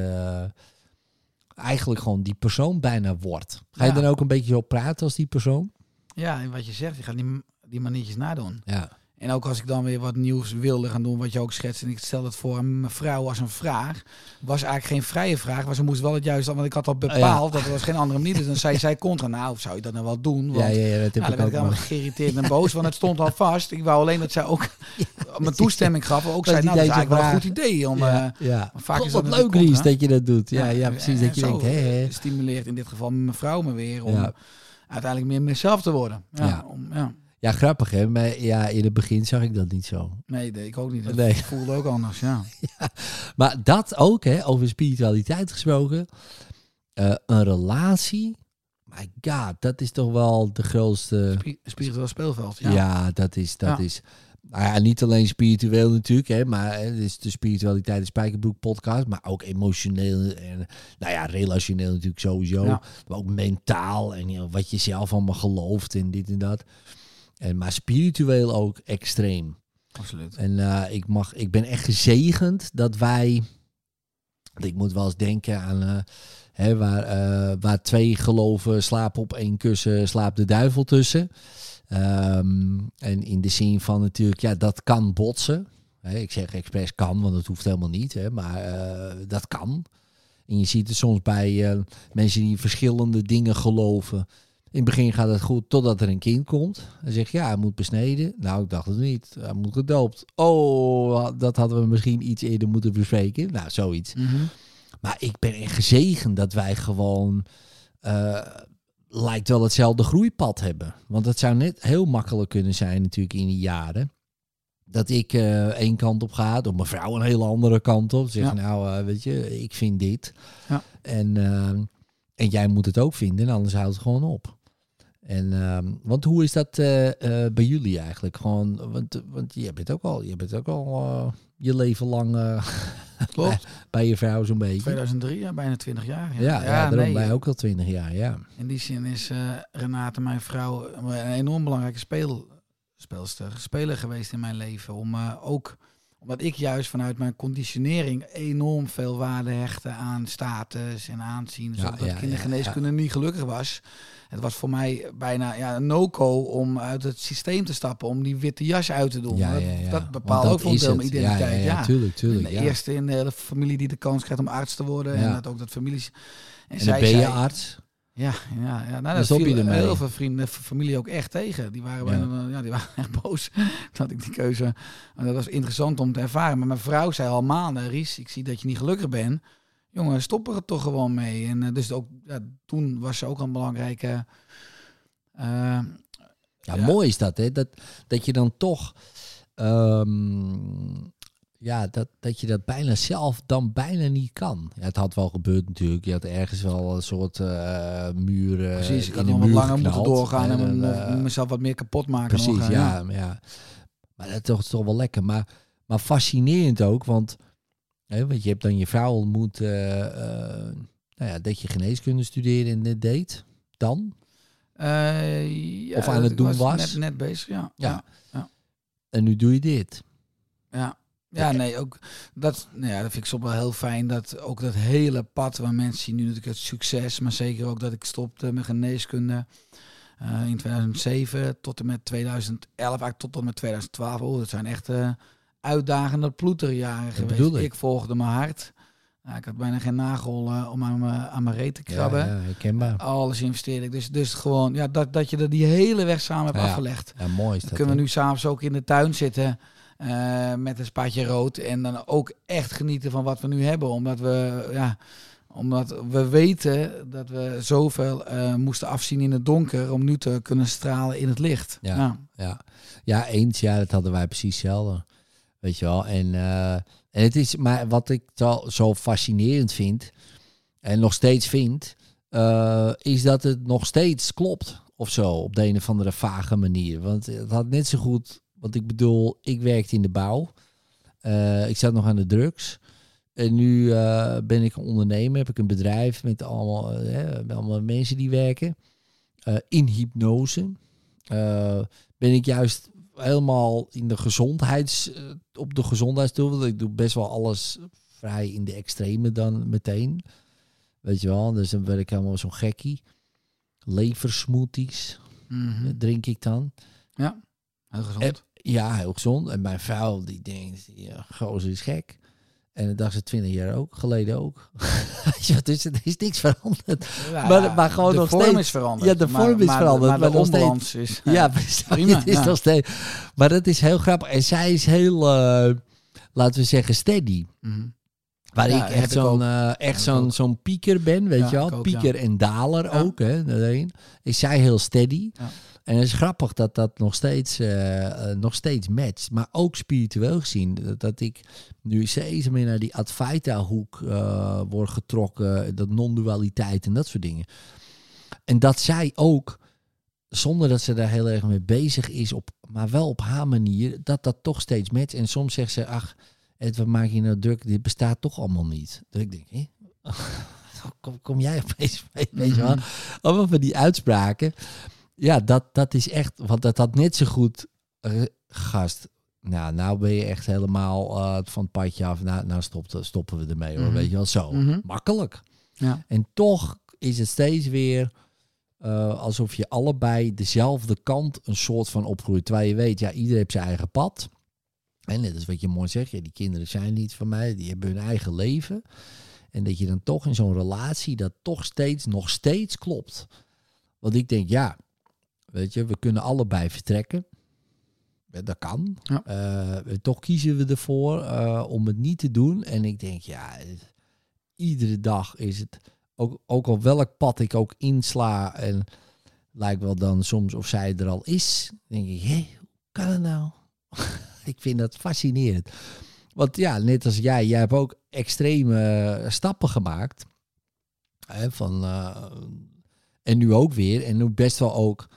eigenlijk gewoon die persoon bijna wordt. Ga je Ja. dan ook een beetje zo praten als die persoon? Ja, en wat je zegt, je gaat die, die maniertjes nadoen. Ja. En ook als ik dan weer wat nieuws wilde gaan doen, wat je ook schetst, en ik stel het voor aan mijn vrouw als een vraag, was eigenlijk geen vrije vraag, maar ze moest wel het juiste, want ik had al bepaald dat er was geen andere manier. Dus dan zei zij contra, nou, zou je dat nou wel doen? Want, Ja, ja, ja, dat heb dan ik ook ik helemaal wel. geïrriteerd en boos, want het stond al vast. Ik wou alleen dat zij ook mijn toestemming gaf. Ook zei, nou, dat is eigenlijk wel een goed idee om... Ja, eh, ja. vaak God, is dat leuk, je dat doet. Ja, ja, precies. Dat je denkt, hè, hè. stimuleert in dit geval mijn vrouw me weer om uiteindelijk meer mezelf te worden. Ja. Om, ja. Ja, grappig hè. Maar ja, in het begin zag ik dat niet zo. Nee, nee, ik ook niet. Dat Nee. voelde ook anders, ja. Maar dat ook, hè, over spiritualiteit gesproken. eh, een relatie. My god, dat is toch wel de grootste. Spi- Spiritueel speelveld, Ja, ja. dat is. Dat Ja. is nou ja, niet alleen spiritueel natuurlijk, hè, maar het is de spiritualiteit de Spijkerbroek podcast, maar ook emotioneel en nou ja, relationeel natuurlijk sowieso, Ja. maar ook mentaal en wat je zelf allemaal gelooft en dit en dat. En maar spiritueel ook extreem. Absoluut. En eh, ik, mag, ik ben echt gezegend dat wij. Ik moet wel eens denken aan. eh, hè, waar, eh, waar twee geloven slapen op één kussen, slaapt de duivel tussen. Ehm, en in de zin van natuurlijk, ja, dat kan botsen. Hè, ik zeg expres kan, want het hoeft helemaal niet. Hè, maar eh, dat kan. En je ziet het soms bij eh, mensen die verschillende dingen geloven. In het begin gaat het goed totdat er een kind komt. Hij zegt, ja, hij moet besneden. Nou, ik dacht het niet. Hij moet gedoopt. Oh, dat hadden we misschien iets eerder moeten bespreken. Nou, zoiets. Mhm. Maar ik ben echt gezegend dat wij gewoon... eh, lijkt wel hetzelfde groeipad hebben. Want het zou net heel makkelijk kunnen zijn natuurlijk in die jaren. Dat ik eh één kant op ga, of mijn vrouw een hele andere kant op. Zeg, Ja. nou, eh, weet je, ik vind dit. Ja. En, en jij moet het ook vinden, en anders houdt het gewoon op. En, ehm, want hoe is dat eh, eh, bij jullie eigenlijk? Gewoon, want, want je bent ook al, je bent ook al eh, je leven lang Klopt. bij je vrouw zo'n beetje. 2003, ja, bijna 20 jaar. Ja, ja, daarom nee, bij ook al twintig jaar, ja. In die zin is Renate, mijn vrouw, een enorm belangrijke speel, speelster, speler geweest in mijn leven. Om ook, omdat ik juist vanuit mijn conditionering enorm veel waarde hechtte aan status en aanzien. Ja, Zodat ja, ik in de ja, geneeskunde niet gelukkig was. Het was voor mij bijna ja, een no-go om uit het systeem te stappen, om die witte jas uit te doen. Ja, dat, ja, dat bepaalt ook voor een deel mijn identiteit. Ja, ja, ja, tuurlijk, de ja. eerste in de hele familie die de kans krijgt om arts te worden. Ja. En dat ook dat families. En, En dan ben je arts. ja, ja, ja. Nou, dat je viel ermee. heel veel vrienden, familie ook echt tegen. Die waren, Ja. bijna, ja, die waren echt boos dat ik die keuze... En dat was interessant om te ervaren. Maar mijn vrouw zei al maanden, Ries, ik zie dat je niet gelukkig bent. Jongen, stop er toch gewoon mee. En eh, dus ook, ja, toen was ze ook een belangrijke... eh, Ja, Ja. mooi is dat, hè? Dat, dat je dan toch... ehm, ja, dat, dat je dat bijna zelf dan bijna niet kan. Ja, het had wel gebeurd natuurlijk. Je had ergens wel een soort eh muur eh, precies, ik had nog wat langer moeten doorgaan En mezelf wat meer kapot maken. Precies, nog, ja, maar ja. Maar dat is toch, toch wel lekker. Maar, maar fascinerend ook, want, want je hebt dan je vrouw ontmoet eh, eh, nou ja, dat je geneeskunde studeerde en dit deed. Dan? Eh, ja, Of aan het doen was. Net, net bezig, ja. Ja. ja. En nu doe je dit. Ja, Ja, nee, ook dat, nou ja, dat vind ik soms wel heel fijn. Dat ook dat hele pad waar mensen zien nu natuurlijk het succes, maar zeker ook dat ik stopte met geneeskunde in 2007 tot en met 2011, eigenlijk tot en met 2012. Oh, dat zijn echt uitdagende ploeterjaren geweest. ik. Ik volgde mijn hart. Ja, ik had bijna geen nagel om aan mijn, aan mijn reet te krabben. Ja, ja, herkenbaar. Alles investeerde ik. Dus, dus gewoon, ja, dat, dat je er die hele weg samen hebt Ja. afgelegd. Ja, mooi is Dan dat. kunnen we nu s'avonds ook in de tuin zitten eh, met een spaatje rood. En dan ook echt genieten van wat we nu hebben. Omdat we, ja, omdat we weten dat we zoveel eh, moesten afzien in het donker. Om nu te kunnen stralen in het licht. Ja. Ja. Ja. ja, eens. Ja, dat hadden wij precies hetzelfde. Weet je wel. En, eh, en het is, maar wat ik zo, fascinerend vind, en nog steeds vind, eh, is dat het nog steeds klopt. Of zo, op de een of andere vage manier. Want het had net zo goed, want ik bedoel, ik werkte in de bouw. Eh, ik zat nog aan de drugs. En nu ben ik een ondernemer, heb ik een bedrijf met allemaal, met allemaal mensen die werken. In hypnose. Ben ik juist helemaal in de gezondheids, eh, op de gezondheidsdoel. Want ik doe best wel alles vrij in de extreme dan meteen. Weet je wel, dus dan ben ik helemaal zo'n gekkie. Leversmoothies Mhm. eh, drink ik dan. Heel gezond. En- ja, heel gezond. En mijn vrouw die denkt, ja, gozer is gek. En dat dacht ze twintig jaar ook, geleden ook. Dus er is niks veranderd. Ja, maar- maar gewoon de nog vorm steeds- is veranderd. Ja, de maar- vorm is maar, veranderd, Maar, maar de nog steeds- onbalans is... Ja, precies. prima, Het is ja. nog steeds. Maar dat is heel grappig. En zij is heel, eh, laten we zeggen, steady. Mhm. Waar Ja, ik echt zo'n eh, echt zo'n zo'n pieker ben, weet Ja, je wel. pieker en daler Ja. ook, hè. daarin. Is zij heel steady. En het is grappig dat dat nog steeds, eh, nog steeds matcht. Maar ook spiritueel gezien. Dat, dat ik nu steeds meer naar die Advaita-hoek eh word getrokken. Dat non-dualiteit en dat soort dingen. En dat zij ook, zonder dat ze daar heel erg mee bezig is, op, maar wel op haar manier, dat dat toch steeds matcht. En soms zegt ze, ach, Ed, wat maak je nou druk? Dit bestaat toch allemaal niet. Dat ik denk, hé? Kom, kom jij opeens mee? Weet je wel? Allemaal van die uitspraken. Ja, dat, dat is echt, want dat had net zo goed, eh, gast. Nou, nou ben je echt helemaal eh, van het padje af. Nou, nou stopt, stoppen we ermee hoor. Mhm. Weet je wel, zo. Mhm. Makkelijk. Ja. En toch is het steeds weer eh, alsof je allebei dezelfde kant een soort van opgroeit. Terwijl je weet, ja, iedereen heeft zijn eigen pad. En net als wat je mooi zegt, ja, die kinderen zijn niet van mij, die hebben hun eigen leven. En dat je dan toch in zo'n relatie dat toch steeds, nog steeds klopt. Want ik denk, ja, weet je, we kunnen allebei vertrekken. Dat kan. Ja. Eh, toch kiezen we ervoor eh, om het niet te doen. En ik denk, ja, iedere dag is het, ook, ook al welk pad ik ook insla. En lijkt wel dan soms of zij er al is. denk ik, hé, hoe kan het nou? ik vind dat fascinerend. Want ja, net als jij, jij hebt ook extreme eh, stappen gemaakt. Hè, van, en nu ook weer. En nu best wel ook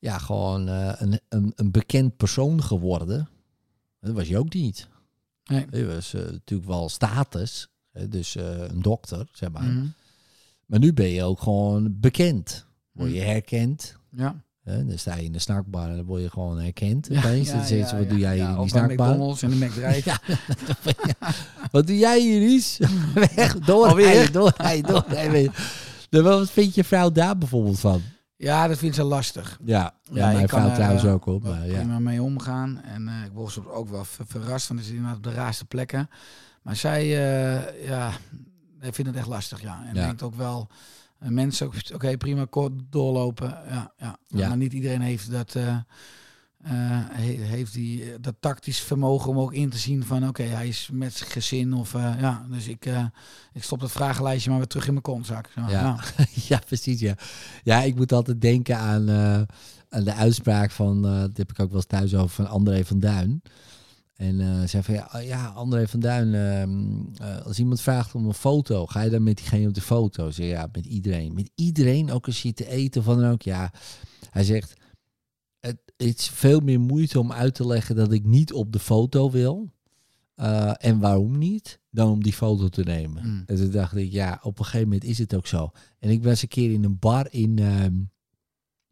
ja, gewoon eh, een, een, een bekend persoon geworden. Dat was je ook niet. Nee. Je was eh, natuurlijk wel status. Dus eh, een dokter, zeg maar. Mhm. Maar nu ben je ook gewoon bekend. Word je herkend. Ja. Hè, dan sta je in de snackbar en dan word je gewoon herkend. Ja, dan ze, ja, wat doe jij hier Ja, in die snackbar? McDonald's en de McDrive. Ja. wat doe jij hier, Ries? Weg, Alweer? doorrijden, doorrijden. Nou, Wat vind je vrouw daar bijvoorbeeld van? Ja, dat vindt ze lastig. Ja, ja, Ja, ik kan er, trouwens eh, ook op. Maar, ja. prima mee omgaan. En eh, ik word soms ook wel ver- verrast, want het is inderdaad op de raarste plekken. Maar zij, eh, ja, vindt het echt lastig, ja. En Ja. denkt ook wel, mensen oké, prima, kort doorlopen. Ja, ja. Maar niet iedereen heeft dat, heeft die, eh, dat tactisch vermogen om ook in te zien van, oké, hij is met zijn gezin of, eh, ja. Dus ik, eh, ik stop dat vragenlijstje maar weer terug in mijn kontzak. Zo, Ja. ja. ja, precies. Ja. ja, ik moet altijd denken aan, eh, aan de uitspraak van, eh dat heb ik ook wel eens thuis over, van André van Duin. En eh zei van, ja, oh ja, André van Duin, ehm, eh, als iemand vraagt om een foto, ga je dan met diegene op de foto? Zeg ja, met iedereen. Met iedereen, ook als je te eten van dan ook, ja. Hij zegt, het is veel meer moeite om uit te leggen dat ik niet op de foto wil. Eh, en waarom niet, dan om die foto te nemen. Mm. En toen dacht ik, ja, op een gegeven moment is het ook zo. En ik was een keer in een bar in, ehm,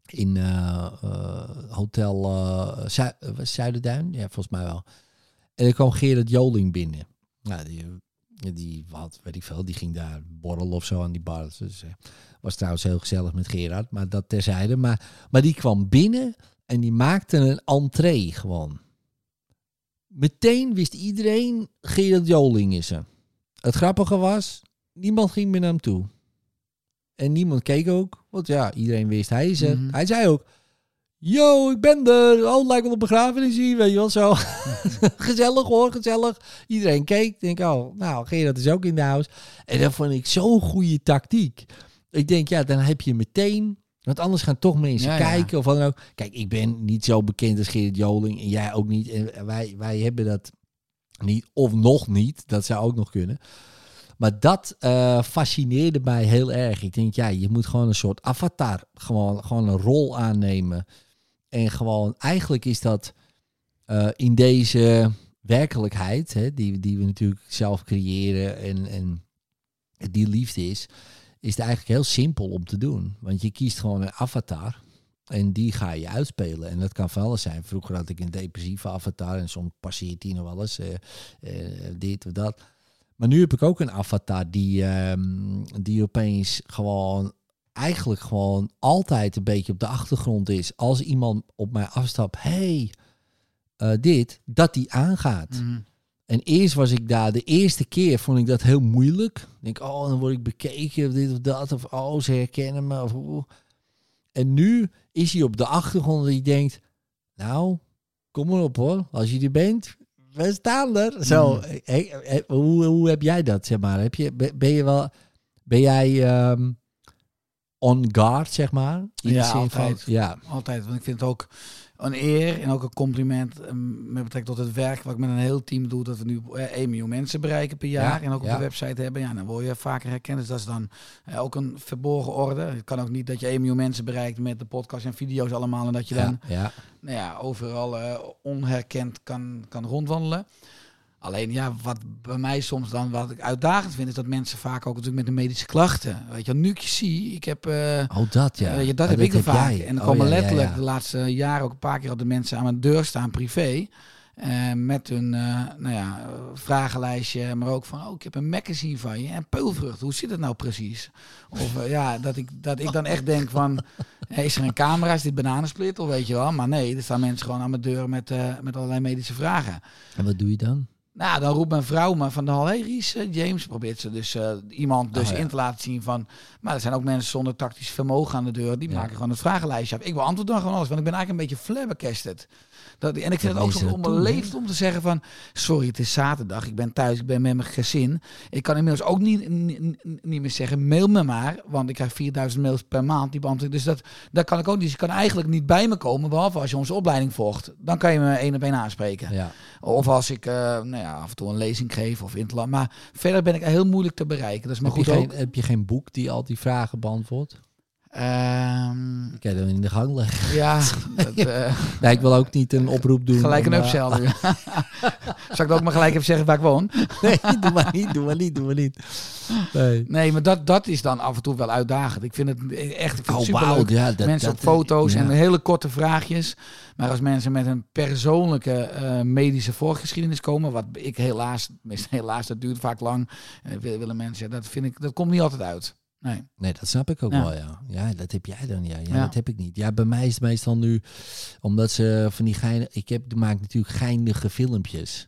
in eh, eh, Hotel Zu- was Zuiderduin, ja, volgens mij wel. En dan kwam Gerard Joling binnen. Nou, die, die, wat, weet ik veel, die ging daar borrelen of zo aan die bar. Dus was trouwens heel gezellig met Gerard, maar dat terzijde. Maar, maar die kwam binnen en die maakte een entree gewoon. Meteen wist iedereen, Gerard Joling is er. Het grappige was, niemand ging meer naar hem toe. En niemand keek ook, want ja, iedereen wist, hij is er. Mhm. Hij zei ook, yo, ik ben er. Oh, lijkt wel een begrafenis hier, weet je wel, zo. gezellig hoor, gezellig. Iedereen keek, denk oh, nou, Gerard is ook in de house. En dat vond ik zo'n goede tactiek. Ik denk, ja, dan heb je meteen... Want anders gaan toch mensen Ja, ja. kijken of wat dan ook. Kijk, ik ben niet zo bekend als Gerard Joling en jij ook niet. En wij, wij hebben dat niet, of nog niet. Dat zou ook nog kunnen. Maar dat eh, fascineerde mij heel erg. Ik denk, ja, je moet gewoon een soort avatar, gewoon, gewoon een rol aannemen. En gewoon, eigenlijk is dat eh, in deze werkelijkheid, hè, die, die we natuurlijk zelf creëren en, en die liefde is, is het eigenlijk heel simpel om te doen. Want je kiest gewoon een avatar en die ga je uitspelen. En dat kan van alles zijn. Vroeger had ik een depressieve avatar en soms passeert die nog wel eens eh, eh, dit of dat. Maar nu heb ik ook een avatar die, ehm, die opeens gewoon eigenlijk gewoon altijd een beetje op de achtergrond is. Als iemand op mij afstapt, hey, eh, dit, dat die aangaat. Mhm. En eerst was ik daar, de eerste keer vond ik dat heel moeilijk. Denk, oh, dan word ik bekeken of dit of dat. Of oh, ze herkennen me. Of, hoe. En nu is hij op de achtergrond je denkt, nou, kom maar op hoor. Als je er bent, we staan er. Zo, Mm. Hey, hey, hoe, hoe heb jij dat, zeg maar? Heb je, ben je wel, ben jij ehm, on guard, zeg maar? In Ja, de zin altijd. Van, ja, Altijd, want ik vind het ook een eer en ook een compliment eh, met betrekking tot het werk wat ik met een heel team doe, dat we nu eh, 1 miljoen mensen bereiken per jaar Ja, en ook op ja. de website hebben. Ja, dan word je vaker herkend. Dus dat is dan eh, ook een verborgen orde. Het kan ook niet dat je 1 miljoen mensen bereikt met de podcast en video's allemaal en dat je dan ja, ja. nou ja, overal eh, onherkend kan, kan rondwandelen. Alleen ja, wat bij mij soms dan wat ik uitdagend vind, is dat mensen vaak ook natuurlijk met de medische klachten. Weet je, nu ik je zie, ik heb. eh, Oh, dat ja. Weet je, dat Oh, heb ik er vaak. jij. En dan Oh, komen ja, letterlijk ja. de laatste jaren ook een paar keer hadden mensen aan mijn deur staan privé. eh, met hun eh, nou ja, eh, vragenlijstje, maar ook van, oh, ik heb een magazine van je en peulvrucht. Hoe zit het nou precies? Of eh, ja, dat ik, dat ik dan echt denk van, is er een camera, is dit bananensplit? Of weet je wel, maar nee, er staan mensen gewoon aan mijn deur met, eh, met allerlei medische vragen. En wat doe je dan? Nou, dan roept mijn vrouw me van de hal, hey Ries, eh, James probeert ze dus eh, iemand dus Oh, ja. in te laten zien van, maar er zijn ook mensen zonder tactisch vermogen aan de deur, die Ja. maken gewoon het vragenlijstje af. Ik beantwoord dan gewoon alles, want ik ben eigenlijk een beetje flabbergasted. Dat, en ik vind Dat het ook zo onbeleefd om te zeggen van, sorry, het is zaterdag, ik ben thuis, ik ben met mijn gezin. Ik kan inmiddels ook niet, niet, niet meer zeggen, mail me maar, want ik krijg 4000 mails per maand die beantwoord. Dus dat, dat kan ik ook niet. Dus je kan eigenlijk niet bij me komen, behalve als je onze opleiding volgt. Dan kan je me één op één aanspreken. Ja. Of als ik eh, nou ja, af en toe een lezing geef of in het land. Maar verder ben ik heel moeilijk te bereiken. Dat is maar heb, je geen, heb je geen boek die al die vragen beantwoordt? Ehm, Ik kan je dan in de gang leggen. ja, dat, eh, Nee, ik wil ook niet een oproep doen. gelijk een om, eh, upsell. nu. Zal ik ook maar gelijk even zeggen waar ik woon? Nee, doe maar niet, doe maar niet, doe maar niet. Nee. Nee, maar dat, dat is dan af en toe wel uitdagend. Ik vind het echt ik vind Oh. Ja, dat, mensen dat, op foto's ja. en hele korte vraagjes. Maar als mensen met een persoonlijke eh, medische voorgeschiedenis komen, wat ik helaas, helaas, dat duurt vaak lang. En willen mensen, dat vind ik, dat komt niet altijd uit. Nee. Nee, dat snap ik ook Ja. wel, ja. Ja, dat heb jij dan, ja. ja. Ja. Dat heb ik niet. Ja, bij mij is het meestal nu, omdat ze van die geinen... Ik heb, maak natuurlijk geinige filmpjes.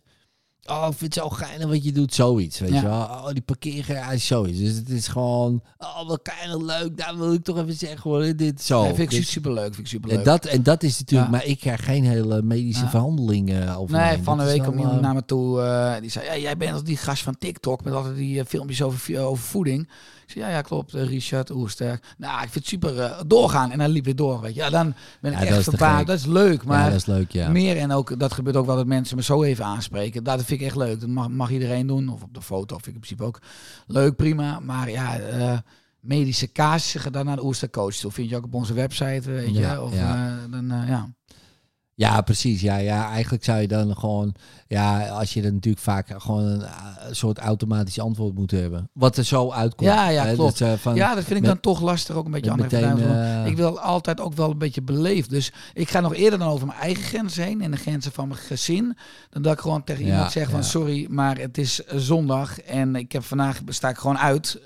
Oh, ik vind het zo geinig wat je doet, zoiets, weet je wel. Oh, die parkeergarage, zoiets. Dus het is gewoon, oh, wat geinig leuk. Daar wil ik toch even zeggen, hoor. Dit, zo. Nee, vind ik Dit- superleuk. Vind ik superleuk. en, dat, en dat is natuurlijk, maar ik krijg geen hele medische verhandelingen over. Nee, van is week kwam iemand eh, naar me toe. eh, die zei, ja, jij bent die gast van TikTok met altijd die eh, filmpjes over, over voeding. Zei, ja, ja, klopt. eh, Richard Oersterk. Nou, ik vind het super eh, doorgaan. En dan liep weer door, weet je. Ja, dan ben ik Ja, dat echt te verbaasd. Dat is leuk, ja, maar dat is leuk, ja. meer en ook, dat gebeurt ook wel dat mensen me zo even aanspreken. Dat vind ik echt leuk. Dat mag, mag iedereen doen. Of op de foto vind ik in principe ook leuk, prima. Maar ja, eh, medische casussen dan naar de Oersterk Coach toe. Vind je ook op onze website, weet je. Ja, of ja. dan, ja. Ja, precies. Ja, ja, eigenlijk zou je dan gewoon, ja, als je er natuurlijk vaak gewoon een, eh, soort automatisch antwoord moet hebben. Wat er zo uitkomt. Ja, ja, hè, klopt. dat, eh, van, ja, dat vind ik met- dan toch lastig, ook een beetje meteen, getuigen. eh, Ik wil altijd ook wel een beetje beleefd. Dus ik ga nog eerder dan over mijn eigen grenzen heen en de grenzen van mijn gezin. Dan dat ik gewoon tegen Ja, iemand zeg van ja. sorry, maar het is eh, zondag en ik heb vandaag sta ik gewoon uit.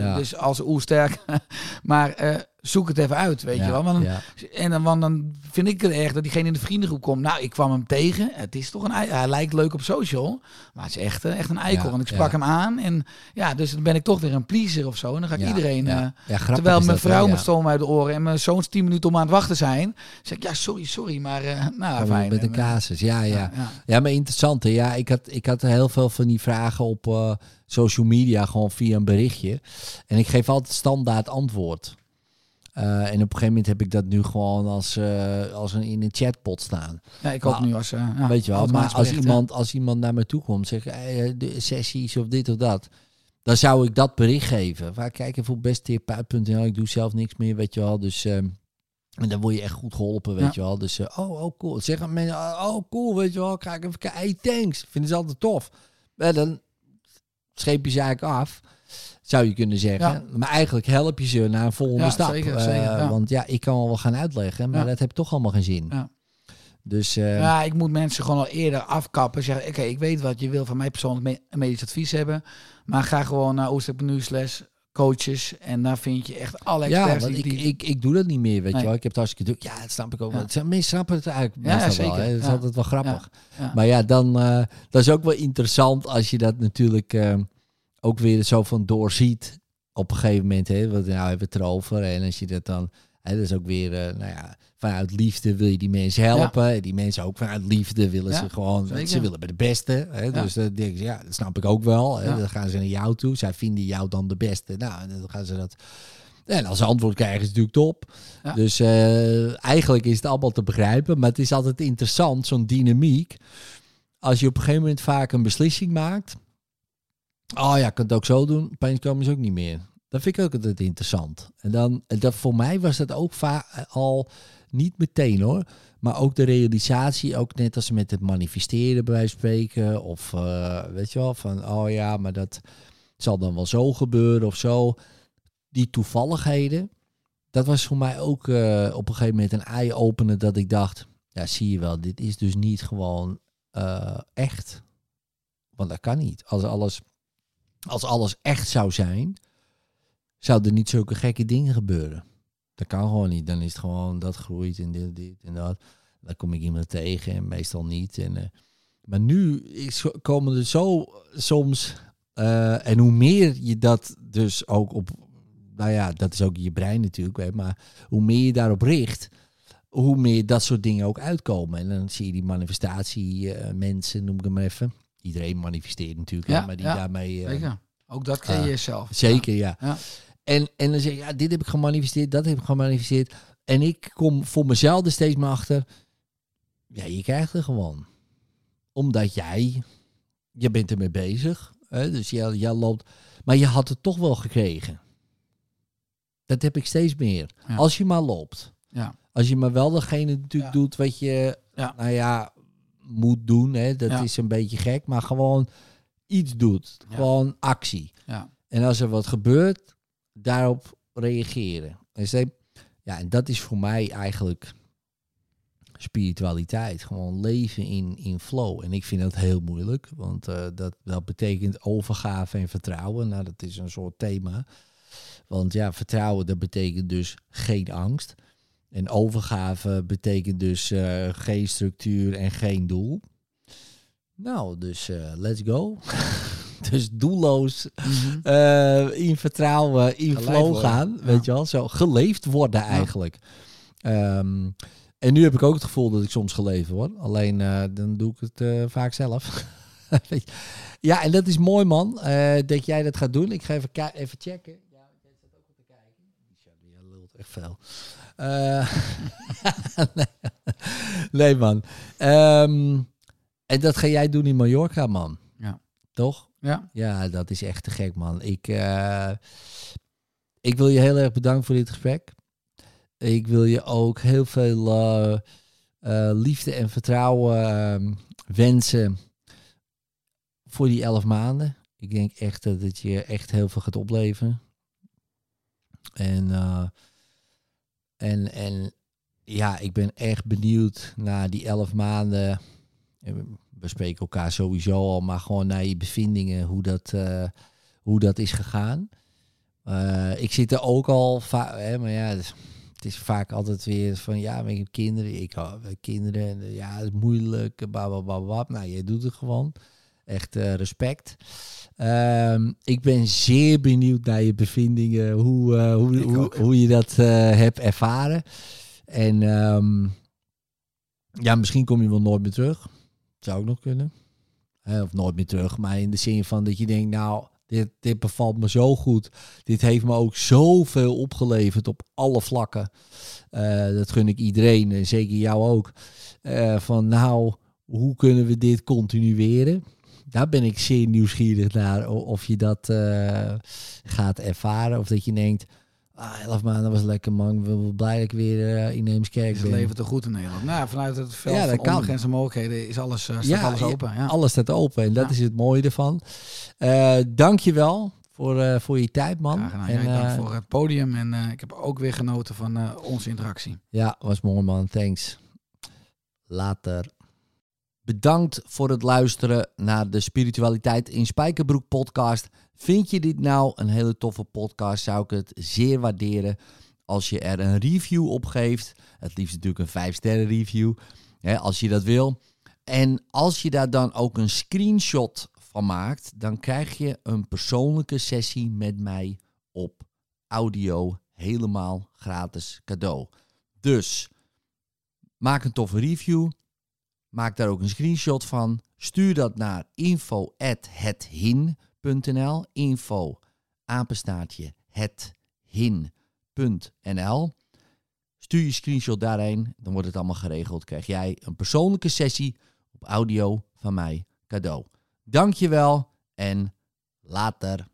Ja. Dus als oersterk. maar zoek het even uit, weet ja, je wel. Want dan, ja. En dan, want dan vind ik het erg dat diegene in de vriendengroep komt. Nou, ik kwam hem tegen. Het is toch een Hij lijkt leuk op social. Maar het is echt, eh, echt een eikel. Ja, want ik sprak hem aan. En ja, dus dan ben ik toch weer een pleaser of zo. En dan ga ik iedereen... ja. eh, grappig terwijl mijn vrouw me stoom uit de oren. En mijn zoons tien minuten om aan het wachten zijn. zeg ik, ja, sorry, sorry. Maar eh nou, fijn. Met een En, eh, casus, ja, ja. ja. Ja, maar interessant. Hè? Ja, ik had, ik had heel veel van die vragen op social media, gewoon via een berichtje. En ik geef altijd standaard antwoord. Eh, en op een gegeven moment heb ik dat nu gewoon als, eh, als een, in een chatbot staan. Ja, ik ook Maar- nu als... eh, ja, Weet je wel, maar als iemand, als iemand naar me toe komt, zegt hey, de sessies of dit of dat, dan zou ik dat bericht geven. Waar kijk even op besttherapeut.nl, ik doe zelf niks meer, weet je wel. Dus ehm, en dan word je echt goed geholpen, weet Ja. je wel. Dus oh, oh, cool. Zeggen mensen, oh, cool, weet je wel. Ga ik even kijken. Hey, thanks. Vinden ze altijd tof. En dan scheep je ze eigenlijk af, zou je kunnen zeggen. Ja. Maar eigenlijk help je ze naar een volgende Ja, stap. zeker, Eh, zeker, ja. Want ja, ik kan wel gaan uitleggen, maar Ja. dat heeft toch allemaal geen zin. Ja. Dus eh, Ja, ik moet mensen gewoon al eerder afkappen. Zeggen, oké, ik weet wat je wil van mij persoonlijk me- medisch advies hebben. Maar ga gewoon naar oostep.nu slash coaches. En daar vind je echt alle Ja, experts want die... ik, die- ik, ik doe dat niet meer, weet Nee. je wel. Ik heb het hartstikke druk. Ja, dat snap ik ook Ja. wel. Mensen snappen het eigenlijk Ja, wel. zeker. Hè. Dat is Ja. altijd wel grappig. ja. Maar ja, dan, eh, dat is ook wel interessant als je dat natuurlijk eh, ook weer zo van doorziet op een gegeven moment. Hè, want nou hebben we het erover. En als je dat dan, hè, dat is ook weer, eh, nou ja, vanuit liefde wil je die mensen helpen. En die mensen ook vanuit liefde willen Ja, ze gewoon, zeker. ze willen bij de beste. Hè, Ja. Dus dan denk je, ja, dat snap ik ook wel. Hè. Dan gaan ze naar jou toe. Zij vinden jou dan de beste. Nou, dan gaan ze dat... En als ze antwoord krijgen is het natuurlijk top. Dus eh, eigenlijk is het allemaal te begrijpen. Maar het is altijd interessant, zo'n dynamiek. Als je op een gegeven moment vaak een beslissing maakt. Oh ja, ik kan het ook zo doen. Opeens komen ze ook niet meer. Dat vind ik ook altijd interessant. En dan, dat voor mij was dat ook va- al niet meteen hoor. Maar ook de realisatie, ook net als met het manifesteren bij wijze van spreken. Of eh, weet je wel, van oh ja, maar dat zal dan wel zo gebeuren of zo. Die toevalligheden, dat was voor mij ook eh, op een gegeven moment een eye-opener dat ik dacht, ja zie je wel, dit is dus niet gewoon eh, echt. Want dat kan niet. Als alles, als alles echt zou zijn, zouden er niet zulke gekke dingen gebeuren. Dat kan gewoon niet. Dan is het gewoon dat groeit en dit, en dat. Dan kom ik iemand tegen en meestal niet. En, eh, maar nu komen er zo soms. eh, en hoe meer je dat dus ook op. Nou ja, dat is ook je brein natuurlijk. Maar hoe meer je daarop richt. Hoe meer dat soort dingen ook uitkomen. En dan zie je die manifestatie eh, mensen, noem ik hem even. Iedereen manifesteert natuurlijk. hè, Ja, maar die ja, daarmee. eh, Zeker. Ook dat creëer je Ah, zelf. Zeker, ja. Ja. En, en dan zeg je, ja, dit heb ik gemanifesteerd, dat heb ik gemanifesteerd. En ik kom voor mezelf er steeds maar achter. Ja, je krijgt er gewoon. Omdat jij, je bent ermee bezig. Hè, dus jij, jij loopt. Maar je had het toch wel gekregen. Dat heb ik steeds meer. Ja. Als je maar loopt. Ja. Als je maar wel degene natuurlijk Ja. doet wat je, Ja. nou ja, moet doen. Hè, dat Ja. is een beetje gek. Maar gewoon iets doet. Gewoon actie. Ja. En als er wat gebeurt, daarop reageren. En, ze- ja, en dat is voor mij eigenlijk spiritualiteit. Gewoon leven in, in flow. En ik vind dat heel moeilijk, want eh, dat, dat betekent overgave en vertrouwen. Nou, dat is een soort thema. Want ja, vertrouwen, dat betekent dus geen angst. En overgave betekent dus eh, geen structuur en geen doel. Nou, dus eh, let's go. dus doelloos Mhm. eh, in vertrouwen, in Geleid flow worden. gaan. Ja. Weet je wel, zo geleefd worden eigenlijk. Ehm, en nu heb ik ook het gevoel dat ik soms geleefd word. Alleen dan doe ik het vaak zelf. Ja, en dat is mooi man, dat jij dat gaat doen. Ik ga even, even checken. Ja, jij staat ook al te kijken. Die lult echt veel. Eh, nee. man. Ehm, en dat ga jij doen in Mallorca man. Ja. Toch? Ja. Ja, dat is echt te gek, man. Ik, eh, ik wil je heel erg bedanken voor dit gesprek. Ik wil je ook heel veel eh, liefde en vertrouwen ehm, wensen voor die elf maanden. Ik denk echt dat het je echt heel veel gaat opleveren. En, en, en ja, ik ben echt benieuwd naar die elf maanden. We spreken elkaar sowieso al, maar gewoon naar je bevindingen, hoe dat, eh, hoe dat is gegaan. Eh, ik zit er ook al vaak, maar ja, het is vaak altijd weer van ja, ik heb kinderen, ik heb kinderen, en ja, het is moeilijk, babababab. Nou, jij doet het gewoon. Echt respect. Ehm, ik ben zeer benieuwd naar je bevindingen, hoe, uh, hoe, hoe, hoe, je dat uh, hebt ervaren. En um, ja, misschien kom je wel nooit meer terug. Zou ook nog kunnen. Uh, of nooit meer terug, maar in de zin van dat je denkt, nou, dit, dit bevalt me zo goed. Dit heeft me ook zoveel opgeleverd op alle vlakken. dat gun ik iedereen, en zeker jou ook. van nou, hoe kunnen we dit continueren? Daar ben ik zeer nieuwsgierig naar of je dat uh, gaat ervaren. Of dat je denkt, ah, elf maanden was lekker man, ik ben blij dat ik weer uh, in Neemskerk ben. Het levert er goed in Nederland. Nou, vanuit het veld ja, van onbegrensde mogelijkheden is alles, uh, staat ja, alles open. Ja. Alles staat open en dat is het mooie ervan. Dank je wel voor, voor je tijd, man. Ja, en, dank voor het podium en ik heb ook weer genoten van onze interactie. Ja, was mooi man. Thanks. Later. Bedankt voor het luisteren naar de Spiritualiteit in Spijkerbroek podcast. Vind je dit nou een hele toffe podcast, zou ik het zeer waarderen als je er een review op geeft. Het liefst natuurlijk een 5 sterren review, hè, als je dat wil. En als je daar dan ook een screenshot van maakt, dan krijg je een persoonlijke sessie met mij op audio helemaal gratis cadeau. Dus maak een toffe review Maak daar ook een screenshot van. Stuur dat naar info@hethin.nl. Info apenstaartje hethin.nl. Stuur je screenshot daarheen, dan wordt het allemaal geregeld. Krijg jij een persoonlijke sessie op audio van mij cadeau. Dankjewel en later.